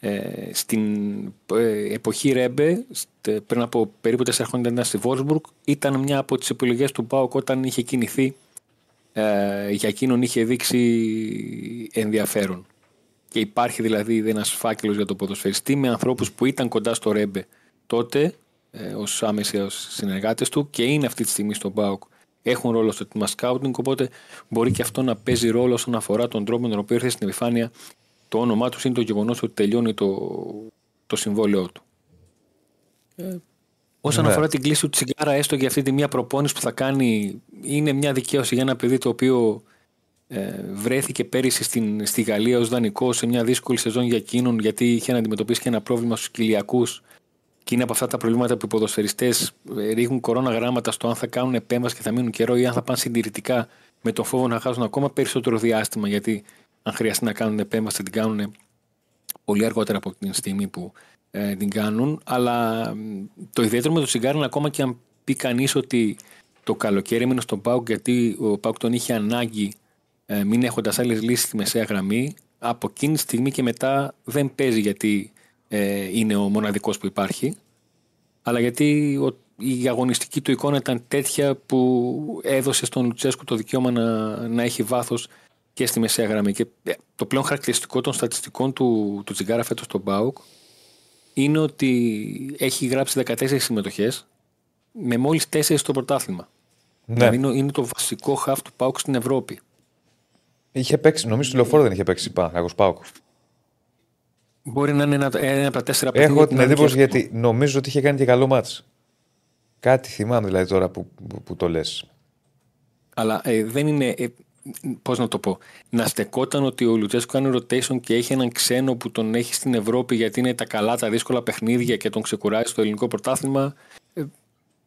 ε, στην ε, εποχή Ρέμπε, στε- πριν από περίπου 4 χρόνια ήταν στη Βόρσμπουργκ, ήταν μια από τις επιλογές του Πάουκ όταν είχε κινηθεί. Ε, για εκείνον είχε δείξει ενδιαφέρον. Και υπάρχει δηλαδή ένα φάκελος για τον ποδοσφαιριστή με ανθρώπους που ήταν κοντά στο Ρέμπε τότε ε, ως άμεση συνεργάτες του και είναι αυτή τη στιγμή στον Μπάουκ. Έχουν ρόλο στο τμήμα σκάουτινγκ, οπότε μπορεί και αυτό να παίζει ρόλο όσον αφορά τον τρόπο με τον οποίο ήρθε στην επιφάνεια το όνομά τους είναι το γεγονός ότι τελειώνει το, το συμβόλαιό του. Ε, όσον Ναι. αφορά την κλίση του τσιγάρα, έστω και αυτή τη μία προπόνηση που θα κάνει, είναι μια δικαίωση για ένα παιδί το οποίο ε, βρέθηκε πέρυσι στην, στη Γαλλία ως δανεικό σε μια δύσκολη σεζόν για εκείνον γιατί είχε να αντιμετωπίσει και ένα πρόβλημα στους κοιλιακούς και είναι από αυτά τα προβλήματα που οι ποδοσφαιριστές ε, ρίχνουν κορώνα γράμματα στο αν θα κάνουν επέμβαση και θα μείνουν καιρό ή αν θα πάνε συντηρητικά με τον φόβο να χάσουν ακόμα περισσότερο διάστημα γιατί αν χρειαστεί να κάνουν επέμβαση θα την κάνουν πολύ αργότερα από την στιγμή που ε, την κάνουν. Αλλά μ, το ιδιαίτερο με το τσιγκάρι είναι ακόμα και αν πει κανείς ότι το καλοκαίρι έμεινε στον Πάουκ γιατί ο Πάουκ τον είχε ανάγκη ε, μην έχοντας άλλες λύσεις στη μεσαία γραμμή. Από εκείνη τη στιγμή και μετά δεν παίζει γιατί ε, είναι ο μοναδικός που υπάρχει. Αλλά γιατί ο, η αγωνιστική του εικόνα ήταν τέτοια που έδωσε στον Λουτσέσκου το δικαίωμα να, να έχει βάθος και στη μεσαία γραμμή. Και ε, το πλέον χαρακτηριστικό των στατιστικών του, του Τσιγκάρα φέτος στον Πάουκ είναι ότι έχει γράψει 14 συμμετοχές με μόλις 4 στο πρωτάθλημα. Ναι. Δηλαδή είναι, είναι το βασικό χαφ του Πάουκ στην Ευρώπη. Είχε παίξει, νομίζω στο λεωφόρο δεν είχε παίξει Παναγό Πάουκ. Μπορεί να είναι ένα, ένα από τα τέσσερα Έχω παιχνίδια την που να είναι εντύπωση και αυτό. γιατί νομίζω ότι είχε κάνει και καλό μάτς. Κάτι θυμάμαι δηλαδή τώρα που, που, που το λες. Αλλά ε, δεν είναι. Ε, Πώς να το πω. Να στεκόταν ότι ο Λουτσέσκου κάνει rotation και έχει έναν ξένο που τον έχει στην Ευρώπη γιατί είναι τα καλά, τα δύσκολα παιχνίδια και τον ξεκουράζει στο ελληνικό πρωτάθλημα.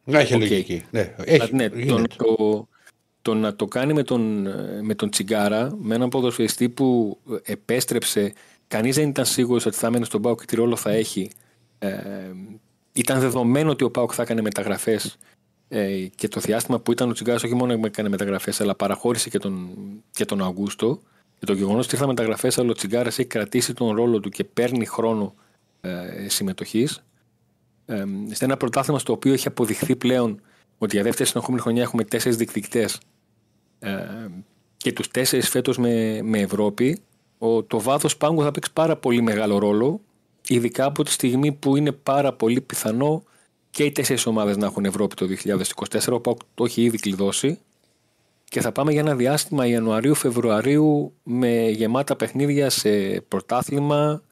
Να έχει Οκ. λογική. Ναι, έχει, ναι, το, γίνεται. να το, το να το κάνει με τον, ε, με τον Τσιγκάρα, με έναν ποδοσφαιριστή που επέστρεψε, κανείς δεν ήταν σίγουρος ότι θα μένει στον ΠΑΟΚ και τι ρόλο θα έχει. Ε, ήταν δεδομένο ότι ο ΠΑΟΚ θα έκανε μεταγραφές ε, και το διάστημα που ήταν ο Τσιγκάρας όχι μόνο έκανε μεταγραφές αλλά παραχώρησε και τον, και τον Αυγούστο και το γεγονός ότι ήρθαν μεταγραφές αλλά ο Τσιγκάρας έχει κρατήσει τον ρόλο του και παίρνει χρόνο ε, συμμετοχής ε, σε ένα πρωτάθλημα στο οποίο έχει αποδειχθεί πλέον ότι για δεύτερη συνεχόμενη χρονιά έχουμε τέσσερις διεκδικητές ε, και τους τέσσερις φέτος με, με Ευρώπη, ο, το βάθος πάγκου θα παίξει πάρα πολύ μεγάλο ρόλο, ειδικά από τη στιγμή που είναι πάρα πολύ πιθανό και οι τέσσερις ομάδες να έχουν Ευρώπη το 2024. Ο ΠΑΟΚ το έχει ήδη κλειδώσει. Και θα πάμε για ένα διάστημα Ιανουαρίου-Φεβρουαρίου με γεμάτα παιχνίδια σε πρωτάθλημα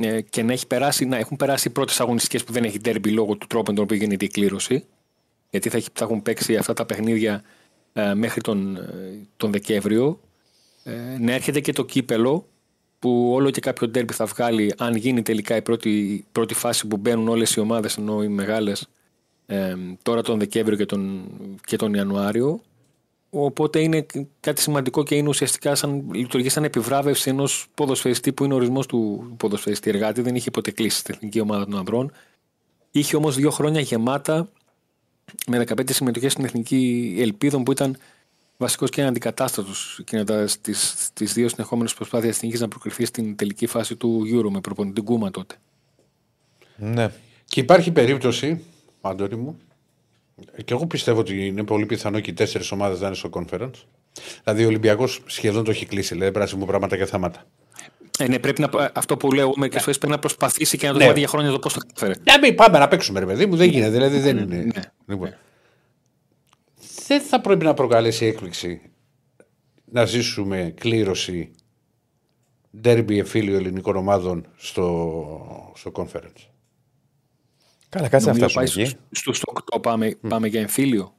ε, και να, έχει περάσει, να έχουν περάσει οι πρώτες αγωνιστικές που δεν έχει τέρμπι λόγω του τρόπου με τον οποίο γίνεται η κλήρωση. Γιατί θα, έχει- θα έχουν παίξει αυτά τα παιχνίδια ε, μέχρι τον, ε, τον Δεκέμβριο. Ε, να έρχεται και το κύπελο που όλο και κάποιο τέρμπι θα βγάλει αν γίνει τελικά η πρώτη, πρώτη φάση που μπαίνουν όλες οι ομάδες ενώ οι μεγάλες ε, τώρα τον Δεκέμβριο και τον, και τον Ιανουάριο Οπότε είναι κάτι σημαντικό και είναι ουσιαστικά σαν, λειτουργεί σαν επιβράβευση ενός ποδοσφαιριστή που είναι ορισμός του ποδοσφαιριστή εργάτη. Δεν είχε ποτέ κλείσει στην εθνική ομάδα των ανδρών. Είχε όμως δύο χρόνια γεμάτα με 15 συμμετοχές στην εθνική Ελπίδων που ήταν βασικός και αντικατάστατος κινητά στις δύο συνεχόμενες προσπάθειες τη εθνική να προκριθεί στην τελική φάση του Euro με προπονητή Γκούμα τότε. Ναι. Και υπάρχει περίπτωση, Αντώνη μου, και εγώ πιστεύω ότι είναι πολύ πιθανό και οι τέσσερις ομάδες να είναι στο conference. Δηλαδή ο Ολυμπιακός σχεδόν το έχει κλείσει, δηλαδή πρέπει να συμβούν πράγματα και θέματα. Ε, ναι, πρέπει να, αυτό που λέω μερικές φορές πρέπει να προσπαθήσει και να το Ναι. δούμε για χρόνια το πώ θα καταφέρει. Να μην πάμε να παίξουμε, ρε παιδί μου, δεν γίνεται. Δηλαδή δεν είναι. Ναι. Λοιπόν. Δεν θα πρέπει να προκαλέσει έκπληξη να ζήσουμε κλήρωση ντέρμπι εφήλιο ελληνικών ομάδων στο, στο conference. Καλά, κάτσε να Νομίζω φτάσουμε πάει εκεί. στου 8 πάμε, πάμε για εμφύλιο.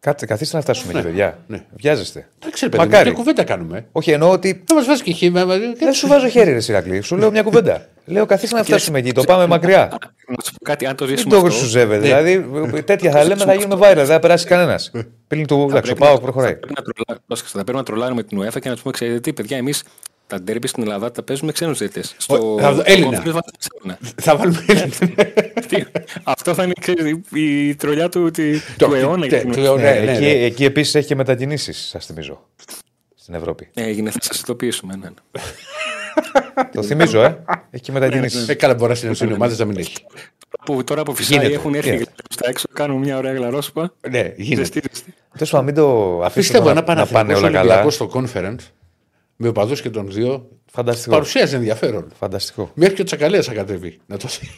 Κάτσε, καθίστε να φτάσουμε εκεί, παιδιά. ναι. Βιάζεστε. Εντάξει, ρε παιδί, μου, Μακάρι. μια κουβέντα κάνουμε. Όχι, εννοώ ότι Θα μας βάζει και χήμα. δεν σου βάζω χέρι, ρε Σιρακλή. Σου λέω μια κουβέντα. Λέω καθίστε να φτάσουμε εκεί. Το πάμε μακριά. Να σου πω κάτι, αν το Μην ζήσουμε το αυτό, χρυσουζεύε. Δηλαδή, τέτοια θα λέμε θα γίνουμε viral. Δεν θα περάσει κανένας. Πριν του. Εντάξει, ο πρέπει Πάοκ να- προχωράει. Θα πρέπει, να τρολά- πρόσεξε, θα πρέπει να τρολάρουμε την UEFA και να του πούμε: Ξέρετε τι, παιδιά, εμείς τα ντέρμπι στην Ελλάδα τα παίζουμε ξένους διαιτητές. Στο θα- Έλληνα. στο conference βάζουμε ξένα. θα βάλουμε. (laughs) Τι, Αυτό θα είναι ξέρεις, η, η τρολιά του, τη- Το- του αιώνα. για τε- την- του αιώνα. Ναι, Ναι, ναι, εκεί ναι. εκεί επίσης έχει και μετακινήσεις, σας θυμίζω. Στην Ευρώπη. Έγινε, θα σας ειδοποιήσουμε. (laughs) Ναι, ναι. Το θυμίζω, ε. Έχει και μετακινήσει. Ε, καλά, μπορεί να συνεχίσουν οι ομάδες να μην έχει. Που τώρα από φυσικά Γίνεται, έχουν έρθει γίνεται. στα έξω, κάνουν μια ωραία γλαρόσπα. Ναι, γίνεται. Ζεστή, ζεστή. Τέλος πάντων, μην το αφήσουμε Πιστεύω ένα να, να πάνε Παναθηναϊκός όλα καλά. Ολυμπιακός στο conference με οπαδούς και των δύο Φανταστικό. παρουσίαζε ενδιαφέρον. Φανταστικό. Μέχρι και ο Τσακαλέας θα κατέβει. Να το δει.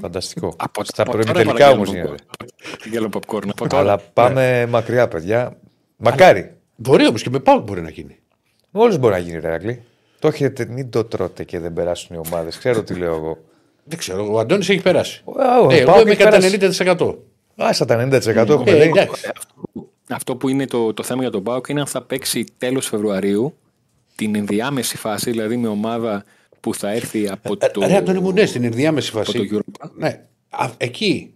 Φανταστικό. Από- Στα από τώρα προημιτελικά παραγγέλνω όμως γίνεται. popcorn. Γέλο popcorn. Από τώρα. Αλλά πάμε μακριά, παιδιά. Μακάρι. Μπορεί όμως και με πάω μπορεί να γίνει. Όλου μπορεί να γίνει, Ρερακλή. Το έχετε, μην το τρώτε και δεν περάσουν οι ομάδες. Ξέρω τι λέω εγώ. Δεν ξέρω, ο Αντώνης έχει περάσει. Ο- ο Ε, εγώ Πάοκ είμαι έχει κατά περάσει. 90%. Άσα τα 90% έχουμε Ε, δει. εντάξει. Αυτό που είναι το, το θέμα για τον Πάοκ είναι αν θα παίξει τέλος Φεβρουαρίου την ενδιάμεση φάση, δηλαδή με ομάδα που θα έρθει από το. Ε, Ρε Αντώνη μου, ναι, στην ενδιάμεση από φάση. το Europa. Ναι, Α, εκεί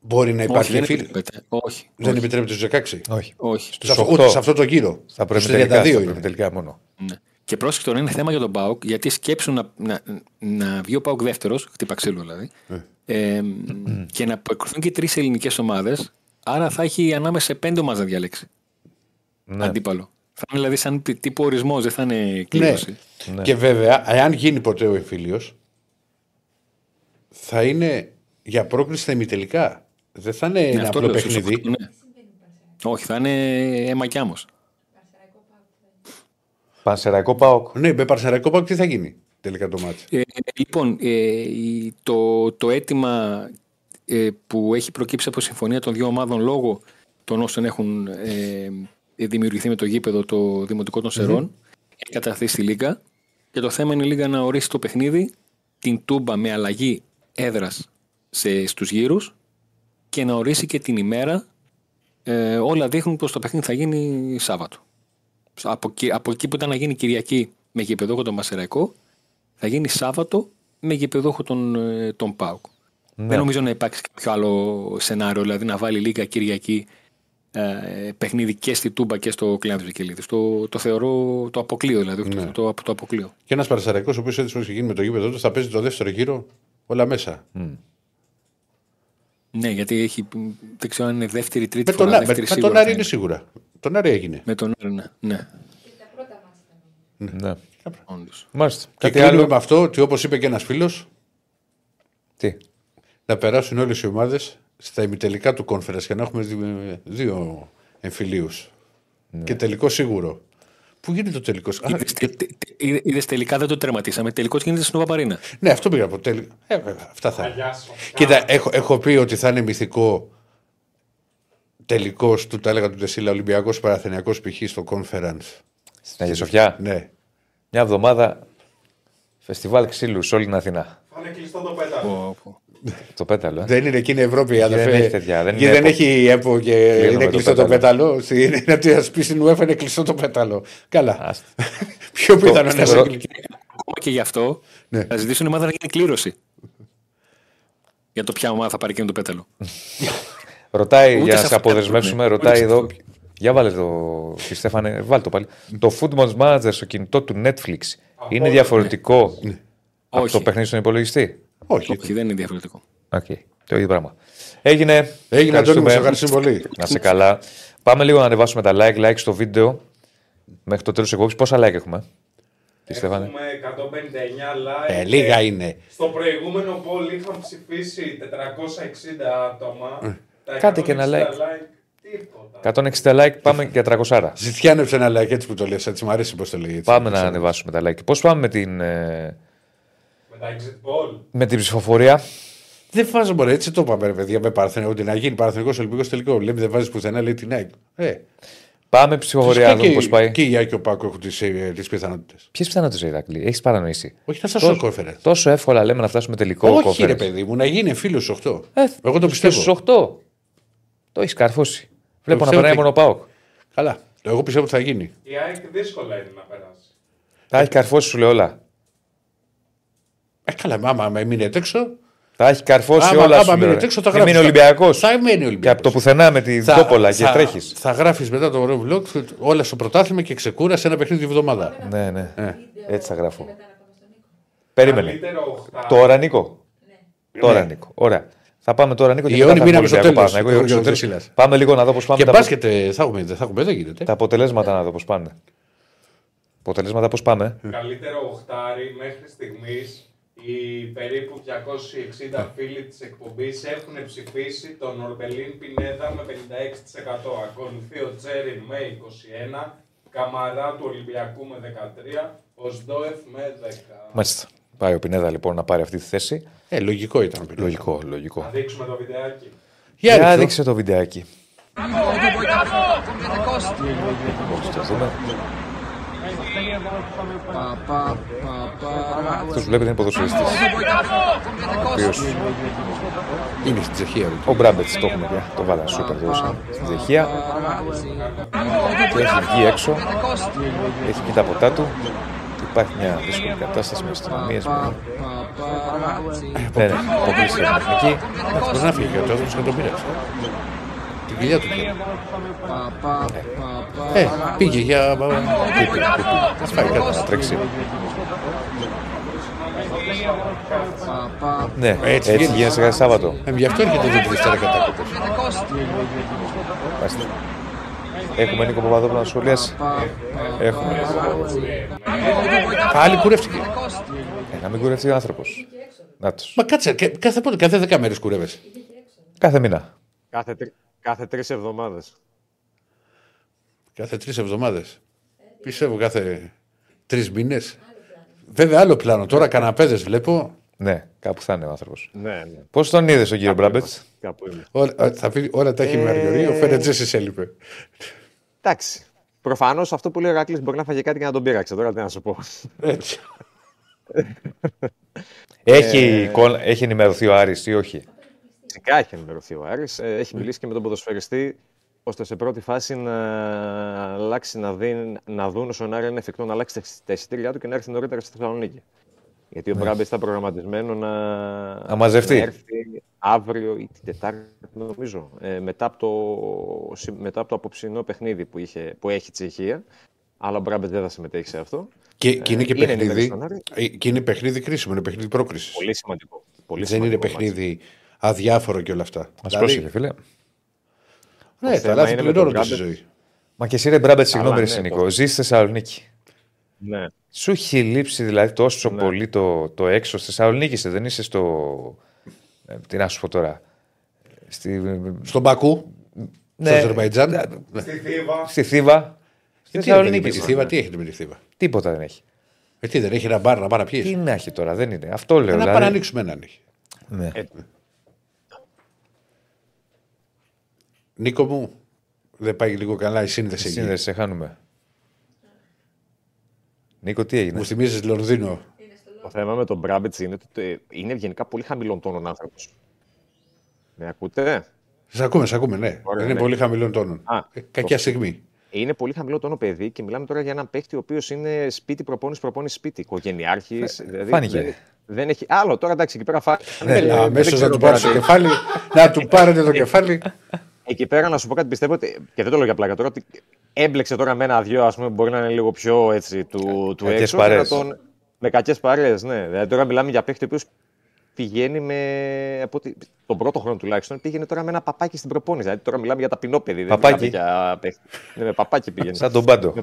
μπορεί να Όχι, υπάρχει δεν φίλη. επιτρέπεται. Όχι. Δεν όχι, επιτρέπεται στους 16. Όχι. όχι. Σε αυτό, 8. ούτε σε αυτό το γύρο. Στα Στους προημιτελικά, 32 στα είναι. προημιτελικά μόνο. Ναι. Και πρόσεξε τώρα είναι θέμα για τον Πάουκ, γιατί σκέψουν να, να, να βγει ο Πάουκ δεύτερος, χτύπα ξύλο δηλαδή, ε, και να προκριθούν και τρεις ελληνικές ομάδες. Άρα θα έχει ανάμεσα σε πέντε ομάδες να διαλέξει. Ναι. Αντίπαλο. Θα είναι δηλαδή σαν τυ- τύπου ορισμός, δεν θα είναι Ναι. κλήρωση. Και βέβαια, εάν γίνει ποτέ ο εμφύλιο, θα είναι για πρόκληση στα ημιτελικά. Δεν θα είναι Ναι, ένα αυτό απλό λέω, στους παιχνίδι. οκτώ, ναι. Όχι, θα είναι αίμα κι άμμος. Πανσεραϊκό Πάοκ. Ναι, με Παρσεραϊκό Πάοκ τι θα γίνει τελικά το μάτι. Ε, λοιπόν, ε, η- το, το αίτημα ε, που έχει προκύψει από συμφωνία των δύο ομάδων λόγω των όσων έχουν ε, δημιουργηθεί με το γήπεδο το Δημοτικό των Σερών έχει καταρθεί στη Λίγκα και το θέμα είναι η Λίγκα να ορίσει το παιχνίδι την τούμπα με αλλαγή έδρας σε, στους γύρους και να ορίσει και την ημέρα ε, όλα δείχνουν πως το παιχνίδι θα γίνει Σάββατο. Από, εκεί- από εκεί που ήταν να γίνει Κυριακή με γηπεδόχο τον Μασεραϊκό θα γίνει Σάββατο με γηπεδόχο τον, ε, τον ΠΑΟΚ. Δεν νομίζω να υπάρξει κάποιο άλλο σενάριο, δηλαδή να βάλει Λίγκα Κυριακή ε, παιχνίδι και στη Τούμπα και στο Κλειάνδη Βικελίδης. Το, το θεωρώ το αποκλείω, δηλαδή. όχι Το, το, το αποκλείω. Και ένας Παρσεραϊκό, ο οποίος έτσι όπω έχει γίνει με το γήπεδο του, θα παίζει το δεύτερο γύρο όλα μέσα. Ναι, γιατί έχει, δεν ξέρω αν είναι δεύτερη, τρίτη Με τον, φορά. Ά- με, δεύτερη με σίγουρα τον θα Άρη είναι. είναι σίγουρα. Τον Άρη έγινε. Με τον Άρη, ναι. ναι Και τα πρώτα μας ήταν. Ναι. όντως. Μάλιστα. Και Κάτι κλείνουμε άλλο; με αυτό ότι όπως είπε και ένας φίλος, Τι; να περάσουν όλες οι ομάδες στα ημιτελικά του conference και να έχουμε δι- δύο εμφυλίους. Ναι. Και τελικό σίγουρο. Πού γίνεται το τελικός; Είδες, τε- τε- είδε- είδες τελικά δεν το τερματίσαμε. Τελικό γίνεται στην Νοβαπαρίνα. Ναι, αυτό πήγα από τέλειο. Ε, βέβαια, αυτά θα είναι. Αγιά σου. Κοίτα, έχω, έχω πει ότι θα είναι μυθικό τελικός του, τα έλεγα του Τεσίλα, Ολυμπιακός Παραθενιακός π.χ. στο conference. Στην Αγία Σοφιά; Ναι. Μια εβδομάδα φεστιβάλ ξύλους σε όλη την Αθηνά. Θα είναι κλειστό το πέταλο. Το πέταλο. ε. Δεν είναι εκεί είναι Ευρώπη, αδερφέ. έχει τέτοια, δεν Και είναι δεν ΕΠΟ. έχει ΕΠΟ και Κλείνουμε είναι το κλειστό το πέταλο. πέταλο. Στην- Είναι ότι ας πεις στην UEFA είναι κλειστό το πέταλο. Καλά. Άστα. (laughs) Πιο πιθανό να στο- είναι Ακόμα και γι' αυτό Ναι. θα ζητήσουν η ομάδα να γίνει κλήρωση. Για το ποια ομάδα θα πάρει εκείνο το πέταλο. Ρωτάει Ούτε για να σε σε αυτό αποδεσμεύσουμε, ναι. ρωτάει Ούτε σε εδώ. αυτό. Για βάλε το. Τη Στέφανε, βάλ το πάλι. Το Football Manager στο κινητό του Netflix είναι διαφορετικό από Όχι. το παιχνίδι στον υπολογιστή; Όχι. Όχι, δεν είναι διαφορετικό. Οκ, το ίδιο πράγμα. Έγινε. Έγινε, Αντώνη, μου σε Ευχαριστούμε. ευχαριστούμε πολύ. Να 'σαι καλά. Πάμε λίγο να ανεβάσουμε τα like, like στο βίντεο μέχρι το τέλος της εκπομπής. Πόσα like έχουμε, Τι Στέφανε; Έχουμε 159 like. Ε, λίγα είναι. Στο προηγούμενο poll είχαν ψηφίσει 460 άτομα. Τα Κάντε και ένα 160 like. Τίποτα. 160 like, πάμε για 300. Ζητιάνεψε ένα like έτσι που το λες, έτσι μου αρέσει πώς το λέει. Έτσι. Πάμε να ανεβάσουμε τα like. Πώς πάμε με την, ε, Με τα exit poll. με την ψηφοφορία. Δεν βάζω μόνο έτσι το είπαμε, ρε παιδιά, με παραθενικό. Ότι να γίνει παραθενικό Ολυμπικό τελικό. Λέμε δεν βάζεις πουθενά, λέει την ΑΕΚ. Ε, Πάμε ψηφοφορία να δούμε πώς πάει. Και η ΑΕΚ και ο Πάκο έχουν τις τις πιθανότητες. Ποιες πιθανότητες, Ηρακλή, έχεις παρανοήσει. Όχι, θα σας Τόσο- το κόφερε. Τόσο εύκολα λέμε να φτάσουμε τελικό Όχι, conference. ρε παιδί μου, να γίνει φίλος 8. Ε, Εγώ το πιστεύω. Στου 8. Το έχεις καρφώσει. Βλέπω να πιστεύω περνάει ότι- μόνο πάω. Καλά. Εγώ πιστεύω ότι θα γίνει. Η ΑΕΚ δύσκολα είναι να περάσει. Τα έχει καρφώσει, σου λέω όλα. Ε, καλά, άμα, άμα μείνετε έξω. Τα έχει καρφώσει Άμα, όλας. άμα σου λέω, μείνετε ρε. έξω, θα Μην γράφει. μείνει Ολυμπιακός. Θα μείνει Ολυμπιακό. Και από το πουθενά με την τόπολα και θα, τρέχεις. θα γράφεις μετά το ωραίο vlog όλα στο πρωτάθλημα και ξεκούρασε ένα παιχνίδι τη βδομάδα. Ναι, ναι. Ε. Έτσι θα γράφω. Και μετά να πάμε στον Νίκο. Περίμενε. Καλύτερο οχτάρι. Τώρα, Νίκο. Ναι. Τώρα, Νίκο. Ωραία. Θα πάμε τώρα, Νίκο. Η και Ιόνι μετά θα μείναμε έχουμε στο Ολυμπιακό τέλος, Παναθηναϊκό, ο στο Γιώργος τέλος. Δεσίλας. Πάμε λίγο να δω πώς πάμε. Και τα- μπάσκετ ε, θα έχουμε, δεν θα έχουμε, δεν γίνεται. Τα αποτελέσματα να δω πώς πάνε. Αποτελέσματα πώς πάμε. Καλύτερο οχτάρι μέχρι στιγμής οι περίπου 260 φίλοι της εκπομπής έχουν ψηφίσει τον Ορμπελίν Πινέδα με 56%. Ακολουθεί ο Τσέριν με 21%, Καμαρά του Ολυμπιακού με 13%, ο Σντόεφ με 10%. Μάλιστα. Πάει ο Πινέδα λοιπόν να πάρει αυτή τη θέση. Ε, λογικό ήταν. παιδί. Λογικό, Θα λογικό. δείξουμε το βιντεάκι. Για Για ρίξω. δείξε το βιντεάκι. Μόλις το δούμε. Αυτός που βλέπετε είναι ποδοσφαιριστής. Ο οποίος Είναι στην Τσεχία. ρε. Ο Μπράμπετς το έχουμε πια. Το βάλα σούπερ δώσα στην Τσεχία. Και έχει βγει έξω. Έχει πει τα ποτά του. Υπάρχει μια δύσκολη κατάσταση με αστυνομίες. με- Ναι, ναι, αποκλείσει την εθνική. Μπορεί να φύγει και ο Τέο και τον πήραξε. Την κοιλιά του πιάνει. Ε, πήγε για... Θα φάει κάτι. Να τρέξει. Ναι, Έτσι έτσι, γίνεται. γίνεται κάθε Σάββατο. Ε, γι' αυτό έρχεται εδώ τριστερά κατάκοπες. Μάλιστα. Έχουμε Νίκο Παπαδόπουλο να σχολιάσει. Έχουμε. Πάλι κουρεύτηκε. Ε, να μην κουρευτεί ο άνθρωπος. Να τους. Μα κάτσε, και- κάθε πότε, κάθε δέκα μέρες κουρεύεσαι. Κάθε μήνα. Κάθε, τρι... κάθε τρεις εβδομάδες. Κάθε τρεις εβδομάδες. Πιστεύω κάθε τρεις μήνες. Βέβαια, άλλο πλάνο. Τώρα καναπέδες βλέπω. Ναι, κάπου θα είναι ο άνθρωπος. Ναι, ναι. Πώς τον είδες ο κύριο Μπράμπετς; Κάπου είμαι. Όλα, θα πει, όλα τα έχει με αργυρί. Ο Φερετζέ έλειπε. Εντάξει. Προφανώς αυτό που λέει ο Ρακλής μπορεί να φάγε κάτι και να τον πείραξε. Τώρα τι να σου πω. Έτσι. Έχει, εικόνα- έχει ενημερωθεί ο Άρης ή όχι; Φυσικά έχει ενημερωθεί ο Άρης. Ε, Έχει μιλήσει και με τον ποδοσφαιριστή ώστε σε πρώτη φάση να αλλάξει, να, δει, να δουν στον Άρη αν είναι εφικτό να αλλάξει τα- τα εισιτήριά του και να έρθει νωρίτερα στη Θεσσαλονίκη. Γιατί ο Μπράμπετ ήταν προγραμματισμένο να, Ναι. Να μαζευτεί. να έρθει αύριο ή την Τετάρτη, νομίζω, ε, μετά, από το, συ- μετά από το απόψινό παιχνίδι που, είχε, που έχει η Τσεχία. Αλλά ο Μπράμπετ δεν θα συμμετέχει σε αυτό. Και, και είναι και είναι παιχνίδι. ενημέρωση στον Άρη. ε, Και είναι παιχνίδι κρίσιμο. Είναι παιχνίδι πρόκρισης. Πολύ σημαντικό. Πολύ Δεν είναι σημαντικό μάτς. παιχνίδι αδιάφορο και όλα αυτά. Μας πρόσεχε, φίλε. ναι, Το τα θέμα λάθη είναι με πληρώνονται τον στη Μπράμπετ. ζωή. Μα και εσύ ρε Μπράμπετ, συγγνώμη, ναι, ρε το- Σινικό. Ζει στη Θεσσαλονίκη. Ναι. Σου έχει λείψει δηλαδή τόσο Ναι. πολύ το, το έξω. Στη Θεσσαλονίκη είσαι, δεν είσαι στο. Ε, τι να σου πω τώρα. Στη, Στον Μπακού, Ναι, στο Αζερβαϊτζάν. ναι. Ναι. Στη Θήβα. στη Θήβα. Στη Ε, Τι έχετε με Θεσσαλονίκη. τη είσαι. Θήβα, τι έχετε με τη Θήβα. Τίποτα δεν έχει. Ε, τι δεν έχει ένα μπαρ να πάει να Τι πιει. να έχει τώρα, δεν είναι. Αυτό λέω. Να δηλαδή. πάει να ανοίξουμε έναν έχει. Ναι. Ε, Νίκο μου, δεν πάει λίγο καλά η σύνδεση εκεί. Σύνδεση, σε χάνουμε. Νίκο, τι έγινε; Μου θυμίζεις Λονδίνο. Το θέμα με τον Μπράμπετ είναι ότι ε, είναι γενικά πολύ χαμηλών τόνων άνθρωπος. Με ακούτε; Σε ακούμε, σε ακούμε, ναι. Ωραία, είναι ναι. πολύ χαμηλών τόνων. Α, Ε, κακιά στιγμή. Είναι πολύ χαμηλό τόνο παιδί και μιλάμε τώρα για έναν παίχτη ο οποίος είναι σπίτι προπόνηση, προπόνηση σπίτι. Οικογενειάρχης. Δηλαδή φάνηκε. Δεν, δεν έχει. Άλλο τώρα εντάξει, εκεί πέρα φάνηκε. Ναι, Ε, αμέσως δεν να ξέρω του τώρα πάρει το τι- κεφάλι, να του πάρετε το κεφάλι. Εκεί πέρα να σου πω κάτι πιστεύω ότι. και δεν το λέω για πλάκα τώρα ότι έμπλεξε τώρα με ένα-δυο ας πούμε που μπορεί να είναι λίγο πιο έτσι του, του Κακές έξω. και παρέες. να τον- Με κακές παρέες, ναι. Δηλαδή τώρα μιλάμε για παίχτη ο οποίος πηγαίνει με. Από ότι, τον πρώτο χρόνο τουλάχιστον πήγαινε τώρα με ένα παπάκι στην προπόνηση. Δηλαδή τώρα μιλάμε για ταπεινό παιδί. δεν Παπάκι. μιλάμε Για παίχτη. Ναι, με παπάκι (laughs) πήγαινε. Σαν τον Πάντο.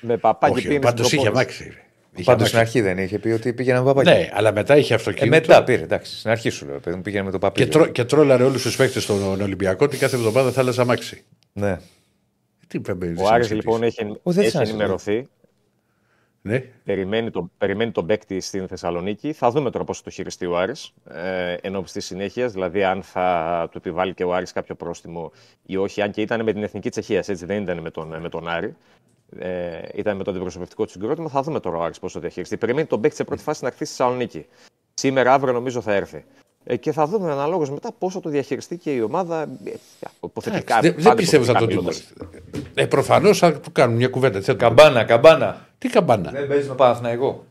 με παπάκι Όχι, πήγαινε. πάντω στην είχε προπόνηση. αμάξει. Είχε Πάντως στην αμάξει. αρχή δεν είχε πει ότι πήγαινε με παπάκι. Ναι, αλλά μετά είχε Ε, αυτοκίνητο. μετά πήρε, εντάξει. Στην αρχή σου λέω. Παιδί μου πήγαινε με το Και, παπί. τρώ, και τρόλαρε όλους τους παίκτες στον Ολυμπιακό ότι κάθε εβδομάδα θα άλλαζε αμάξι. Ναι. Τι πέμπει. Ο Άρης λοιπόν έχει, Ο, δεν έχει σας- ενημερωθεί. Ναι. Περιμένει, το, περιμένει τον παίκτη στην Θεσσαλονίκη. Θα δούμε τώρα πώς θα το χειριστεί ο Άρης ε, εν ώψη της συνέχειας. Δηλαδή, αν θα του επιβάλλει και ο Άρης κάποιο πρόστιμο ή όχι. Αν και ήταν με την εθνική Τσεχίας, έτσι δεν ήταν με τον, με τον Άρη. Ε, ήταν με το αντιπροσωπευτικό του συγκρότημα. Θα δούμε τώρα ο Άρης πώς θα διαχειριστεί. Περιμένει τον παίκτη σε πρώτη φάση να έρθει στη Θεσσαλονίκη. Σήμερα, αύριο νομίζω θα έρθει. Ε, και θα δούμε αναλόγως μετά πώς θα το διαχειριστεί και η ομάδα. Ε, υποθετικά. Δεν, δεν πάντα πιστεύω θα το υποθετικά τιμωρήσει. μιλώντας. Ε, Προφανώς θα του κάνουν μια κουβέντα. Τι θα του πούνε. Καμπάνα, καμπάνα. Τι καμπάνα; Δεν παίζεις με Παναθηναϊκό.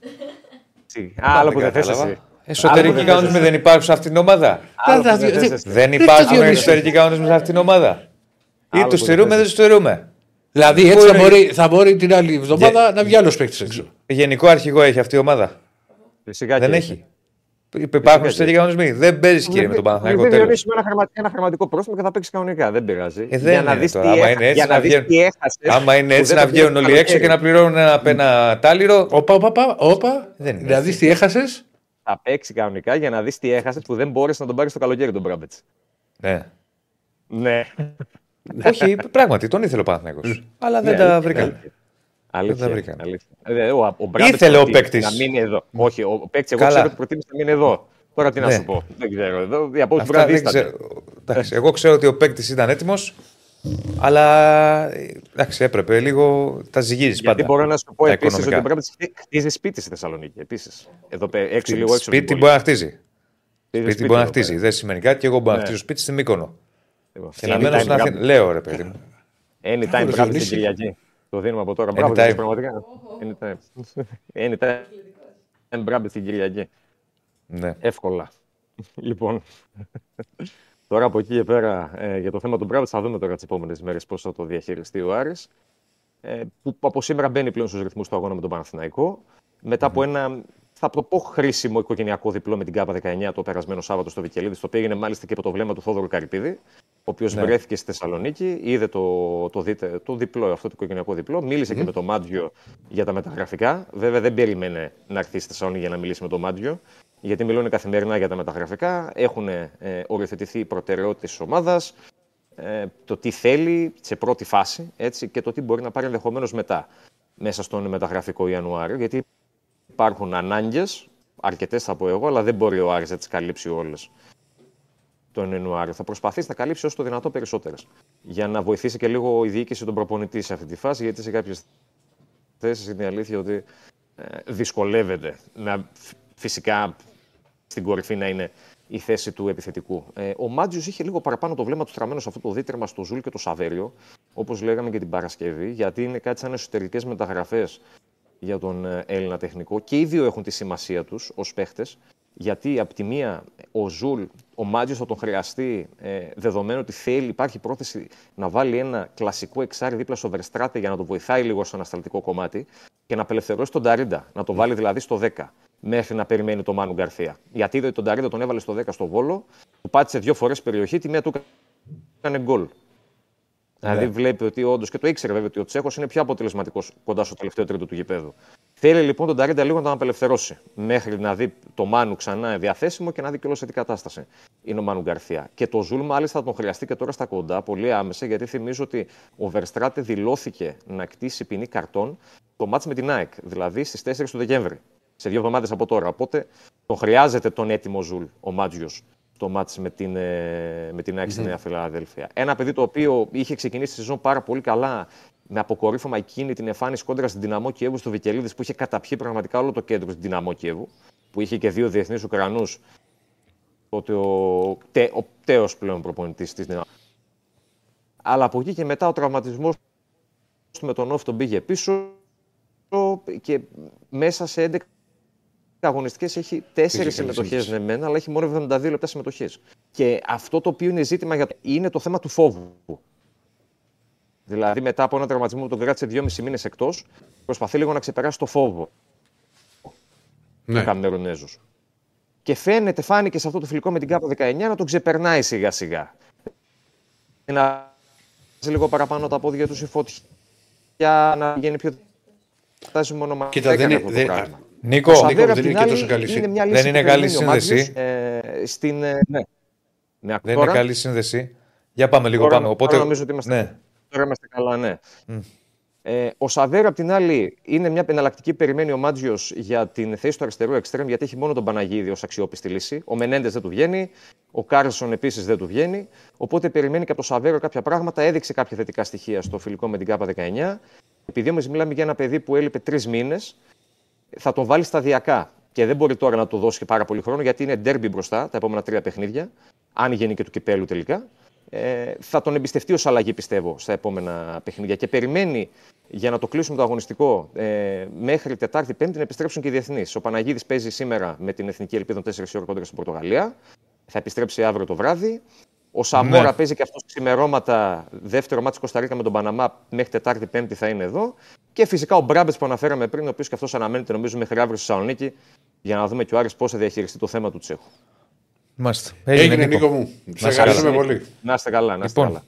Τι, Άλλο που δεν θες κατάλαβα. εσύ. Εσωτερικοί Άλλο που δεν κανονισμοί θες δεν υπάρχουν σε αυτήν την ομάδα; Άλλο Τα- που δεν τα- θες δεν- εσύ. Δεν το υπάρχουν Διονύση. εσωτερικοί κανονισμοί σε αυτήν την ομάδα; Ή Άλλο τους που στηρούμε, δεν δεν τους στηρούμε. Δηλαδή Πού έτσι θα είναι- μπορεί, θα μπορεί την άλλη εβδομάδα να βγει άλλος παίκτης έξω. Γενικό αρχηγό έχει αυτή η ομάδα; Φυσικά Δεν και έχει. Υπάρχουν εσωτερικοί κανονισμοί. Δεν παίζεις κύριε με τον Παναθηναϊκό Δεν τέλος. διορίσουμε ένα, χρημα, ένα χρηματικό πρόστιμο και θα παίξει κανονικά. Δεν πειράζει. Ε, δεν είναι δεις τώρα. τι Άμα έχα- είναι έτσι για να να δεις βγαίνουν- τι έχασες, Άμα είναι που έτσι δεν να το βγαίνουν πήρες όλοι έξω καλοκαίρι. και να πληρώνουν ένα, ένα τάλιρο. Όπα, όπα, όπα, όπα. Δεν είναι Δηλαδή έτσι. τι έχασες. Θα παίξει κανονικά για να δεις τι έχασες που δεν μπόρεσε να τον πάρεις στο καλοκαίρι τον Μπράμπετς. Ναι. Ναι. Όχι, πράγματι τον ήθελε ο Παναθηναϊκός. Αλλά δεν τα βρήκαν. Αλήθεια. τα βρήκαν. αλήθεια. Ε, Ο, ο Μπράμπετς Ήθελε ο προτίμησε παίκτης. Να μείνει εδώ. Όχι, ο παίκτης, εγώ Καλά. ξέρω ότι προτίμησε να μείνει εδώ. Τώρα τι να Ναι. σου πω. Δεν ξέρω. Εδώ, η απόψη Αυτά μπορεί να δεν δίσταται. ξέρω. Εντάξει, εγώ ξέρω ότι ο παίκτης ήταν έτοιμος, αλλά εντάξει, έπρεπε λίγο. Τα ζυγίζεις πάντα. Γιατί μπορώ να σου πω τα επίσης ότι οικονομικά. ο Μπράμπετ χτίζει σπίτι στη Θεσσαλονίκη. Επίσης. Εδώ πέ- έξω λίγο έξω. Σπίτι από την μπορεί να χτίζει. πόλη. Σπίτι μπορεί να εδώ χτίζει. πέρα. Δεν σημαίνει κάτι και εγώ μπορώ να Ναι. χτίζω σπίτι στη Μύκονο. Λοιπόν, Και να μένω anytime στην Αθήνα. Μπράμπετς. Λέω ρε παιδί μου. Anytime Άκου, Μπράμπετ Διονύση. την Κυριακή. Το δίνουμε από τώρα. Μπράβο, Anytime. Διονύση, πραγματικά. Anytime. Anytime Μπράμπετ την Κυριακή. Ναι. Εύκολα. Λοιπόν. Τώρα από εκεί και πέρα ε, για το θέμα του Μπράβετ θα δούμε τώρα τις επόμενες μέρες πώς θα το διαχειριστεί ο Άρης. Ε, που από σήμερα μπαίνει πλέον στους ρυθμούς του αγώνα με τον Παναθηναϊκό. Μετά από ένα, θα το πω, χρήσιμο οικογενειακό διπλό με την ΚΑΠΑ 19 το περασμένο Σάββατο στο Βικελίδη, το οποίο έγινε μάλιστα και από το βλέμμα του Θόδωρου Καρυπίδη, ο οποίος Ναι. βρέθηκε στη Θεσσαλονίκη, είδε το, το, δίτε, το διπλό, αυτό το οικογενειακό διπλό, μίλησε και με τον Μάντζιο για τα μεταγραφικά. Βέβαια δεν περίμενε να έρθει στη Θεσσαλονίκη για να μιλήσει με τον Μάντζιο, γιατί μιλούν καθημερινά για τα μεταγραφικά. Έχουν ε, οριοθετηθεί οι προτεραιότητες της ομάδας, ε, το τι θέλει σε πρώτη φάση έτσι, και το τι μπορεί να πάρει ενδεχομένως μετά, μέσα στον μεταγραφικό Ιανουάριο. Γιατί υπάρχουν ανάγκες, αρκετές θα πω εγώ, αλλά δεν μπορεί ο Άρης να τις καλύψει όλες τον Ιανουάριο. Θα προσπαθήσει να καλύψει όσο το δυνατό περισσότερες. Για να βοηθήσει και λίγο η διοίκηση των προπονητής σε αυτή τη φάση, γιατί σε κάποιες θέσεις είναι η αλήθεια ότι ε, δυσκολεύεται να φ- φυσικά στην κορυφή να είναι η θέση του επιθετικού. Ε, ο Μάντζιος είχε λίγο παραπάνω το βλέμμα του στραμμένο σε αυτό το δίτρεμα στο Ζουλ και το Σαβέριο, όπως λέγαμε και την Παρασκευή, γιατί είναι κάτι σαν εσωτερικές μεταγραφές για τον ε, Έλληνα τεχνικό και οι δύο έχουν τη σημασία τους ως παίχτες. Γιατί από τη μία ο Ζουλ, ο Μάντζιος θα τον χρειαστεί ε, δεδομένου ότι θέλει, υπάρχει πρόθεση να βάλει ένα κλασικό εξάρι δίπλα στο Verstraete για να το βοηθάει λίγο στο ανασταλτικό κομμάτι και να απελευθερώσει τον Νταρίντα, να το βάλει δηλαδή στο 10 μέχρι να περιμένει τον Μάνου Γκαρθία. Γιατί είδε ότι τον Νταρίντα τον έβαλε στο 10 στο Βόλο, του πάτησε δύο φορές περιοχή, τη μία του έκανε γκολ. Δηλαδή βλέπει ότι όντως και το ήξερε βέβαια ότι ο Τσέχος είναι πιο αποτελεσματικός κοντά στο τελευταίο τρίτο του γηπέδου. Θέλει λοιπόν τον Νταρίντα λίγο να τον απελευθερώσει μέχρι να δει το Μάνου ξανά διαθέσιμο και να δει και όλο σε τι κατάσταση είναι ο Μάνου Γκαρθία. Και το Ζουλ μάλιστα θα τον χρειαστεί και τώρα στα κοντά πολύ άμεσα γιατί θυμίζω ότι ο Βερστράτε δηλώθηκε να κτίσει ποινή καρτών το μάτς με την ΑΕΚ, δηλαδή στις 4 του Δεκέμβρη, σε δύο εβδομάδες από τώρα. Οπότε τον χρειάζεται τον έτοιμο Ζουλ, ο Μάντζιος, το μάτς με την, ε, με την ΑΕΚ στη Νέα Φιλαδέλφια. Ένα παιδί το οποίο είχε ξεκινήσει τη σεζόν πάρα πολύ καλά, με αποκορύφωμα εκείνη την εμφάνιση κόντρα στην Δυναμό Κιέβου στο Βικελίδης, που είχε καταπιεί πραγματικά όλο το κέντρο στην Δυναμό Κιέβου, που είχε και δύο διεθνείς Ουκρανούς. Τότε ο, τε, ο τέως πλέον προπονητής της Δυναμό. Αλλά από εκεί και μετά ο τραυματισμός με τον Όφ τον πήγε πίσω και μέσα σε 11 αγωνιστικές έχει τέσσερις καλές συμμετοχές, νίκες. ναι, μεν, αλλά έχει μόνο 72 λεπτά συμμετοχές. Και αυτό το οποίο είναι ζήτημα για είναι το θέμα του φόβου. Δηλαδή, μετά από ένα τραυματισμό που τον κράτησε 2,5 μήνες εκτός, προσπαθεί λίγο να ξεπεράσει το φόβο Ναι. ο Καμερουνέζο. Και φαίνεται, φάνηκε σε αυτό το φιλικό με την ΚΑΠΑ 19 να τον ξεπερνάει σιγά σιγά. Να βάζει λίγο παραπάνω τα πόδια του η φωτιά, να βγαίνει πιο. Φτάσει μόνο μα. Κοίτα, δεν είναι- αυτό το δεν- πράγμα. Νίκο, Ο Νίκο, Σαββέρα, δεν απ' την είναι και άλλη, τόσο καλή είναι σύνδεση. μια Δεν λύση είναι που καλή περιμένει ο Μάτζιος, σύνδεση. ε, στην, ε, ναι. Ναι, δεν τώρα, είναι καλή σύνδεση. Για πάμε λίγο Τώρα- πάμε. Οπότε, τώρα νομίζω ότι είμαστε- ναι. Τώρα είμαστε καλά, ναι. Ε, ο Σαβέρα, απ' την άλλη, είναι μια εναλλακτική. Περιμένει ο Μάτζιο για την θέση του αριστερού εξτρέμ, γιατί έχει μόνο τον Παναγίδη ως αξιόπιστη λύση. Ο Μενέντες δεν του βγαίνει. Ο Κάρλσον επίσης δεν του βγαίνει. Οπότε περιμένει και από το Σαβέριο κάποια πράγματα. Έδειξε κάποια θετικά στοιχεία στο φιλικό με την ΚΑΠΑ 19. Επειδή όμως μιλάμε για ένα παιδί που έλειπε τρεις μήνες, θα τον βάλει σταδιακά. Και δεν μπορεί τώρα να του δώσει και πάρα πολύ χρόνο, γιατί είναι ντέρμπι μπροστά τα επόμενα τρία παιχνίδια. Αν γίνει και του κυπέλου τελικά. Ε, θα τον εμπιστευτεί ως αλλαγή, πιστεύω, στα επόμενα παιχνίδια. Και περιμένει για να το κλείσουμε το αγωνιστικό ε, μέχρι Τετάρτη-Πέμπτη να επιστρέψουν και οι διεθνείς. Ο Παναγίδης παίζει σήμερα με την Εθνική Ελπίδα 4 ώρα κόντρα στην Πορτογαλία. Θα επιστρέψει αύριο το βράδυ. Ο Σαμόρα Ναι. παίζει και αυτός ξημερώματα. Δεύτερο μάτι Κωνσταντίνα με τον Παναμά μέχρι Τετάρτη-Πέμπτη θα είναι εδώ. Και φυσικά ο Μπράμπετς που αναφέραμε πριν, ο οποίος και αυτός αναμένεται νομίζω μέχρι αύριο στη Θεσσαλονίκη για να δούμε και ο Άρης πώς θα διαχειριστεί το θέμα του Τσέχου. Μάλιστα. Έγινε, Νίκο μου. Σε Να σε ευχαριστούμε καλά. πολύ. Να είστε καλά, να είστε Λοιπόν, καλά.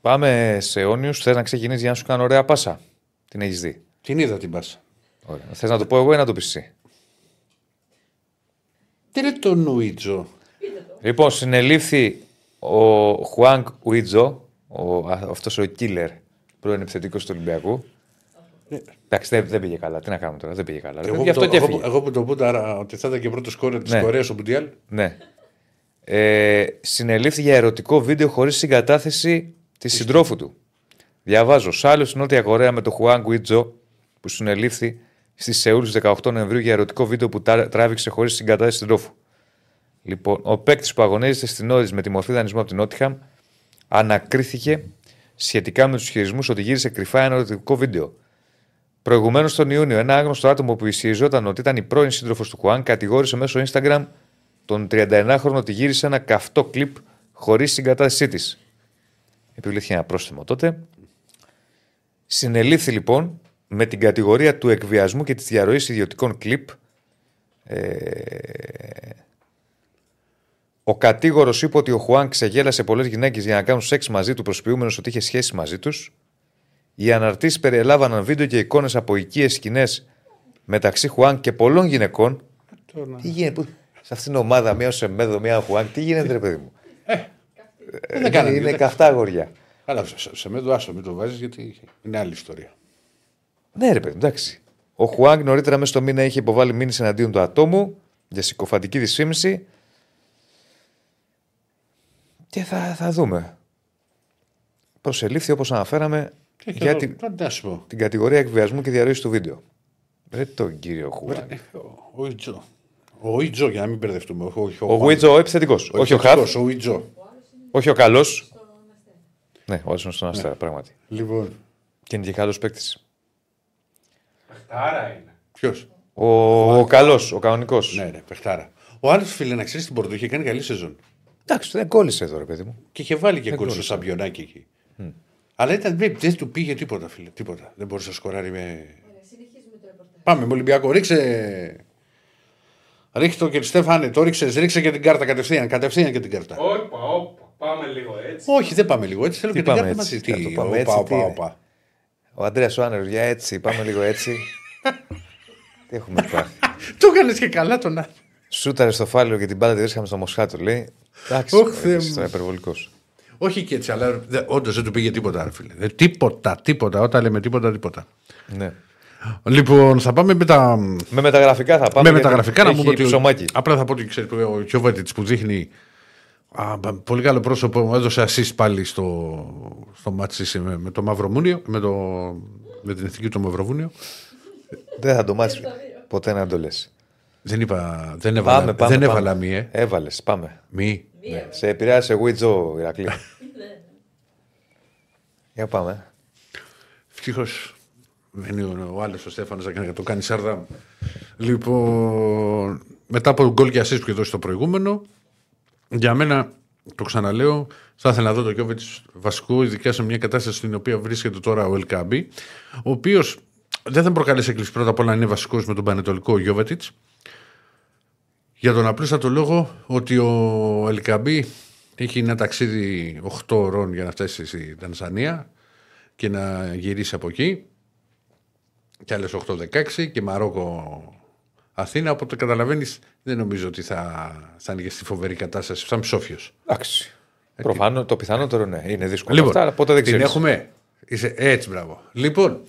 πάμε σε αιώνιου. Θες να ξεκινήσεις για να σου κάνω ωραία πάσα; Την έχεις δει; Την είδα την πάσα. Θες να το πω εγώ ή να το πεις εσύ; Τι είναι το Νουίτζο. Λοιπόν, συνελήφθη ο Χουάνκ Ουίτζο, αυτός ο killer πρώην επιθετικός του Ολυμπιακού. Εντάξει, δεν, δεν πήγε καλά. Τι να κάνουμε τώρα, δεν πήγε καλά. Εγώ, Γι' που αυτό το, και εγώ, έφυγε. που- εγώ που το πούνταρα ότι θα ήταν και πρώτος σκόρερ της Ναι. Κορέας στο Μουντιάλ. Ναι. Ε, συνελήφθη για ερωτικό βίντεο χωρίς συγκατάθεση της συντρόφου του. Διαβάζω. Σάλιο στην Νότια Κορέα με το Χουάν Γκουίτζο που συνελήφθη στη Σεούλ στις 18 Νοεμβρίου για ερωτικό βίντεο που τα- τράβηξε χωρίς συγκατάθεση συντρόφου. Λοιπόν, ο παίκτης που αγωνίζεται στην Όρις με τη μορφή δανεισμού από την Νότιχαμ ανακρίθηκε σχετικά με τους χειρισμούς ότι γύρισε κρυφά ένα ερωτικό βίντεο. Προηγουμένως τον Ιούνιο, ένα άγνωστο άτομο που ισχυριζόταν ότι ήταν η πρώην σύντροφος του Χουάν κατηγόρησε μέσω Instagram τον 31χρονο ότι γύρισε ένα καυτό κλιπ χωρίς συγκατάθεσή της. Επιβλήθηκε ένα πρόστιμο τότε. Συνελήφθη λοιπόν με την κατηγορία του εκβιασμού και της διαρροής ιδιωτικών κλιπ. Ε, ο κατήγορος είπε ότι ο Χουάν ξεγέλασε πολλές γυναίκες για να κάνουν σεξ μαζί του, προσποιούμενος ότι είχε σχέση μαζί τους. Οι αναρτήσεις περιέλαβαν βίντεο και εικόνες από οικίες σκηνές μεταξύ Χουάν και πολλών γυναικών. Τι γίνεται, που... σε αυτήν την ομάδα, μία ο Σεμέδο, μία ο Χουάν, τι γίνεται, ρε παιδί μου; δεν είναι κάνανε, είναι δεν- καυτά αγόρια. Αλλά σε, σε, σε μέτω άσο, μην το βάζεις γιατί είναι άλλη ιστορία. Ναι, ρε παιδί, μου, εντάξει. Ο Χουάνγκ νωρίτερα μέσα στο μήνα είχε υποβάλει μήνυση εναντίον του ατόμου για συκοφαντική δυσφήμιση. Και θα, θα δούμε. Προσελήφθη όπως αναφέραμε Και, και για εδώ, την, τι να σου πω. την κατηγορία εκβιασμού και διαρροής του βίντεο. Ρε τον κύριο Χουάνγκ. Ο- Ο Ιτζο. Ο Ιτζο, για να μην μπερδευτούμε. Ο, ο, Ο Γουίτζο ο επιθετικός. Όχι ο Χαφ, Ο Ιτζο. όχι ο καλός. Ναι, ο άλλο είναι στον Αστέρα, πράγματι. Λοιπόν, Και είναι και καλός παίκτης. Παιχτάρα είναι. ποιος; Ο, ο καλός, ο κανονικός. Ναι, ναι, παιχτάρα. Ο άλλο φίλε να ξέρεις στην Πορτο είχε κάνει καλή σεζόν. Εντάξει, δεν κόλλησε εδώ, ρε παιδί μου. Και είχε βάλει και γκολ στο κόλλησε. σαμπιονάκι εκεί. Αλλά ήταν, δεν, δεν του πήγε τίποτα, φίλε. Τίποτα. Δεν μπορούσε να σκοράρει με. Ωραία, συνεχίζουμε το ρεπορτάζ. Πάμε με Ολυμπιακό. Ρίξε. Ρίχτε το και Στέφανε, το ρίξες, ρίξε και την κάρτα κατευθείαν. Κατευθείαν και την κάρτα. Όπα, όπα. Πάμε λίγο έτσι. Όχι, δεν πάμε λίγο έτσι. Θέλω Τι και την πάμε κάρτα έτσι, μαζί. θα το Τι, πάμε όπα, έτσι, όπα, τι είναι; όπα. Ο Αντρέα ο Άνερος, για έτσι, πάμε λίγο έτσι. Τι έχουμε πάθει. (laughs) Το έκανες και καλά τον άλλο. Σούταρε στο φάλιο και την μπάλα τη βρίσκαμε στο Μοσχάτο, λέει. Εντάξει, Ωχ, Θεέ μου. τώρα υπερβολικός. Όχι και έτσι, αλλά όντως δεν του πήγε τίποτα, ρε φίλε. Δεν- τίποτα, τίποτα. Όταν λέμε τίποτα, τίποτα. Ναι. Λοιπόν, θα πάμε με τα. Με μεταγραφικά θα πάμε. με γιατί μεταγραφικά να έχει μου πω ότι. ψωμάκι. Απλά θα πω ότι ξέρεις, ο Κιόβετιτ που δείχνει. Α, μπα- πολύ καλό πρόσωπο μου έδωσε assist πάλι στο, στο μάτσι με, με το Μαυρομούνιο, με, το, με την εθνική του Μαυροβούνιο. Δεν θα το μάθεις ποτέ να το λες. Δεν είπα, δεν έβαλα, Πάμε, πάμε. δεν πάμε. έβαλα μη, ε. Έβαλες, πάμε. Μη. Ναι. Σε επηρεάσε Γουίτζο, Ηρακλή. (laughs) Για πάμε. Ευτυχώς μένει ο, ο άλλος ο Στέφανος να το κάνει σάρδα. Λοιπόν, μετά από τον γκολ και assist που είχε δώσει το προηγούμενο, για μένα το ξαναλέω, θα ήθελα να δω το Κιόβετ βασικό, ειδικά σε μια κατάσταση στην οποία βρίσκεται τώρα ο Ελκάμπη, ο οποίος δεν θα προκαλέσει έκκληση πρώτα απ' όλα να είναι βασικό με τον Πανετολικό Γιώβετιτς. Για τον απλούστατο λόγο ότι ο Ελκαμπή έχει ένα ταξίδι 8 ώρων για να φτάσει στη Τανζανία και να γυρίσει από εκεί. Και άλλες 8-16 και Μαρόκο Αθήνα. Οπότε καταλαβαίνεις, δεν νομίζω ότι θα, θα είναι και στη φοβερή κατάσταση. Σαν ψόφιο. Εντάξει. Προφανώ το πιθανότερο ναι. Είναι δύσκολο. Λοιπόν, αυτά, αλλά ποτέ δεν την ξέρεις. έχουμε. Είσαι έτσι, μπράβο. Λοιπόν,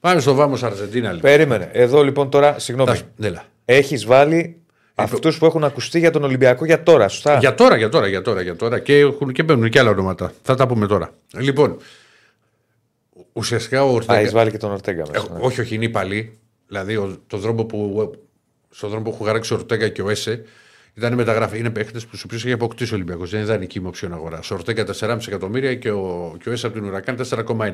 πάμε στο Βάμο Αρζεντίνα. Λοιπόν. Περίμενε. Εδώ λοιπόν τώρα, συγγνώμη. Τα- Έλα. Έχεις βάλει αυτούς που έχουν ακουστεί για τον Ολυμπιακό για τώρα, σωστά; Για τώρα, για τώρα, για τώρα, για τώρα. Και, έχουν, και μπαίνουν και άλλα ονόματα. Θα τα πούμε τώρα. Λοιπόν, ουσιαστικά ο Α, Ορτέγκα. έχεις βάλει και τον Ορτέγκα Ε, μέσα. ναι. όχι, όχι, είναι υπαλλοί. Δηλαδή, ο, το δρόμο που, στον δρόμο που έχουν χαράξει ο Ορτέγκα και ο Έσε ήταν μεταγραφή. Είναι παίχτες που στους οποίους έχει αποκτήσει ο Ολυμπιακός. Δεν είναι ιδανική με οψιόν αγοράς. Ο Ορτέγκα 4,5 εκατομμύρια και ο, και ο Έσε από την Ουρακάν 4,1.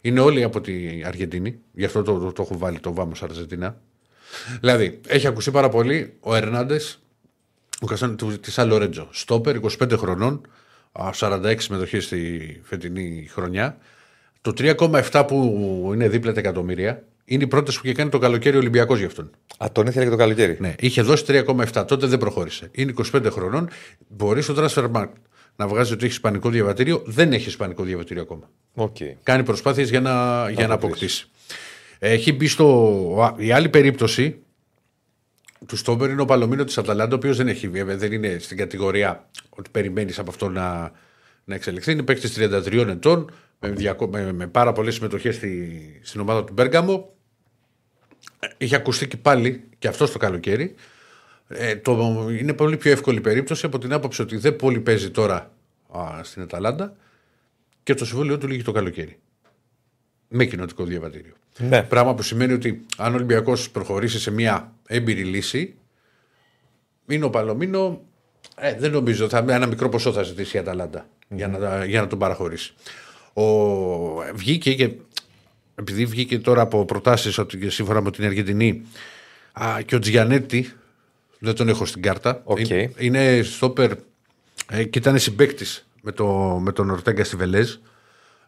Είναι όλοι από την Αργεντινή. Γι' αυτό το, το, το έχω βάλει το Βάμο Αργεντινά. Δηλαδή, έχει ακουστεί πάρα πολύ ο Ερνάντες, ο Γκαστόν της Σαν Λορέντζο. Στόπερ, 25 χρονών, α, 46 συμμετοχές στη φετινή χρονιά. Το 3,7 που είναι δίπλα τα εκατομμύρια είναι η πρόταση που είχε κάνει το καλοκαίρι ο Ολυμπιακός για αυτόν. Α, τον ήθελε και το καλοκαίρι. Ναι, είχε δώσει 3,7. Τότε δεν προχώρησε. Είναι 25 χρονών. Μπορεί στο Transfermarkt να βγάζει ότι έχεις ισπανικό διαβατήριο. Δεν έχεις ισπανικό διαβατήριο ακόμα. Οκ. Κάνει προσπάθειες για να, για να αποκτήσει. Έχει μπει στο. Η άλλη περίπτωση του Στόμπερ είναι ο Παλωμίνο της Αταλάντα, ο οποίος δεν, έχει, βέβαια, δεν είναι στην κατηγορία ότι περιμένεις από αυτό να, να εξελιχθεί. Είναι παίκτης 33 ετών, με, διακο- με, με πάρα πολλές συμμετοχές στη, στην ομάδα του Μπέργαμο. Ε, Είχε ακουστεί και πάλι και αυτό το καλοκαίρι. Ε, το, είναι πολύ πιο εύκολη περίπτωση από την άποψη ότι δεν πολύ παίζει τώρα α, στην Αταλάντα και το συμβόλαιο του λήγει το καλοκαίρι. Με κοινοτικό διαβατήριο. Ναι. Πράγμα που σημαίνει ότι αν ο Ολυμπιακός προχωρήσει σε μια έμπειρη λύση, είναι ο Παλωμίνο. Ε, δεν νομίζω. Θα, ένα μικρό ποσό θα ζητήσει η Αταλάντα για, να, για να τον παραχωρήσει. Ο, βγήκε και. Επειδή βγήκε τώρα από προτάσεις ότι σύμφωνα με την Αργεντινή α, και ο Τζιανέτη, δεν τον έχω στην κάρτα. Οκ. Είναι, είναι στόπερ Ε, και ήταν συμπέκτη με, το, με τον Ορτέγκα στη Βελέζ.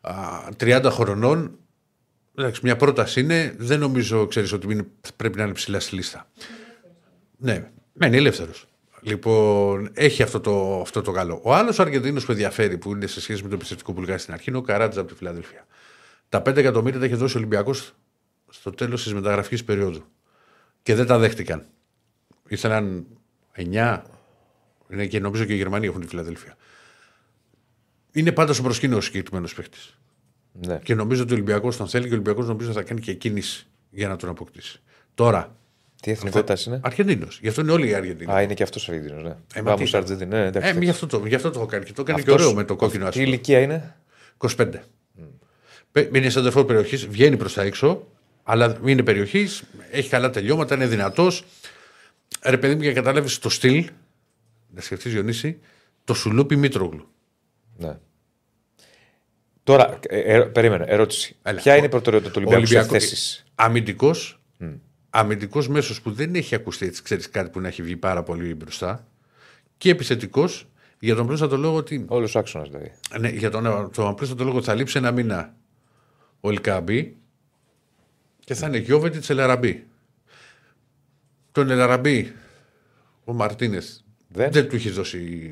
Α, 30 χρονών. Εντάξει, μια πρόταση είναι. Δεν νομίζω, ξέρεις, ότι είναι, πρέπει να είναι ψηλά στη λίστα. Ναι, μένει ελεύθερος. Λοιπόν, έχει αυτό το, αυτό το καλό. Ο άλλος Αργεντίνο που ενδιαφέρει, που είναι σε σχέση με το επιθετικό που λέγαμε στην αρχή, είναι ο Καράτζα από τη Φιλαδέλφια. Τα 5 εκατομμύρια τα έχει δώσει ο Ολυμπιακός στο τέλος της μεταγραφικής περίοδου. Και δεν τα δέχτηκαν. Ήθελαν 9. Είναι και νομίζω και οι Γερμανοί έχουν τη Φιλαδέλφια. Είναι πάντα στο προσκήνιο ο συγκεκριμένος παίχτη. Ναι. Και νομίζω ότι ο Ολυμπιακός τον θέλει και ο Ολυμπιακός νομίζω θα κάνει και κίνηση για να τον αποκτήσει. Τώρα, Τι εθνικότητας είναι; Αργεντίνος. Γι' αυτό είναι όλοι οι Αργεντίνοι. Α, είναι και αυτός ο Αργεντίνος. Ναι. Ε, μα Βάμος τι- Αργεντίνη. Ναι, εντάξει, Ε, εντάξει. γι' αυτό, το, γι' αυτό το έχω κάνει. Και το έκανε Αυτός- και ωραίο με το κόκκινο Τι άσπρο. ηλικία είναι; 25. Mm. Είναι σεντερφόρ περιοχής, βγαίνει προς τα έξω, αλλά είναι περιοχής, έχει καλά τελειώματα, είναι δυνατός. Ρε παιδί μου, για να καταλάβεις το στυλ, να σκεφτείς Διονύση, το σουλούπι Μήτρογλου. Ναι. Τώρα, ε, ε, περίμενε, ερώτηση. Έλα. Ποια είναι η προτεραιότητα του Ολυμπιακού σε θέσεις; Αμυντικός αμυντικός μέσος που δεν έχει ακουστεί έτσι, ξέρεις κάτι που να έχει βγει πάρα πολύ μπροστά. Και επιθετικός για τον πρόσθετο λόγο ότι. Όλος ο άξονας δηλαδή. Ναι, για τον, τον πρόσθετο λόγο ότι θα λείψει ένα μήνα ο Ελκαμπή και θα είναι Γιώβετη Ελαραμπή. Τον Ελαραμπή ο Μαρτίνες Δεν. δεν. του έχεις δώσει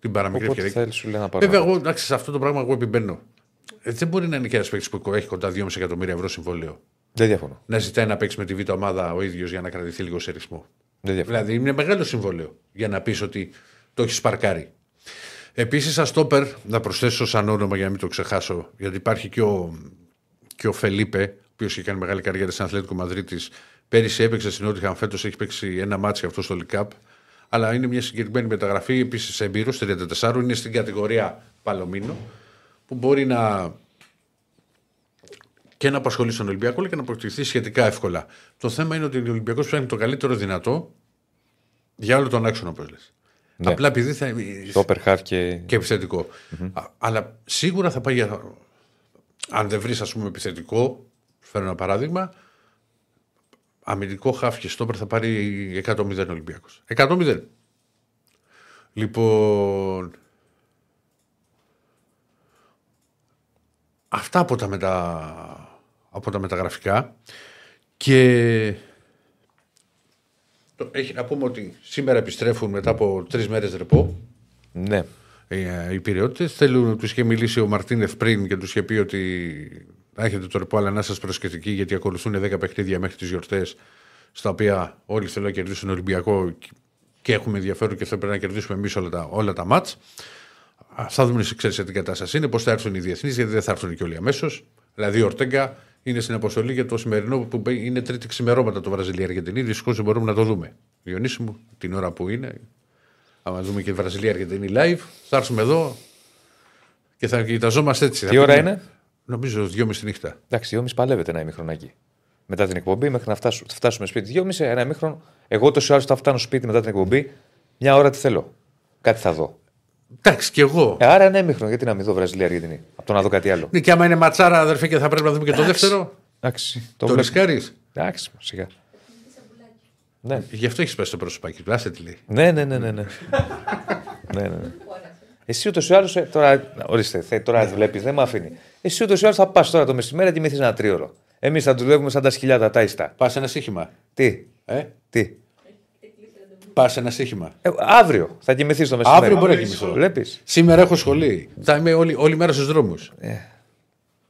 την παραμικρή Οπότε ευκαιρία. θέλει σου λέει να πάρει. Βέβαια, εγώ εντάξει, σε αυτό το πράγμα εγώ επιμπαίνω. Ε, δεν μπορεί να είναι και ένας παίκτης που έχει κοντά 2,5 εκατομμύρια ευρώ συμβόλαιο. Δεν διαφωνώ. Να ζητάει να παίξει με τη β' ομάδα ο ίδιος για να κρατηθεί λίγο σε ρυθμό. Δεν διαφωνώ. Δηλαδή είναι μεγάλο συμβόλαιο για να πεις ότι το έχεις σπαρκάρει. Επίσης, σαν στόπερ, να προσθέσω σαν όνομα για να μην το ξεχάσω, γιατί υπάρχει και ο, και ο Φελίπε, ο οποίος έχει κάνει μεγάλη καριέρα στην Αθλέτικο Μαδρίτης. Πέρυσι έπαιξε στην Νότιχαμ, φέτος έχει παίξει ένα μάτσο αυτό στο Λικάπ. Αλλά είναι μια συγκεκριμένη μεταγραφή. Επίσης, εμπειρός 34, είναι στην κατηγορία Παλωμίνο, που μπορεί να και να απασχολήσει τον Ολυμπιακό αλλά και να αποκτηθεί σχετικά εύκολα. Το θέμα είναι ότι ο Ολυμπιακός ψάχνει το καλύτερο δυνατό για όλο τον άξονα, όπως λες. Ναι. Απλά επειδή θα. Το Περχάρ και. και επιθετικο Α, αλλά σίγουρα θα πάει για. Αν δεν βρεις, ας πούμε, επιθετικό, φέρω ένα παράδειγμα, αμυντικό χάφ και στόπερ θα πάρει 100-0 Ολυμπιακός. 100-0. Λοιπόν. Αυτά από τα, μετα... από τα μεταγραφικά. Και το- έχει να πούμε ότι σήμερα επιστρέφουν μετά από τρεις μέρες ρεπό Ναι. ε, οι πυριώτε. Θέλουν, τους είχε μιλήσει ο Μαρτίνεφ πριν και τους είχε πει ότι θα έχετε το ρεπό, αλλά να σας προσκεφτικοί γιατί ακολουθούν 10 παιχνίδια μέχρι τις γιορτές, στα οποία όλοι θέλουν να κερδίσουν Ολυμπιακό και έχουμε ενδιαφέρον και θα πρέπει να κερδίσουμε εμείς όλα τα, όλα τα μάτς. Θα δούμε σε ξέρεις σε τι κατάσταση είναι, πώς θα έρθουν οι διεθνείς, γιατί δεν θα έρθουν και όλοι αμέσως. Δηλαδή, ο Ορτέγκα είναι στην αποστολή για το σημερινό που είναι τρίτη ξημερώματα το Βραζιλία-Αργεντινή. Δυστυχώς δεν μπορούμε να το δούμε. Διονύση μου, την ώρα που είναι, άμα δούμε και Βραζιλία-Αργεντινή live, θα έρθουμε εδώ και θα κοιταζόμαστε έτσι. Τι Θα ώρα πούμε- είναι; Νομίζω δυόμιση νύχτα. Εντάξει, δυόμιση παλεύεται ένα ημιχρονάκι. Μετά την εκπομπή, μέχρι να φτάσουμε, θα φτάσουμε σπίτι. Δυόμιση, ένα ημίχρονο. Εγώ τόσο άλλο θα φτάνω σπίτι μετά την εκπομπή. Μια ώρα τι θέλω. Κάτι θα δω. Εντάξει, και εγώ. Ε, άρα ένα ημίχρονο, γιατί να μην δω Βραζιλία Αργεντινή; Από το να δω κάτι άλλο. Ναι, και άμα είναι ματσάρα, αδερφέ, και θα πρέπει να δούμε και το δεύτερο. Εντάξει, Το βλέπω. ρισκάρεις; Εντάξει, σιγά. Ναι. Γι' αυτό έχεις πέσει το προσωπάκι του. Άσε τι λέει. Ναι, ναι, ναι, ναι. ναι. ναι, ναι, ναι. Εσύ ούτως ή άλλως. Τώρα, ορίστε, θε, τώρα βλέπεις, δεν με αφήνει. Εσύ ούτως ή άλλως θα πας τώρα το μεσημέρι και κοιμηθεί ένα τρίωρο. Εμείς θα δουλεύουμε σαν τα σκυλιά τα ίστα. Πας ένα σύγχυμα. Τι, Ε; τι; Πας ένα σύγχυμα. Ε, αύριο θα κοιμηθείς το μεσημέρι. Αύριο μπορεί να κοιμηθώ. Βλέπεις. Σήμερα έχω σχολή. Θα είμαι όλη, όλη μέρα στους δρόμους.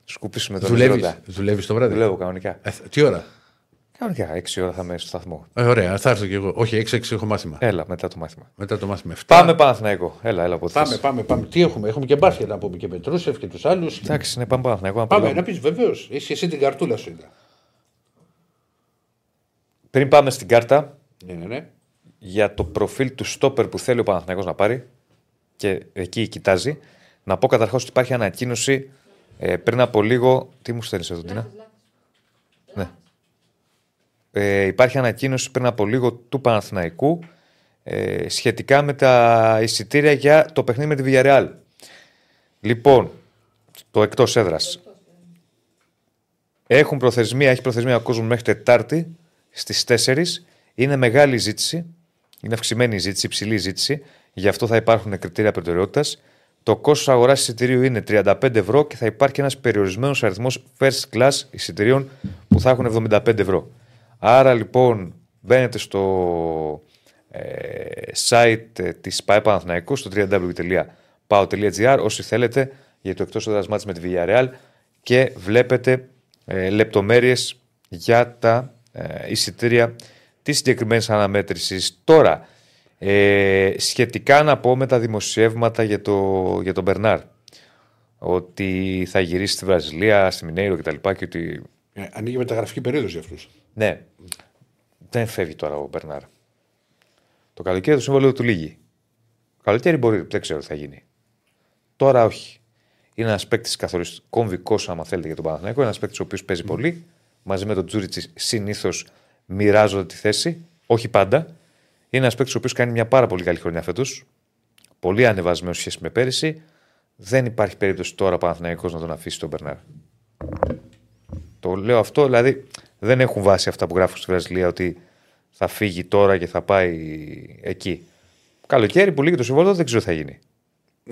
Σκουπίσουμε τον Δουλεύεις; Ιρόντα. δουλεύεις το βράδυ; Δουλεύω κανονικά. Ε, τι ώρα; Κανονικά, 6 ώρα θα είμαι στο σταθμό. Ε, ωραία, θα έρθω κι εγώ. Όχι, 6-6 έχω μάθημα. Έλα, μετά το μάθημα. Μετά το μάθημα 7. Πάμε Παναθηναϊκό. Έλα, έλα από ό,τι πάμε, θες. πάμε, πάμε. Τι έχουμε, έχουμε και μπάσκετ να πούμε και Πετρούσεφ και τους άλλους. Εντάξει, ναι, πάμε Παναθηναϊκό. να Πάμε, προλάβουμε. να πεις βεβαίως. Είσαι εσύ την καρτούλα σου είδα. Πριν πάμε στην κάρτα, Ναι, ναι, ναι. Για το προφίλ του στόπερ που θέλει ο Παναθηναϊκός να πάρει και εκεί κοιτάζει, να πω καταρχάς ότι υπάρχει ανακοίνωση ε, πριν από λίγο. Τι μου στέλνεις εδώ, Τίνα. Ναι. Ε, υπάρχει ανακοίνωση πριν από λίγο του Παναθηναϊκού ε, σχετικά με τα εισιτήρια για το παιχνίδι με τη Villarreal. Λοιπόν, το εκτός έδρας. Έχουν προθεσμία, έχει προθεσμία ο κόσμος μέχρι Τετάρτη στις 4. Είναι μεγάλη ζήτηση. Είναι αυξημένη η ζήτηση, υψηλή ζήτηση. Γι' αυτό θα υπάρχουν κριτήρια προτεραιότητας. Το κόστος αγοράς εισιτηρίου είναι 35 ευρώ και θα υπάρχει ένας περιορισμένος αριθμός first class εισιτηρίων που θα έχουν 75 ευρώ. Άρα λοιπόν μπαίνετε στο ε, site ε, της ΠαΕ Παναθηναϊκού στο www.pao.gr όσοι θέλετε για το εκτός έδρας μάτς με τη Villarreal και βλέπετε ε, λεπτομέρειες για τα ε, εισιτήρια της συγκεκριμένη αναμέτρησης. Τώρα, ε, σχετικά να πω με τα δημοσιεύματα για, το, για τον Μπερνάρ ότι θα γυρίσει στη Βραζιλία, στη Μινέιρο κτλ. Και, και ότι... Ε, ανοίγει μεταγραφική περίοδος για αυτούς. Ναι, δεν φεύγει τώρα ο Μπερνάρ. Το καλοκαίρι το συμβόλαιο του λύγει. Το καλοκαίρι μπορεί, δεν ξέρω τι θα γίνει. Τώρα όχι. Είναι ένας παίκτης καθοριστικός, κομβικός, άμα θέλετε, για τον Παναθηναϊκό. Ένας παίκτης ο οποίος παίζει πολύ. Μαζί με τον Τζούριτσις συνήθως μοιράζονται τη θέση. Όχι πάντα. Είναι ένας παίκτης ο οποίος κάνει μια πάρα πολύ καλή χρονιά φέτος. Πολύ ανεβασμένος σχέση με πέρυσι. Δεν υπάρχει περίπτωση τώρα ο Παναθηναϊκός να τον αφήσει τον Μπερνάρ. Το λέω αυτό, δηλαδή δεν έχουν βάσει αυτά που γράφουν στη Βραζιλία ότι θα φύγει τώρα και θα πάει εκεί. Καλοκαίρι που λύγει το συμβόλαιο δεν ξέρω τι θα γίνει.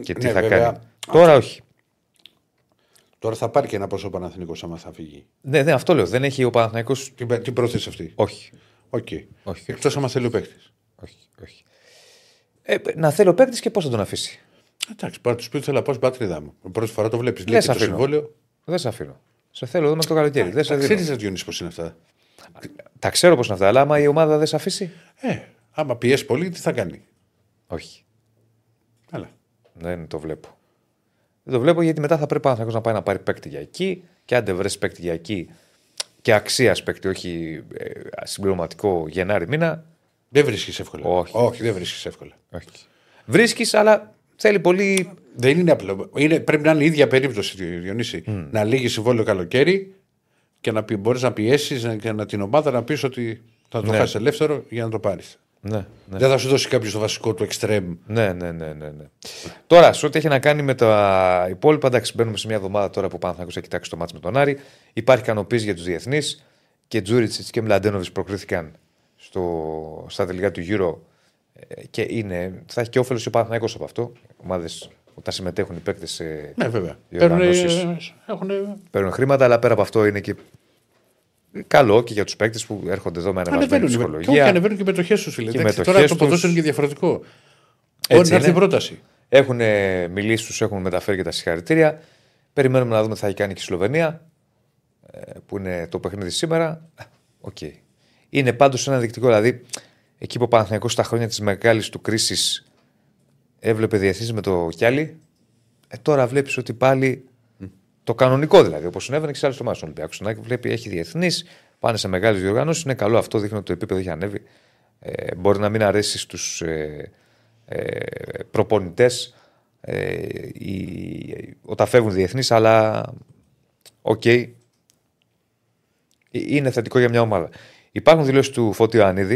Και τι Ναι, θα βέβαια. κάνει. Τώρα όχι. Τώρα θα πάρει και ένα ποσό Παναθηναϊκό άμα θα φύγει. Ναι, ναι, αυτό λέω. Δεν έχει ο Παναθηναϊκός Τι, τι πρόθεση αυτή. Όχι. Οκ. Όχι. Εκτός άμα θέλει ο παίκτης. όχι, όχι. Ε, να θέλω παίκτης και πώς θα τον αφήσει; Εντάξει, πάρε τους πει θέλω να πάω στην πατρίδα μου. Πρώτη φορά το βλέπεις. Δεν Λέει σε το αφήνω. συμβόλαιο. Δεν σε αφήνω. Σε θέλω εδώ μέχρι το καλοκαίρι. Δεν σε δίνω. Ξέρεις να Διονύση πώς είναι αυτά. Τα ξέρω πώς είναι αυτά, αλλά άμα η ομάδα δεν σε αφήσει; Ε, άμα πιέσει πολύ, τι θα κάνει; Όχι. Καλά. Δεν το βλέπω. Δεν το βλέπω γιατί μετά θα πρέπει ο Παναθηναϊκός να πάει να πάρει παίκτη για εκεί και αν δεν βρεις παίκτη για εκεί και αξίας παίκτη, όχι ε, συμπληρωματικό Γενάρη μήνα. Δεν βρίσκεις εύκολα. Όχι. Όχι, δεν βρίσκεις εύκολα. Όχι. Βρίσκεις, αλλά θέλει πολύ. Δεν είναι απλό. Είναι, πρέπει να είναι η ίδια περίπτωση, Διονύση. Να λύγεις συμβόλαιο καλοκαίρι και να μπορείς να πιέσεις και να την ομάδα να πεις ότι θα το Ναι. χάσεις ελεύθερο για να το πάρεις. Ναι, ναι. Δεν θα σου δώσει κάποιος το βασικό του extreme. Ναι, ναι, ναι, ναι, ναι. Τώρα, σε ό,τι έχει να κάνει με τα υπόλοιπα, εντάξει, μπαίνουμε σε μια εβδομάδα τώρα που ο Παναθηναϊκός έχει κοιτάξει το μάτς με τον Άρη. Υπάρχει ικανοποίηση για τους διεθνείς και Τζούριτσιτς και Μλαντένοβιτ προκρίθηκαν στο, στα τελικά του Euro ε, και είναι, θα έχει και όφελος ο Παναθηναϊκός από αυτό. Ομάδες όταν συμμετέχουν οι παίκτες σε Ναι, βέβαια. Διοργανώσεις. Έχουν, παίρνουν χρήματα, αλλά πέρα από αυτό είναι και καλό και για τους παίκτες που έρχονται εδώ με ανεβασμένη ανεβαίνουν, και όχι, ψυχολογία. ανεβαίνουν και οι μετοχές τους, φίλε. Και οι Εντάξει, μετοχές Τώρα το τους. ποδόσφαιρο είναι και διαφορετικό. Μπορεί Έτσι να έρθει η είναι. πρόταση. Έχουν μιλήσει, τους έχουν μεταφέρει και τα συγχαρητήρια. Περιμένουμε να δούμε τι θα έχει κάνει και η Σλοβενία, ε, που είναι το παιχνίδι σήμερα. Ε, Οκ. Είναι πάντως ένα ενδεικτικό. Δηλαδή, εκεί που ο Παναθηναϊκός στα χρόνια της μεγάλης του κρίσης έβλεπε διεθνείς με το κιάλι, ε, τώρα βλέπεις ότι πάλι το κανονικό δηλαδή, όπως συνέβαινε και σε άλλες ομάδες του Ολυμπιακού. Να βλέπει έχει διεθνείς, πάνε σε μεγάλες διοργανώσεις. Είναι καλό αυτό, δείχνει ότι το επίπεδο έχει ανέβει. Ε, μπορεί να μην αρέσει στους ε, ε, προπονητές ε, οι- όταν φεύγουν διεθνείς, αλλά οκ. Ε, Είναι θετικό για μια ομάδα. Υπάρχουν δηλώσεις του Φώτη Ιωαννίδη,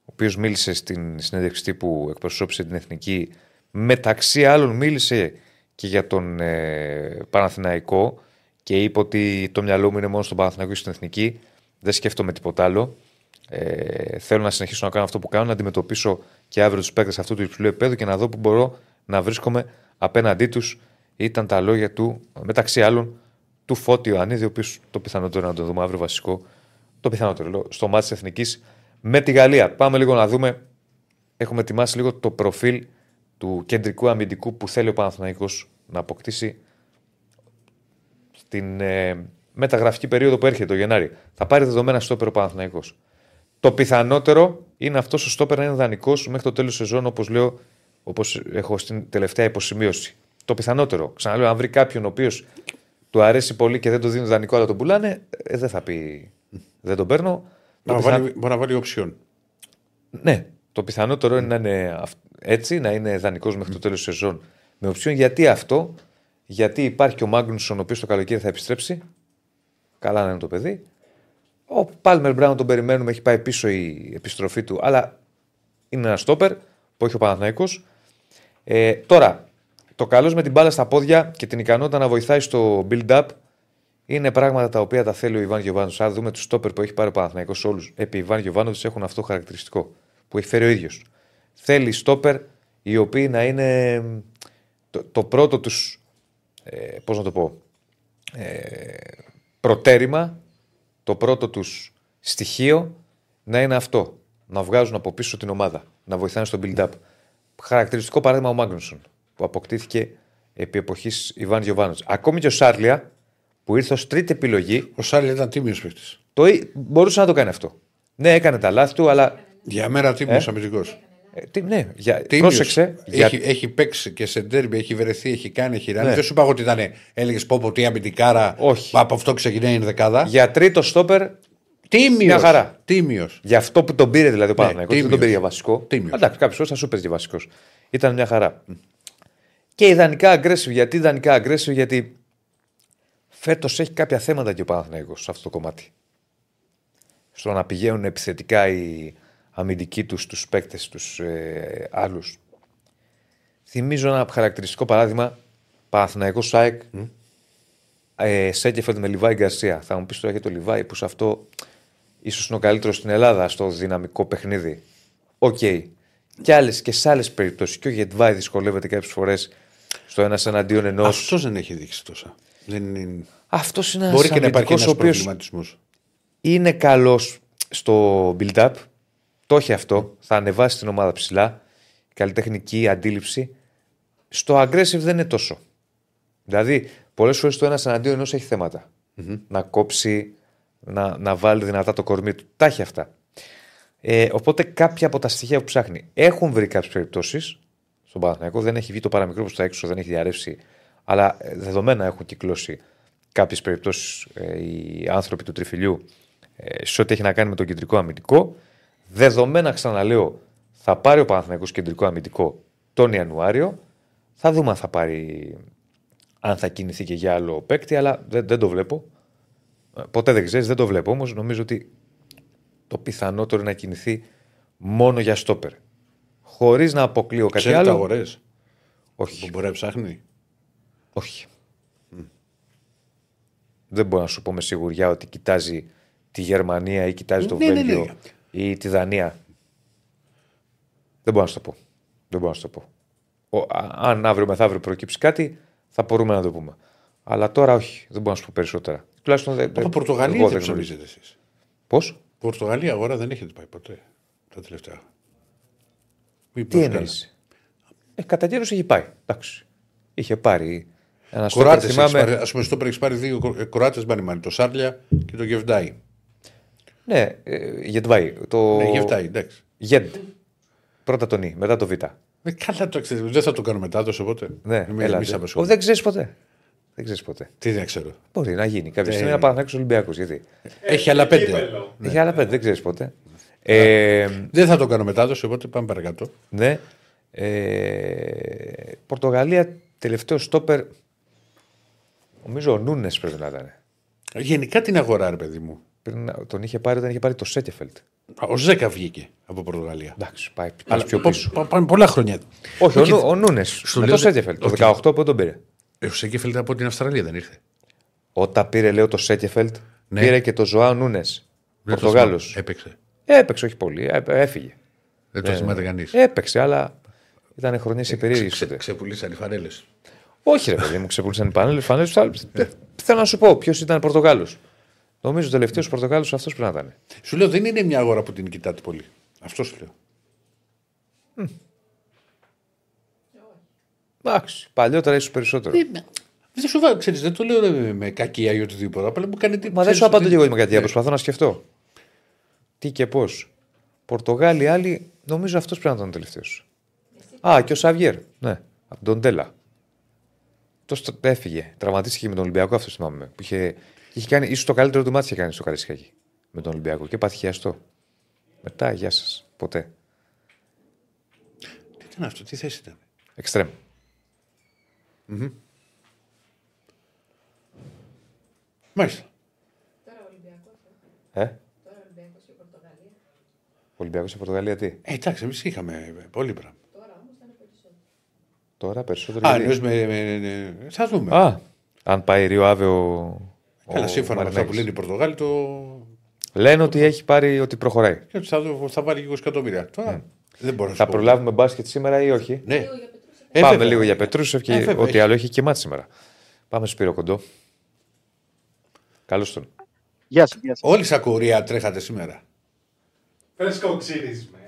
ο οποίος μίλησε στην συνέντευξη που εκπροσώπησε την εθνική. Μεταξύ άλλων, μίλησε και για τον ε, Παναθηναϊκό και είπε ότι το μυαλό μου είναι μόνο στον Παναθηναϊκό και στην εθνική. Δεν σκέφτομαι τίποτα άλλο. Ε, θέλω να συνεχίσω να κάνω αυτό που κάνω, να αντιμετωπίσω και αύριο τους παίκτες αυτού του υψηλού επίπεδου και να δω που μπορώ να βρίσκομαι απέναντί τους. Ήταν τα λόγια του, μεταξύ άλλων, του Φώτη Ιωαννίδη, ο οποίος το πιθανότερο να το δούμε αύριο βασικό, το πιθανότερο λέω, στο μάτι της Εθνικής με τη Γαλλία. Πάμε λίγο να δούμε. Έχουμε ετοιμάσει λίγο το προφίλ του κεντρικού αμυντικού που θέλει ο Παναθηναϊκός να αποκτήσει στην ε, μεταγραφική περίοδο που έρχεται το Γενάρη. Θα πάρει δεδομένα στόπερ ο Παναθηναϊκός. Το πιθανότερο είναι αυτός ο στόπερ να είναι δανεικός μέχρι το τέλος τη σεζόν, όπως λέω, όπως έχω στην τελευταία υποσημείωση. Το πιθανότερο. Ξαναλέω, αν βρει κάποιον ο οποίος του αρέσει πολύ και δεν το δίνει δανεικό, αλλά τον πουλάνε, ε, δεν θα πει δεν τον παίρνω. Το Να πιθα- βάλει, μπορεί να βάλει οψιόν. ναι, το πιθανότερο είναι να είναι αυ- έτσι, να είναι δανεικός μέχρι το τέλος τη σεζόν. Με οψιόν γιατί αυτό, γιατί υπάρχει και ο Μάγνουσον, ο οποίος το καλοκαίρι θα επιστρέψει. Καλά να είναι το παιδί. Ο Πάλμερ Μπράουν τον περιμένουμε, έχει πάει πίσω η επιστροφή του, αλλά είναι ένα στόπερ που έχει ο Παναθηναϊκός. Ε, τώρα, το καλός με την μπάλα στα πόδια και την ικανότητα να βοηθάει στο build-up είναι πράγματα τα οποία τα θέλει ο Ιβάν Γιοβάνο. Αν δούμε τους στόπερ που έχει πάρει ο Παναθηναϊκός όλους επί Ιβάν Γιοβάνο, έχουν αυτό χαρακτηριστικό που έχει φέρει ο ίδιος. Θέλει στόπερ οι οποίοι να είναι το, το πρώτο τους, ε, πώς να το πω, ε, προτέρημα, το πρώτο τους στοιχείο να είναι αυτό. Να βγάζουν από πίσω την ομάδα, να βοηθάνε στο build-up. Χαρακτηριστικό παράδειγμα ο Μάγνουσον, που αποκτήθηκε επί εποχής Ιβάν Γιοβάνος. Ακόμη και ο Σάρλια, που ήρθε ως τρίτη επιλογή, Ο Σάλι ήταν τίμιος παίκτης. το, εί- μπορούσε να το κάνει αυτό. Ναι, έκανε τα λάθη του, αλλά. Για μένα τίμιος Ε; αμυντικός. Ε, τι, ναι, για, πρόσεξε. Για, Έχει, έχει παίξει και σε ντέρμπι, έχει βρεθεί, έχει κάνει, έχει ράνει. Ναι. Δεν σου είπα εγώ ότι ήταν. Έλεγες πω πω τι αμυντικάρα. Όχι. Από αυτό ξεκινάει η δεκάδα. για τρίτο στόπερ, Τίμιος. Μια χαρά. Τίμιος. για αυτό που τον πήρε δηλαδή ο Παναθηναϊκός, δεν τίμιος. τον πήρε για βασικό. Τίμιος. Εντάξει, κάποιος θα σου παίζει για βασικός. Ήταν μια χαρά. Και ιδανικά aggressive. Γιατί ιδανικά aggressive, γιατί φέτος έχει κάποια θέματα και ο Παναθηναϊκός σε αυτό το κομμάτι. Στο να πηγαίνουν επιθετικά οι αμυντικοί τους στου παίκτες τους ε, άλλους. Θυμίζω ένα χαρακτηριστικό παράδειγμα. Παναθηναϊκός ΑΕΚ ε, Σένκεφελντ με Λιβάι Γκαρσία. Θα μου πεις τώρα για το Λιβάι που σε αυτό ίσως είναι ο καλύτερος στην Ελλάδα στο δυναμικό παιχνίδι. Οκ. Και, άλλες, και σε άλλες περιπτώσεις. Και ο Γεντβάι δυσκολεύεται κάποιες φορές στο ένας εναντίον ενός. Αυτός δεν έχει δείξει τόσα. Δεν είναι... Αυτός είναι ένας Μπορεί και να υπάρχει αμυντικός ο ένα οποίος προβληματισμός. είναι καλός στο build-up. Το έχει αυτό. Θα ανεβάσει την ομάδα ψηλά. Καλλιτεχνική αντίληψη. Στο aggressive δεν είναι τόσο. Δηλαδή, πολλές φορές το ένας εναντίον ενός έχει θέματα. Να κόψει, να, να βάλει δυνατά το κορμί του. Τα έχει αυτά. Ε, οπότε κάποια από τα στοιχεία που ψάχνει έχουν βρει κάποιες περιπτώσεις στον Παναθηναϊκό. Δεν έχει βγει το παραμικρό προς τα έξω, δεν έχει διαρρεύσει. Αλλά ε, δεδομένα έχουν κυκλώσει κάποιες περιπτώσεις ε, οι άνθρωποι του τριφυλιού ε, σε ό,τι έχει να κάνει με τον κεντρικό αμυντικό. Δεδομένα, ξαναλέω, θα πάρει ο Παναθηναϊκός κεντρικό αμυντικό τον Ιανουάριο. Θα δούμε αν θα πάρει, αν θα κινηθεί και για άλλο παίκτη, αλλά δεν, δεν το βλέπω. Ε, Ποτέ δεν ξέρεις, δεν το βλέπω όμως. Νομίζω ότι το πιθανότερο είναι να κινηθεί μόνο για στόπερ. Χωρίς να αποκλείω κάτι Ξέρει άλλο. αγορές Όχι. που μπορεί να ψάχνει; Όχι. Δεν μπορώ να σου πω με σιγουριά ότι κοιτάζει τη Γερμανία ή κοιτάζει το Ναι, ναι, ναι. Βέλγιο ή τη Δανία. Δεν μπορώ να σου το πω. Δεν μπορώ να σου το πω. Ο, α- αν αύριο μεθαύριο προκύψει κάτι, θα μπορούμε να το πούμε. Αλλά τώρα όχι. Δεν μπορώ να σου πω περισσότερα. Τουλάχιστον δεν. Από Πορτογαλία δεν γνωρίζετε εσείς. Πώς; Πορτογαλία αγορά δεν έχετε πάει ποτέ τα τελευταία. Μη Τι προσκάλα. εννοείς; Ε, κατά καιρούς έχει πάει. Εντάξει. Είχε πάρει ένα Κοράτε, στόπερ, θυμάμαι. ας πούμε, στο έχεις πάρει δύο κοράτε μπανιμάνι, το Σάρλια και το Γεβντάι. Ναι, ε, Γετβάη. Το... Ναι, Γεβντάι, εντάξει. Γεντ. Πρώτα τον Ι, μετά το Β. Ε, καλά το ξέρεις, δεν θα το κάνω μετάδοση οπότε. Ναι, Εμείς- έλα, εμείς δε. απασχολούμε. Ο, δεν ξέρεις ποτέ. Δεν ξέρεις ποτέ. Τι δεν ξέρω. Μπορεί να γίνει κάποια Ναι. στιγμή να Παναθηναϊκός Ολυμπιακός. Γιατί. Έχει άλλα πέντε. Κύπελο. Έχει άλλα πέντε, δεν ξέρεις ποτέ. Ε, Δεν θα το κάνω μετάδοση, οπότε πάμε παρακάτω. ναι. Ε, Πορτογαλία, τελευταίο στόπερ. Νομίζω ο Νούνες πρέπει να ήταν. Γενικά την αγορά, ρε παιδί μου. Πριν να- τον είχε πάρει όταν είχε πάρει το Σέκεφελτ. Ο Ζέκα βγήκε από Πορτογαλία. Εντάξει, πάει Αλλά πας πιο πο- πίσω. πο- Πάνε πολλά χρόνια. Όχι, ο, Όχι, Νου- ο Νούνες. Με λέω το ότι- Σέκεφελτ. Το ότι- 18 που τον πήρε; Ε, Ο Σέκεφελ από την Αυστραλία δεν ήρθε. Όταν πήρε, λέω, το Σέκεφελτ, Ναι. πήρε και το Ζωάο Νούνες. Δεν το Πορτογάλος. θυμάμαι. Έπαιξε. Έπαιξε, όχι πολύ. ε, Έφυγε. Δεν το Ναι, θυμάται ναι. κανείς. Έπαιξε, αλλά ήταν χρονιές οι περίεργε τότε. Ξεπουλήσαν οι φανέλες. Όχι, ρε παιδί μου, ξεπούλησαν οι πανέλε. Φανέλες, ε, Θέλω να σου πω ποιος ήταν Πορτογάλος. Νομίζω ο τελευταίος Πορτογάλος αυτός πρέπει να ήταν. Σου λέω δεν είναι μια αγορά που την κοιτάτε πολύ. Αυτό σου λέω. Εντάξει, παλιότερα ίσως περισσότερο. Δεν σου βάλω, ξέρεις, δεν το λέω ρε, με κακία ή οτιδήποτε. Απλά μου κάνει τι. Μα δεν σου απαντώ και εγώ με κάτι, προσπαθώ να σκεφτώ. Τι και πώς. Πορτογάλοι, άλλοι, νομίζω αυτός πρέπει να ήταν ο τελευταίος. Α, και ο Σαβιέρ. Ναι, από τον Τέλα. Το στο- έφυγε. Τραυματίστηκε με τον Ολυμπιακό, αυτό θυμάμαι. Που είχε, είχε κάνει, ίσως το καλύτερο του μάτι είχε κάνει στο Καρισιάκη με τον Ολυμπιακό και πάθη χιαστό. Μετά, γεια σας. Ποτέ. Τι ήταν αυτό, τι θέση ήταν; Εξτρέμ. Μάλιστα. Τώρα ο Ολυμπιακός. Ε, Τώρα ο Ολυμπιακός και η Πορτογαλία. Ολυμπιακός σε Πορτογαλία τι; Ε, εντάξει, εμείς είχαμε ε, πολύ πράγμα. Τώρα όμως θα είναι περισσότερο. Τώρα περισσότερο. Α, γιατί- εννοείς με, με, με- Θα δούμε. Α, αν πάει Ρίο Άβεο. Καλά, σύμφωνα με αυτά που λένε οι Πορτογάλοι, το. Λένε ότι έχει πάρει ότι προχωράει. και ότι θα, δω- θα βάλει 20 εκατομμύρια. Τώρα. Δεν μπορώ να Θα σου πω. προλάβουμε μπάσκετ σήμερα ή όχι; Ναι. Λίγο για Πετρούσεφ. Ε, Πάμε βέβαια. λίγο για Πετρούσεφ και Ε, βέβαια, ό,τι έχει. άλλο έχει και μάτι σήμερα. Πάμε στο Σπύρο Κοντό. Καλώς τον. Γεια σας. Γεια σας. Όλοι στα κορία τρέχατε σήμερα. Φρεσκοξυρισμένο.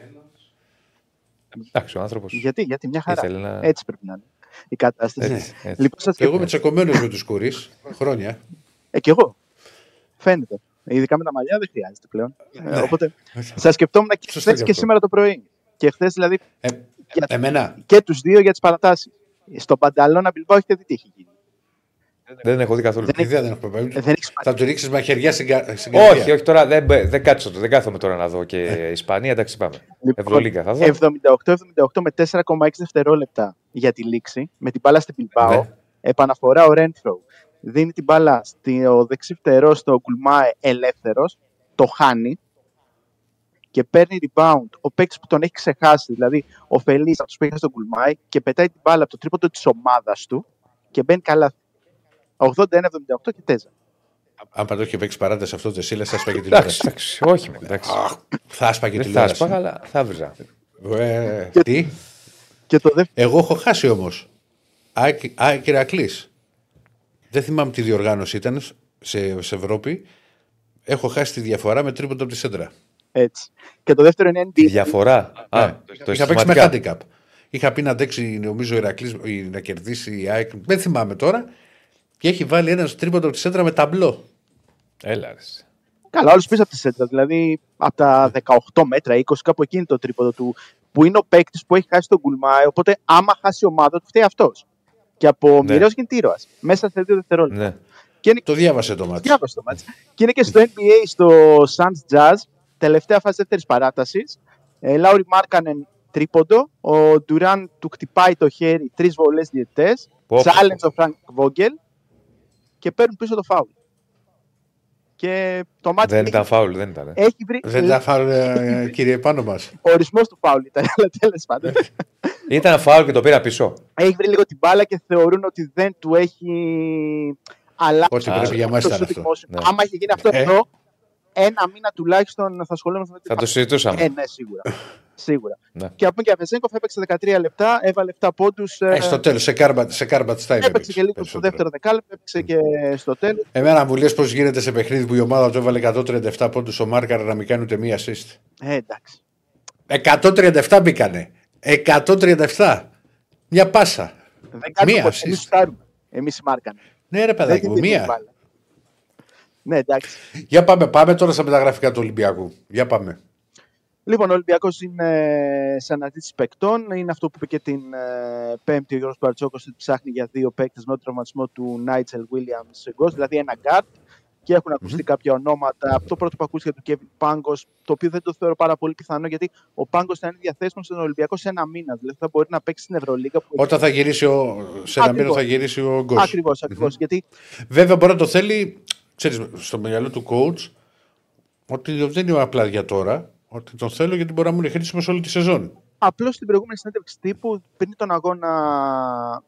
Εντάξει, ο άνθρωπος. Γιατί, γιατί μια χαρά. Ήθελε να- Έτσι πρέπει να είναι η κατάσταση. Έτσι, έτσι. Λοιπόν, σας Και εγώ είμαι τσακωμένο με τους κορεί χρόνια. Ε, κι εγώ. Φαίνεται. Ειδικά με τα μαλλιά δεν χρειάζεται πλέον. Ε, οπότε σα σκεφτόμουν και Σωστό χθες και και αυτό. σήμερα το πρωί. Και χθες δηλαδή Ε, για- εμένα. και τους δύο για τις παρατάσεις. Στο Πανταλώνα Μπιλμπάου έχετε δει τι έχει γίνει. Δεν έχω δει καθόλου. Δεν Ιδέα δεν έχω πάει. Ε, δεν έχεις Θα του ρίξεις μαχαιριά στην, κα... στην καρδιά. Όχι, όχι τώρα δεν, μπε- δεν κάτσε το. Δεν κάθομαι τώρα να δω και Ισπανία. Εντάξει, πάμε. Ευρωλίγκα θα δω. 78-78 με 4,6 δευτερόλεπτα για τη λήξη. Με την μπάλα στην Μπιλμπάο. Ναι. Επαναφορά ο Ρένθρο. Δίνει την μπάλα στο δεξί φτερό στο Κουλμάε ελεύθερος. Το χάνει. Και παίρνει rebound ο παίκτης που τον έχει ξεχάσει. Δηλαδή ο Φελής από τους που είχε στον Κουλμάε και πετάει την μπάλα από το τρίποντο της ομάδας του και μπαίνει καλά. 81-78 και τέζα. Αν παντό είχε παίξεις παράταση αυτό το Σίλα, θα έσπαγε Εντάξει, τηλεόραση. εντάξει, όχι μόνο. Εντάξει. Θα έσπαγε Δεν θα τηλεόραση. έσπαγα, αλλά θα βρίζα. Ε, τι; Και το δεύτερο. Εγώ έχω χάσει όμως. ΑΕΚ Ηρακλή. Δεν θυμάμαι τι διοργάνωση ήταν σε, σε Ευρώπη. Έχω χάσει τη διαφορά με τρίποντο από τη σέντρα. Έτσι. Και το δεύτερο είναι NBA. Η διαφορά; Α, Ναι. το Είχα παίξει με αισθηματικά. handicap. Είχα πει να αντέξει, νομίζω, ο Ηρακλής, να κερδίσει η ΑΕΚ. Δεν θυμάμαι τώρα. Και έχει βάλει ένα τρίποντο από τη σέντρα με ταμπλό. Έλα, ρε. Καλά, όλους πίσω από τη σέντρα. Δηλαδή από τα 18 μέτρα, 20, κάπου εκεί είναι το τρίποδο του. Που είναι ο παίκτης που έχει χάσει τον Γκουλμάε. Οπότε, άμα χάσει η ομάδα του, φταίει αυτός. Και από Ναι. μοιραίο γίνεται ήρωα. Μέσα σε δύο δευτερόλεπτα. Ναι. Και είναι, Το διάβασε το μάτι. διάβασε το μάτς. και είναι και στο NBA, στο Suns Jazz, τελευταία φάση δεύτερης παράτασης. Ε, Λάουρι Μάρκανεν τρίποντο. Ο Ντουράν του χτυπάει το χέρι, τρεις βολές διαιτητές. Πω, πω. Challenge ο Φρανκ Βόγγελ και παίρνουν πίσω το φάουλ. Και το μάτι Δεν ήταν φάουλ, δεν ήταν. έχει βρει. Δεν τα φάρε, κύριε, πάνω μας. Ο ορισμός του φάουλ ήταν, αλλά τέλος πάντων. Ήταν φάουλ και το πήρα πίσω. έχει βρει λίγο την μπάλα και θεωρούν ότι δεν του έχει αλλάξει Ό,τι Α, πρέπει για μα το ήταν σωτικό αυτό. σου. Ναι. Άμα είχε γίνει αυτό Ε. εδώ, ένα μήνα τουλάχιστον θα ασχολούμαστε με την Θα το συζητούσαμε. Ε, ναι, σίγουρα. Σίγουρα. Ναι. Και από εκεί και Αβεσέγκοφ έπαιξε 13 λεπτά, έβαλε 7 πόντους. Ε, στο τέλος, σε κάρμπατ σε κάρμπατ time. έπαιξε και λίγο στο περισσότερο. δεύτερο δεκάλεπτο, έπαιξε και στο τέλος. Εμένα μου λες πώς γίνεται σε παιχνίδι που η ομάδα του έβαλε 137 πόντους ο Μάρκαρ να μην κάνει ούτε μία assist. Ε, εντάξει. 137 μπήκανε. 137. Μια πάσα. Δεν κάνουμε Μία ποτέ. assist. Εμείς σουτάρουμε. Εμεί μάρκανε. Ναι, ρε Δεν παιδάκι την μου, δίνουμε μία. μπάλα. Ναι, εντάξει. Για πάμε, πάμε τώρα στα μεταγραφικά του Ολυμπιακού. Για πάμε. Λοιπόν, ο Ολυμπιακός είναι σε αναζήτηση παικτών. Είναι αυτό που είπε και την ε, Πέμπτη ο Γιώργος Παρτσόκο ότι ψάχνει για δύο παίκτες με τον τραυματισμό του Νάιτσελ Williams Γκος, δηλαδή ένα γκάρτ. Και έχουν ακουστεί κάποια ονόματα. Το πρώτο που ακούστηκε του Κέβιν Πάγκο, το οποίο δεν το θεωρώ πάρα πολύ πιθανό, γιατί ο Πάγκο θα είναι διαθέσιμος στον Ολυμπιακό σε ένα μήνα. Δηλαδή θα μπορεί να παίξει στην Ευρωλίγα. Που... Όταν θα γυρίσει ο. Σε ένα Ακριβώς. μήνα θα γυρίσει ο Γκος. Ακριβώς, ακριβώς. Γιατί Βέβαια μπορεί να το θέλει, ξέρεις, στο μυαλό του coach, ότι δεν είναι απλά για τώρα, ότι τον θέλω γιατί μπορεί να μου είναι χρήσιμο όλη τη σεζόν. απλώς στην προηγούμενη συνέντευξη τύπου, πριν τον αγώνα,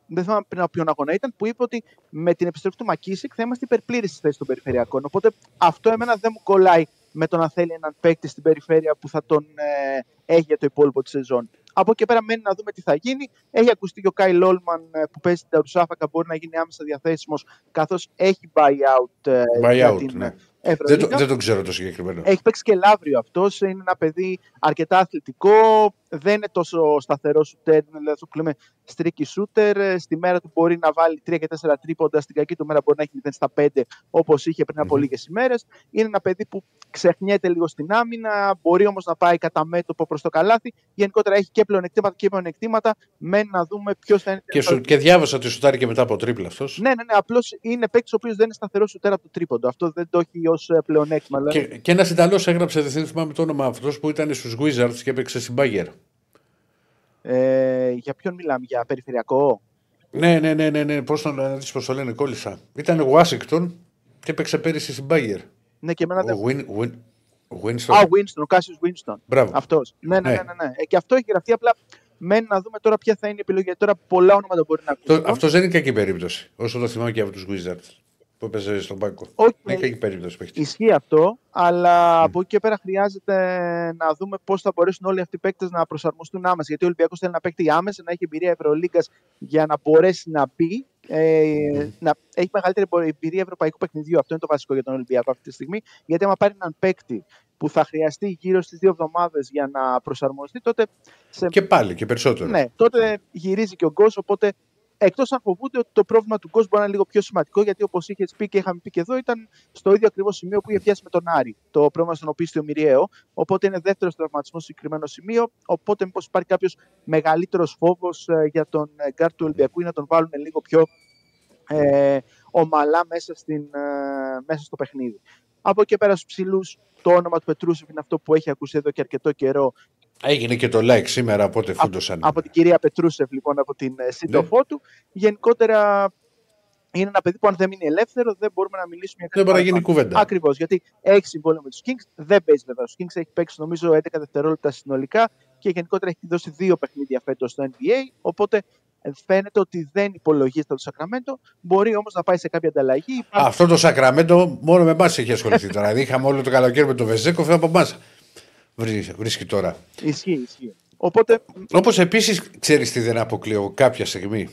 δεν θυμάμαι πριν από ποιον αγώνα ήταν, που είπε ότι με την επιστροφή του Μακίσικ θα είμαστε υπερπλήρη στη θέση των περιφερειακών. Οπότε αυτό εμένα δεν μου κολλάει με το να θέλει έναν παίκτη στην περιφέρεια που θα τον ε, έχει για το υπόλοιπο της σεζόν. Από εκεί και πέρα μένει να δούμε τι θα γίνει. Έχει ακουστεί και ο Κάι Λόλμαν ε, που παίζει στην Ταρουσάφακα μπορεί να γίνει άμεσα διαθέσιμος καθώς έχει buyout, ε, για Buyout, την ναι. Ε, Δεν το, Ευρωλίγα. δεν το ξέρω το συγκεκριμένο. Έχει παίξει και Λαύριο αυτός. Είναι ένα παιδί αρκετά αθλητικό. Δεν είναι τόσο σταθερός σουτέρ. Είναι δηλαδή αυτό που λέμε streaky shooter. Ε, Στη μέρα του μπορεί να βάλει 3 και 4 τρίποντα. Στην κακή του μέρα μπορεί να έχει 0 στα 5 όπως είχε πριν από Μμμ. λίγες ημέρες. Είναι ένα παιδί που ξεχνιέται λίγο στην άμυνα. Μπορεί όμως να πάει κατά μέτωπο προς το καλάθι. Γενικότερα έχει και πλεονεκτήματα και μειονεκτήματα. Μένει να δούμε ποιος θα είναι. Και, σου, και διάβασα ότι σουτάρει και μετά από τρίπλα αυτός. Ναι, ναι, ναι. Απλώς είναι παίκτης ο οποίος δεν είναι σταθερός σουτέρ από το τρίποντο. Αυτό δεν το έχει ως πλεονέκτημα. Δηλαδή, Και, και ένας Ιταλός έγραψε, δεν θυμάμαι το όνομα αυτός που ήταν στους Wizards και έπαιξε στην Bagger. Ε, για ποιον μιλάμε, για περιφερειακό; Ναι, ναι, ναι, ναι, ναι. Πώς το, να δεις πώς το λένε, κόλλησα. Ήταν Washington και έπαιξε πέρυσι στην Bagger. Ναι, και εμένα δεν. Ο Win, Win, Winston. Α, ο Winston, ο Κάσιος Winston. Μπράβο. Αυτός. Ναι, ναι, Ναι. ναι. ναι, ναι. Ε, και αυτό έχει γραφτεί. Απλά μένει να δούμε τώρα ποια θα είναι η επιλογή. Γιατί τώρα πολλά ονόματα μπορεί να Το, ακούσουν. αυτός δεν είναι κακή περίπτωση. Όσο το θυμάμαι και από τους Wizards. Που έπαιζε στον πάγκο. Όχι, Δεν είχε περίπτωση παίχτη. Ισχύει αυτό, αλλά από εκεί και πέρα χρειάζεται να δούμε πώς θα μπορέσουν όλοι αυτοί οι παίκτες να προσαρμοστούν άμεσα. Γιατί ο Ολυμπιακός θέλει να παίκτη άμεσα, να έχει εμπειρία Ευρωλίγκας για να μπορέσει να μπει. Ε, να έχει μεγαλύτερη εμπειρία ευρωπαϊκού παιχνιδιού. Αυτό είναι το βασικό για τον Ολυμπιακό αυτή τη στιγμή. Γιατί άμα πάρει έναν παίκτη που θα χρειαστεί γύρω στις δύο εβδομάδες για να προσαρμοστεί, τότε. Σε... Και πάλι και περισσότερο. Ναι, τότε γυρίζει και ο γκος, οπότε Εκτός αν φοβούνται ότι το πρόβλημα του κόσμου μπορεί να είναι λίγο πιο σημαντικό, γιατί όπως είχες πει και είχαμε πει και εδώ, ήταν στο ίδιο ακριβώς σημείο που είχε πιάσει με τον Άρη. Το πρόβλημα στον οποίο Μυριαίο. Οπότε είναι δεύτερος τραυματισμός στο συγκεκριμένο σημείο. Οπότε, μήπως υπάρχει κάποιος μεγαλύτερος φόβος ε, για τον ε, γκάρ του Ολυμπιακού ή να τον βάλουν λίγο πιο ε, ομαλά μέσα, στην, ε, μέσα στο παιχνίδι. Από εκεί πέρα στους ψηλούς, το όνομα του Πετρούσεφ είναι αυτό που έχει ακούσει εδώ και αρκετό καιρό Έγινε και το like σήμερα, οπότε φούντωσαν. Από, από την κυρία Πετρούσεφ, λοιπόν, από την ε, σύντροφό ναι. του. Γενικότερα είναι ένα παιδί που αν δεν μείνει ελεύθερο δεν μπορούμε να μιλήσουμε για κάτι. Δεν μπορεί να γίνει κουβέντα. Ακριβώς. Γιατί έχει συμβόλαιο με τους Kings, δεν παίζει βέβαια. Στους Kings έχει παίξει νομίζω 11 δευτερόλεπτα συνολικά και γενικότερα έχει δώσει δύο παιχνίδια φέτος στο NBA. Οπότε ε, φαίνεται ότι δεν υπολογίζεται το Σακραμέντο. Μπορεί όμως να πάει σε κάποια ανταλλαγή. Αυτό το Σακραμέντο μόνο με εμάς έχει ασχοληθεί τώρα. Δηλαδή (laughs) είχαμε όλο το καλοκαίρι με τον Βεζέκοφ από εμάς βρίσκει τώρα. Ισχύει, ισχύει. Οπότε... Όπως επίσης ξέρεις τι δεν αποκλείω κάποια στιγμή.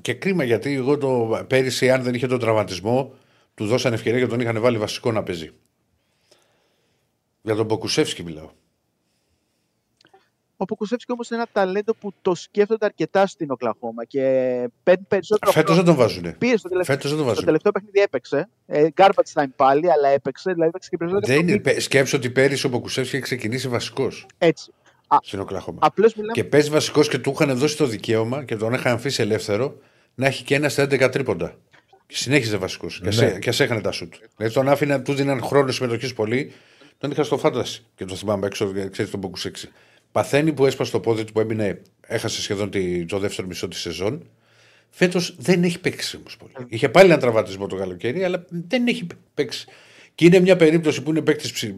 Και κρίμα γιατί εγώ το πέρυσι αν δεν είχε τον τραυματισμό του δώσαν ευκαιρία και τον είχαν βάλει βασικό να παίζει. Για τον Μποκουσεύσκι μιλάω. Ο Ποκουσεύσκι όμως είναι ένα ταλέντο που το σκέφτονται αρκετά στην Οκλαχώμα και παίρνει περισσότερο. Φέτος δεν τον βάζουν. Πήρε στο τελευταίο, Φέτος δεν τον βάζουν. τελευταίο παιχνίδι έπαιξε. Ε, Garbage time πάλι, αλλά έπαιξε. Δηλαδή έπαιξε και περισσότερο. Δεν είναι. Σκέψω ότι πέρυσι ο Ποκουσεύσκι έχει ξεκινήσει βασικός. Έτσι. Στην Οκλαχώμα. Απλώς μιλάμε... Και παίζει βασικός και του είχαν δώσει το δικαίωμα και τον είχαν αφήσει ελεύθερο να έχει και ένα στα 11 τρίποντα. Και συνέχιζε βασικός. Ναι. Και α έκανε τα σουτ. Δηλαδή τον άφηναν, του δίναν χρόνο συμμετοχής πολύ. Τον είχα στο φάνταση και το θυμάμαι έξω, ξέρεις τον Ποκουσέξη. Παθαίνει που έσπασε το πόδι του που έμεινε, έχασε σχεδόν το δεύτερο μισό της σεζόν. Φέτος δεν έχει παίξει όμως πολύ. Είχε πάλι ένα τραυματισμό το καλοκαίρι, αλλά δεν έχει παίξει. Και είναι μια περίπτωση που είναι παίκτης ψη...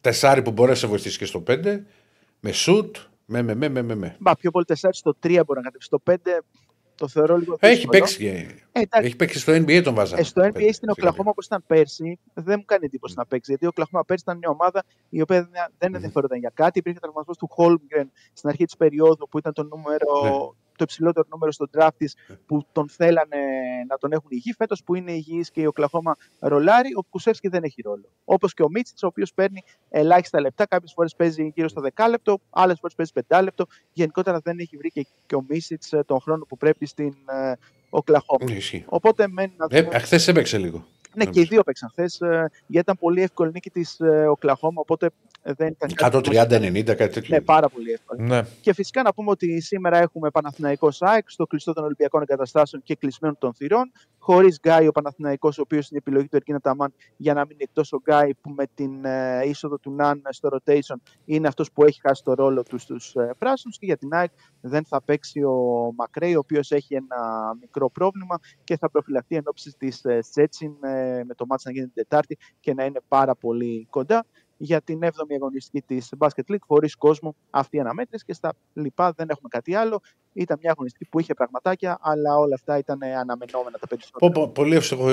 τεσάρι που μπορεί να σε βοηθήσει και στο 5, με σουτ, με με με με με. Μα πιο πολύ τεσάρι στο 3 μπορεί να κατέβει. Στο 5 το θεωρώ λίγο Έχει παίξει, ε, έχει παίξει στο NBA τον βάζα. Ε, στο NBA στην Οκλαχώμα όπως ήταν πέρσι, δεν μου κάνει εντύπωση mm. να παίξει. Γιατί ο Οκλαχώμα πέρσι ήταν μια ομάδα η οποία δεν ενδιαφέρονταν mm. για κάτι. Υπήρχε τραυματισμός του Χόλμγκρεν στην αρχή της περίοδου που ήταν το νούμερο ναι το υψηλότερο νούμερο στον draft της που τον θέλανε να τον έχουν υγιή. Φέτος που είναι υγιή και ο Κλαχώμα ρολάρι, ο Κουσεύσκι δεν έχει ρόλο. Όπως και ο Μίτσιτς, ο οποίος παίρνει ελάχιστα λεπτά. Κάποιες φορές παίζει γύρω στο 10 λεπτό, άλλες φορές παίζει 5 λεπτό. Γενικότερα δεν έχει βρει και, και ο Μίτσιτ ε, τον χρόνο που πρέπει στην ε, Οκλαχώμα. Οπότε μένει να δούμε. Ε, Χθες έπαιξε λίγο. Ναι, και οι δύο παίξαν χθες, ε, γιατί ήταν πολύ εύκολη νίκη της Οκλαχώμα. Οπότε δεν ήταν 130-90, κάτι τέτοιο. Ναι, πάρα πολύ εύκολο. Ναι. Και φυσικά να πούμε ότι σήμερα έχουμε Παναθηναϊκό ΣΑΕΚ στο κλειστό των Ολυμπιακών Εγκαταστάσεων και κλεισμένων των θυρών. Χωρίς Γκάι ο Παναθηναϊκός, ο οποίος είναι η επιλογή του Ερκίνα Ταμάν για να μείνει εκτός ο Γκάι που με την ε, είσοδο του Ναν στο rotation είναι αυτός που έχει χάσει το ρόλο του στους ε, πράσινους. Και για την ΑΕΚ δεν θα παίξει ο Μακρέι, ο οποίος έχει ένα μικρό πρόβλημα και θα προφυλαχθεί εν ώψη της ε, Σέτσιν ε, με το μάτσα να γίνει την Τετάρτη και να είναι πάρα πολύ κοντά για την 7η αγωνιστική της Basket League χωρίς κόσμο αυτή η αναμέτρηση και στα λοιπά δεν έχουμε κάτι άλλο. Ήταν μια αγωνιστική που είχε πραγματάκια, αλλά όλα αυτά ήταν αναμενόμενα τα περισσότερα. Πω, πολύ εύστοχο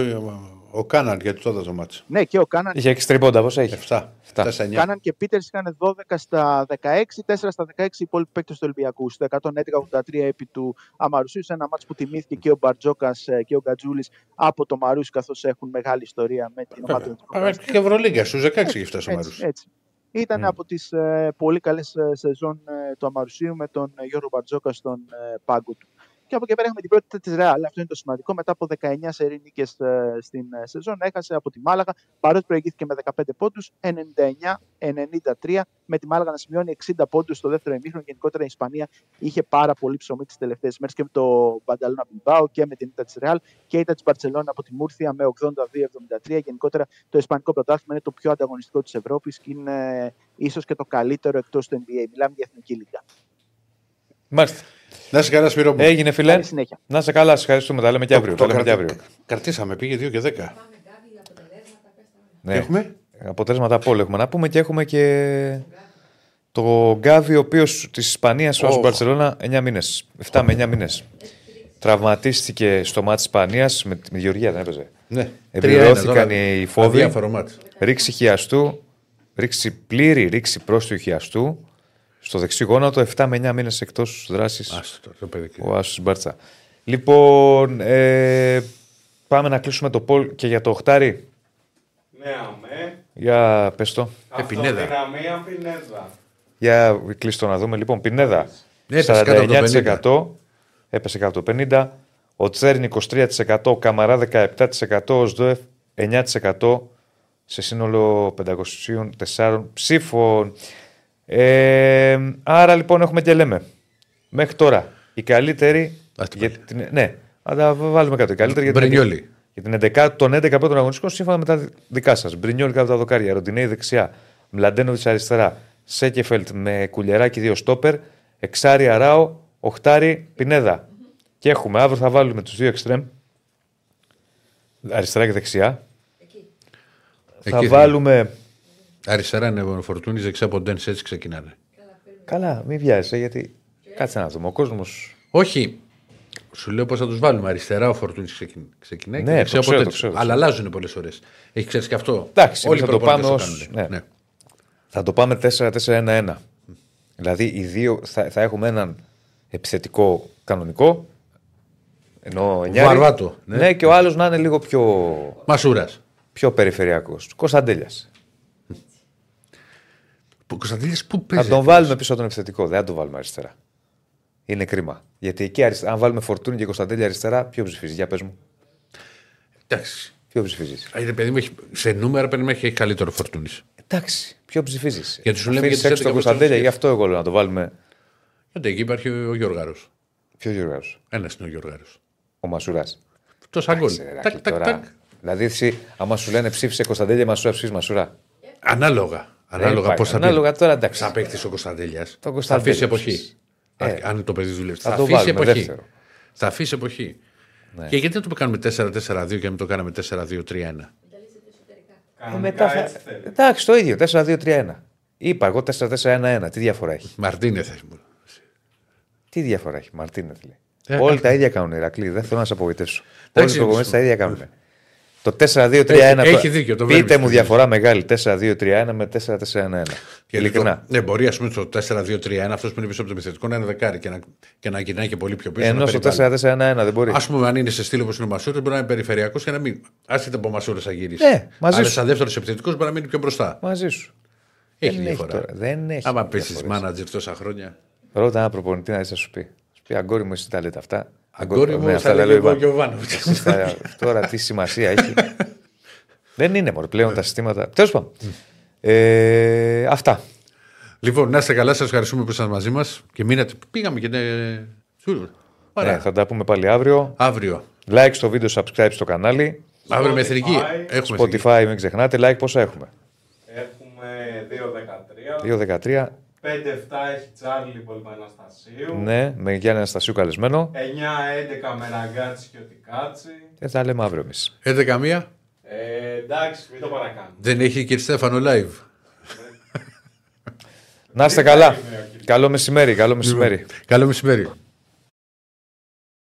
ο Κάναν γιατί τότε το μάτσο. Ναι, και ο Κάναν. Είχε 6 τρίποντα, πώς έχει; 7. 7. 7. Κάναν και Πίτερς είχαν 12 στα 16, 4 στα 16 οι υπόλοιποι παίκτες του Ολυμπιακού. Στο 111-83 επί του Αμαρουσίου, σε ένα μάτσο που τιμήθηκε και ο Μπαρτζόκας ε, και ο Γκατζούλης από το Μαρούσι, καθώς έχουν μεγάλη ιστορία με την ομάδα του. Πάμε και Ευρωλίγκα, στου 16 έχει φτάσει ο Μαρούσι. Ήταν mm. από τις ε, πολύ καλές ε, σεζόν ε, του Αμαρουσίου με τον ε, Γιώργο Μπαρτζόκα στον ε, πάγκο του. Και από εκεί πέρα έχουμε την πρώτη της Ρεάλ. Αυτό είναι το σημαντικό. Μετά από 19 σερή νίκες στην σεζόν, έχασε από τη Μάλαγα, παρότι προηγήθηκε με 15 πόντους, 99-93, με τη Μάλαγα να σημειώνει 60 πόντους στο δεύτερο ημίχρονο. Γενικότερα η Ισπανία είχε πάρα πολύ ψωμί τις τελευταίες μέρες και με το Μπανταλόνα Μπιμπάο και με την ήττα της Ρεάλ και η ήττα της Μπαρσελόνα από τη Μούρθια με 82-73. Γενικότερα το Ισπανικό πρωτάθλημα είναι το πιο ανταγωνιστικό της Ευρώπης και είναι ίσως και το καλύτερο εκτός του NBA. Μιλάμε για εθνική λίγα. Μάλιστα. Να σε καλά, Σπύρο μου. Έγινε, φιλέ. Να σε καλά, σα ευχαριστούμε. Τα λέμε και αύριο. Το, τα λέμε και αύριο. Καρτίσαμε, πήγε 2 και 10. Ναι. Έχουμε; Αποτέλεσματα από όλα έχουμε να πούμε και έχουμε και το Γκάβι, ο οποίος της Ισπανίας oh. στην Παρσελώνα 9 μήνες. 7 με 9 μήνες. Τραυματίστηκε στο μάτι της Ισπανίας με τη Γεωργία, δεν έπαιζε. Ναι. Επιβεβαιώθηκαν 3-1 οι φόβοι. Αδιάφορο μάτς. Ρήξη χιαστού, ρήξη πλήρη ρήξη πρόστιου χιαστού. Στο δεξί γόνατο 7 με 9 μήνες εκτός δράσης Άστο τώρα, το παιδί. ο Άσος Μπάρτσα. Λοιπόν, ε, πάμε να κλείσουμε το πόλ και για το οχτάρι. Ναι, αμέ. Για πες το. Ε, Πινέδα. Αυτοδυναμία Πινέδα. Για κλείστο να δούμε. Λοιπόν, Πινέδα Έπεσε κάτω από το 49%. Έπεσε κάτω από το 50%. Ο Τσέρν 23%. Ο Καμαρά 17%. Ο Σδόεφ 9% σε σύνολο 504 ψήφων. Ε, άρα λοιπόν έχουμε και λέμε. Μέχρι τώρα η καλύτερη. Ας το Για πάλι. την, ναι, θα τα βάλουμε κάτω. Η καλύτερη για την, Μπρινιόλι. για την 11, τον 11 πρώτων αγωνιστικών σύμφωνα με τα δικά σας. Μπρινιόλ κάτω από τα δοκάρια, Ροντινέη δεξιά, Μλαντένοβιτς αριστερά, Σέκεφελτ με κουλεράκι δύο στόπερ, Εξάρι Αράο, Οχτάρι Πινέδα. Και έχουμε αύριο θα βάλουμε τους δύο εξτρέμ, αριστερά και δεξιά. θα Εκεί βάλουμε. Αριστερά είναι ο Φορτούνης, δεξιά από Ντένς, έτσι ξεκινάνε. Καλά, μην βιάζεσαι γιατί. Κάτσε να δούμε. Ο κόσμο. Όχι. Σου λέω πώς θα τους βάλουμε. Αριστερά ο Φορτούνης ξεκινάει Ναι, και δεξιά το ξέρω, από το Ντένς. ξέρω, το Αλλά αλλάζουν πολλές φορέ. Έχει ξέρεις και αυτό. Εντάξει, Όλοι εμείς οι θα το πάμε προπονητές ως- κάνουν. ναι. Θα το πάμε 4-4-1-1. Δηλαδή οι δύο θα, θα έχουμε έναν επιθετικό κανονικό. Ενώ εννιάρη. Βαρβάτο, Ναι. ναι. και ο άλλος να είναι λίγο πιο, Μασούρας. πιο περιφερειακός. Κωνσταντέλιας. Ο Κωνσταντίνη πού Θα παίζεις; τον βάλουμε πίσω τον επιθετικό. Δεν θα τον βάλουμε αριστερά. Είναι κρίμα. Γιατί εκεί αριστερά, αν βάλουμε φορτούνι και Κωνσταντέλια αριστερά, ποιο ψηφίζει. Για πες μου. Εντάξει. Ποιο ψηφίζεις; Α, είναι παιδί μου, έχει- σε νούμερα πρέπει να έχει καλύτερο Φορτούνης. Εντάξει, ποιο ψηφίζεις; Γιατί σου λέμε για τις έξω τον 11 Κωνσταντέλια, αποστολές. γι' αυτό εγώ λέω να το βάλουμε. Γιατί εκεί υπάρχει ο Γιώργαρος. Ποιος Γιώργο. Ένας είναι ο Γιώργαρος. Ο Μασουράς. Το σαν γκολ. Ξέρε, Τακ, Ρακλή, τακ, τώρα. τακ. Δηλαδή, εσύ, άμα σου λένε ψήφισε Κωνσταντέλια Μασούρα, ψήφισε Μασούρα. Ανάλογα. Ανάλογα υπάρχει. πώ θα πει. Ανάλογα τώρα, εντάξει. Θα παίχτης ο Κωνσταντέλιας. Θα Κωνσταντέλια αφήσει εποχή. ψήσεις. Ε. Αν- Αν το παιδί δουλεύει. Θα Θα το αφήσει βάλουμε εποχή. δεύτερο. Θα αφήσει εποχή. Ναι. Και γιατί δεν το κάνουμε 4-4-2 και να μην το κάνουμε 4-2-3-1. Κανονικά Μετά θα... έτσι θέλει. Εντάξει, το ίδιο. 4-2-3-1. Είπα εγώ 4-4-1-1. Τι διαφορά έχει; Μαρτίνε θα έχει. Τι διαφορά έχει, Μαρτίνεθ λέει. Ε, Όλοι κα- τα ίδια κάνουν, Ηρακλή. Δεν θέλω να σε απογοητεύσω. Όλοι οι Εντάξει, προπονητέ τα ίδια κάνουν. Το 4-2-3-1. Έχει- έχει το- δίκιο, το Πείτε βλέπεις, μου το διαφορά μεγάλη. 4-2-3-1 με 4-4-1-1. Ειλικρινά. Ναι, μπορεί ας πούμε, στο 4-2-3-1 αυτός που είναι πίσω από το επιθετικό να είναι δεκάρι και να, και να γυρνάει και πολύ πιο πίσω. Ενώ να στο περιβάλλει. 4-4-1-1 δεν μπορεί. Α πούμε, αν είναι σε στήλο όπως είναι ο Μασούρα, μπορεί να είναι περιφερειακός και να μην. Άσχετα από Μασούρα θα γυρίσει. Ναι, μαζί Αλλά σου. σαν δεύτερος επιθετικός μπορεί να μείνει πιο μπροστά. Μαζί σου. Έχει δεν διαφορά. τώρα, δεν έχει Άμα πέσει διαφορές. μάνατζερ τόσα χρόνια. Ρώτα ένα προπονητή να δεις, θα σου πει. Σου πει αγκόρι μου, εσύ τα λέτε αυτά. Αγκόρι μου, ναι, θα αυτά τα λέγει λέει ο ο Ιβάν. Γιωβάνοβιτς. (laughs) Εσείς τα- Τώρα τι σημασία έχει. (laughs) δεν είναι μόνο πλέον τα συστήματα. Τέλος πάντων. Ε, αυτά. Λοιπόν, να είστε καλά, σας ευχαριστούμε που ήσασταν μαζί μας και μείνατε. Πήγαμε και. Ναι, Σούρ. Ωραία. Ναι, θα τα πούμε πάλι αύριο. Αύριο. Like στο βίντεο, subscribe στο κανάλι. Αύριο με εθνική. Spotify. Έχουμε εθνική. Spotify, μην ξεχνάτε. Like πόσα έχουμε; Έχουμε 2-13. 2-13. 5-7 έχει Τσάρλι Πολυμαναστασίου. Ναι, με Γιάννη Αναστασίου καλεσμένο. 9-11 με Ραγκάτσι και Οτικάτσι. Και θα λέμε αύριο εμείς. 11 Ε, εντάξει, μην το παρακάνουμε. Δεν έχει και Στέφανο live. Να είστε καλά. Καλό μεσημέρι, καλό μεσημέρι. Καλό μεσημέρι.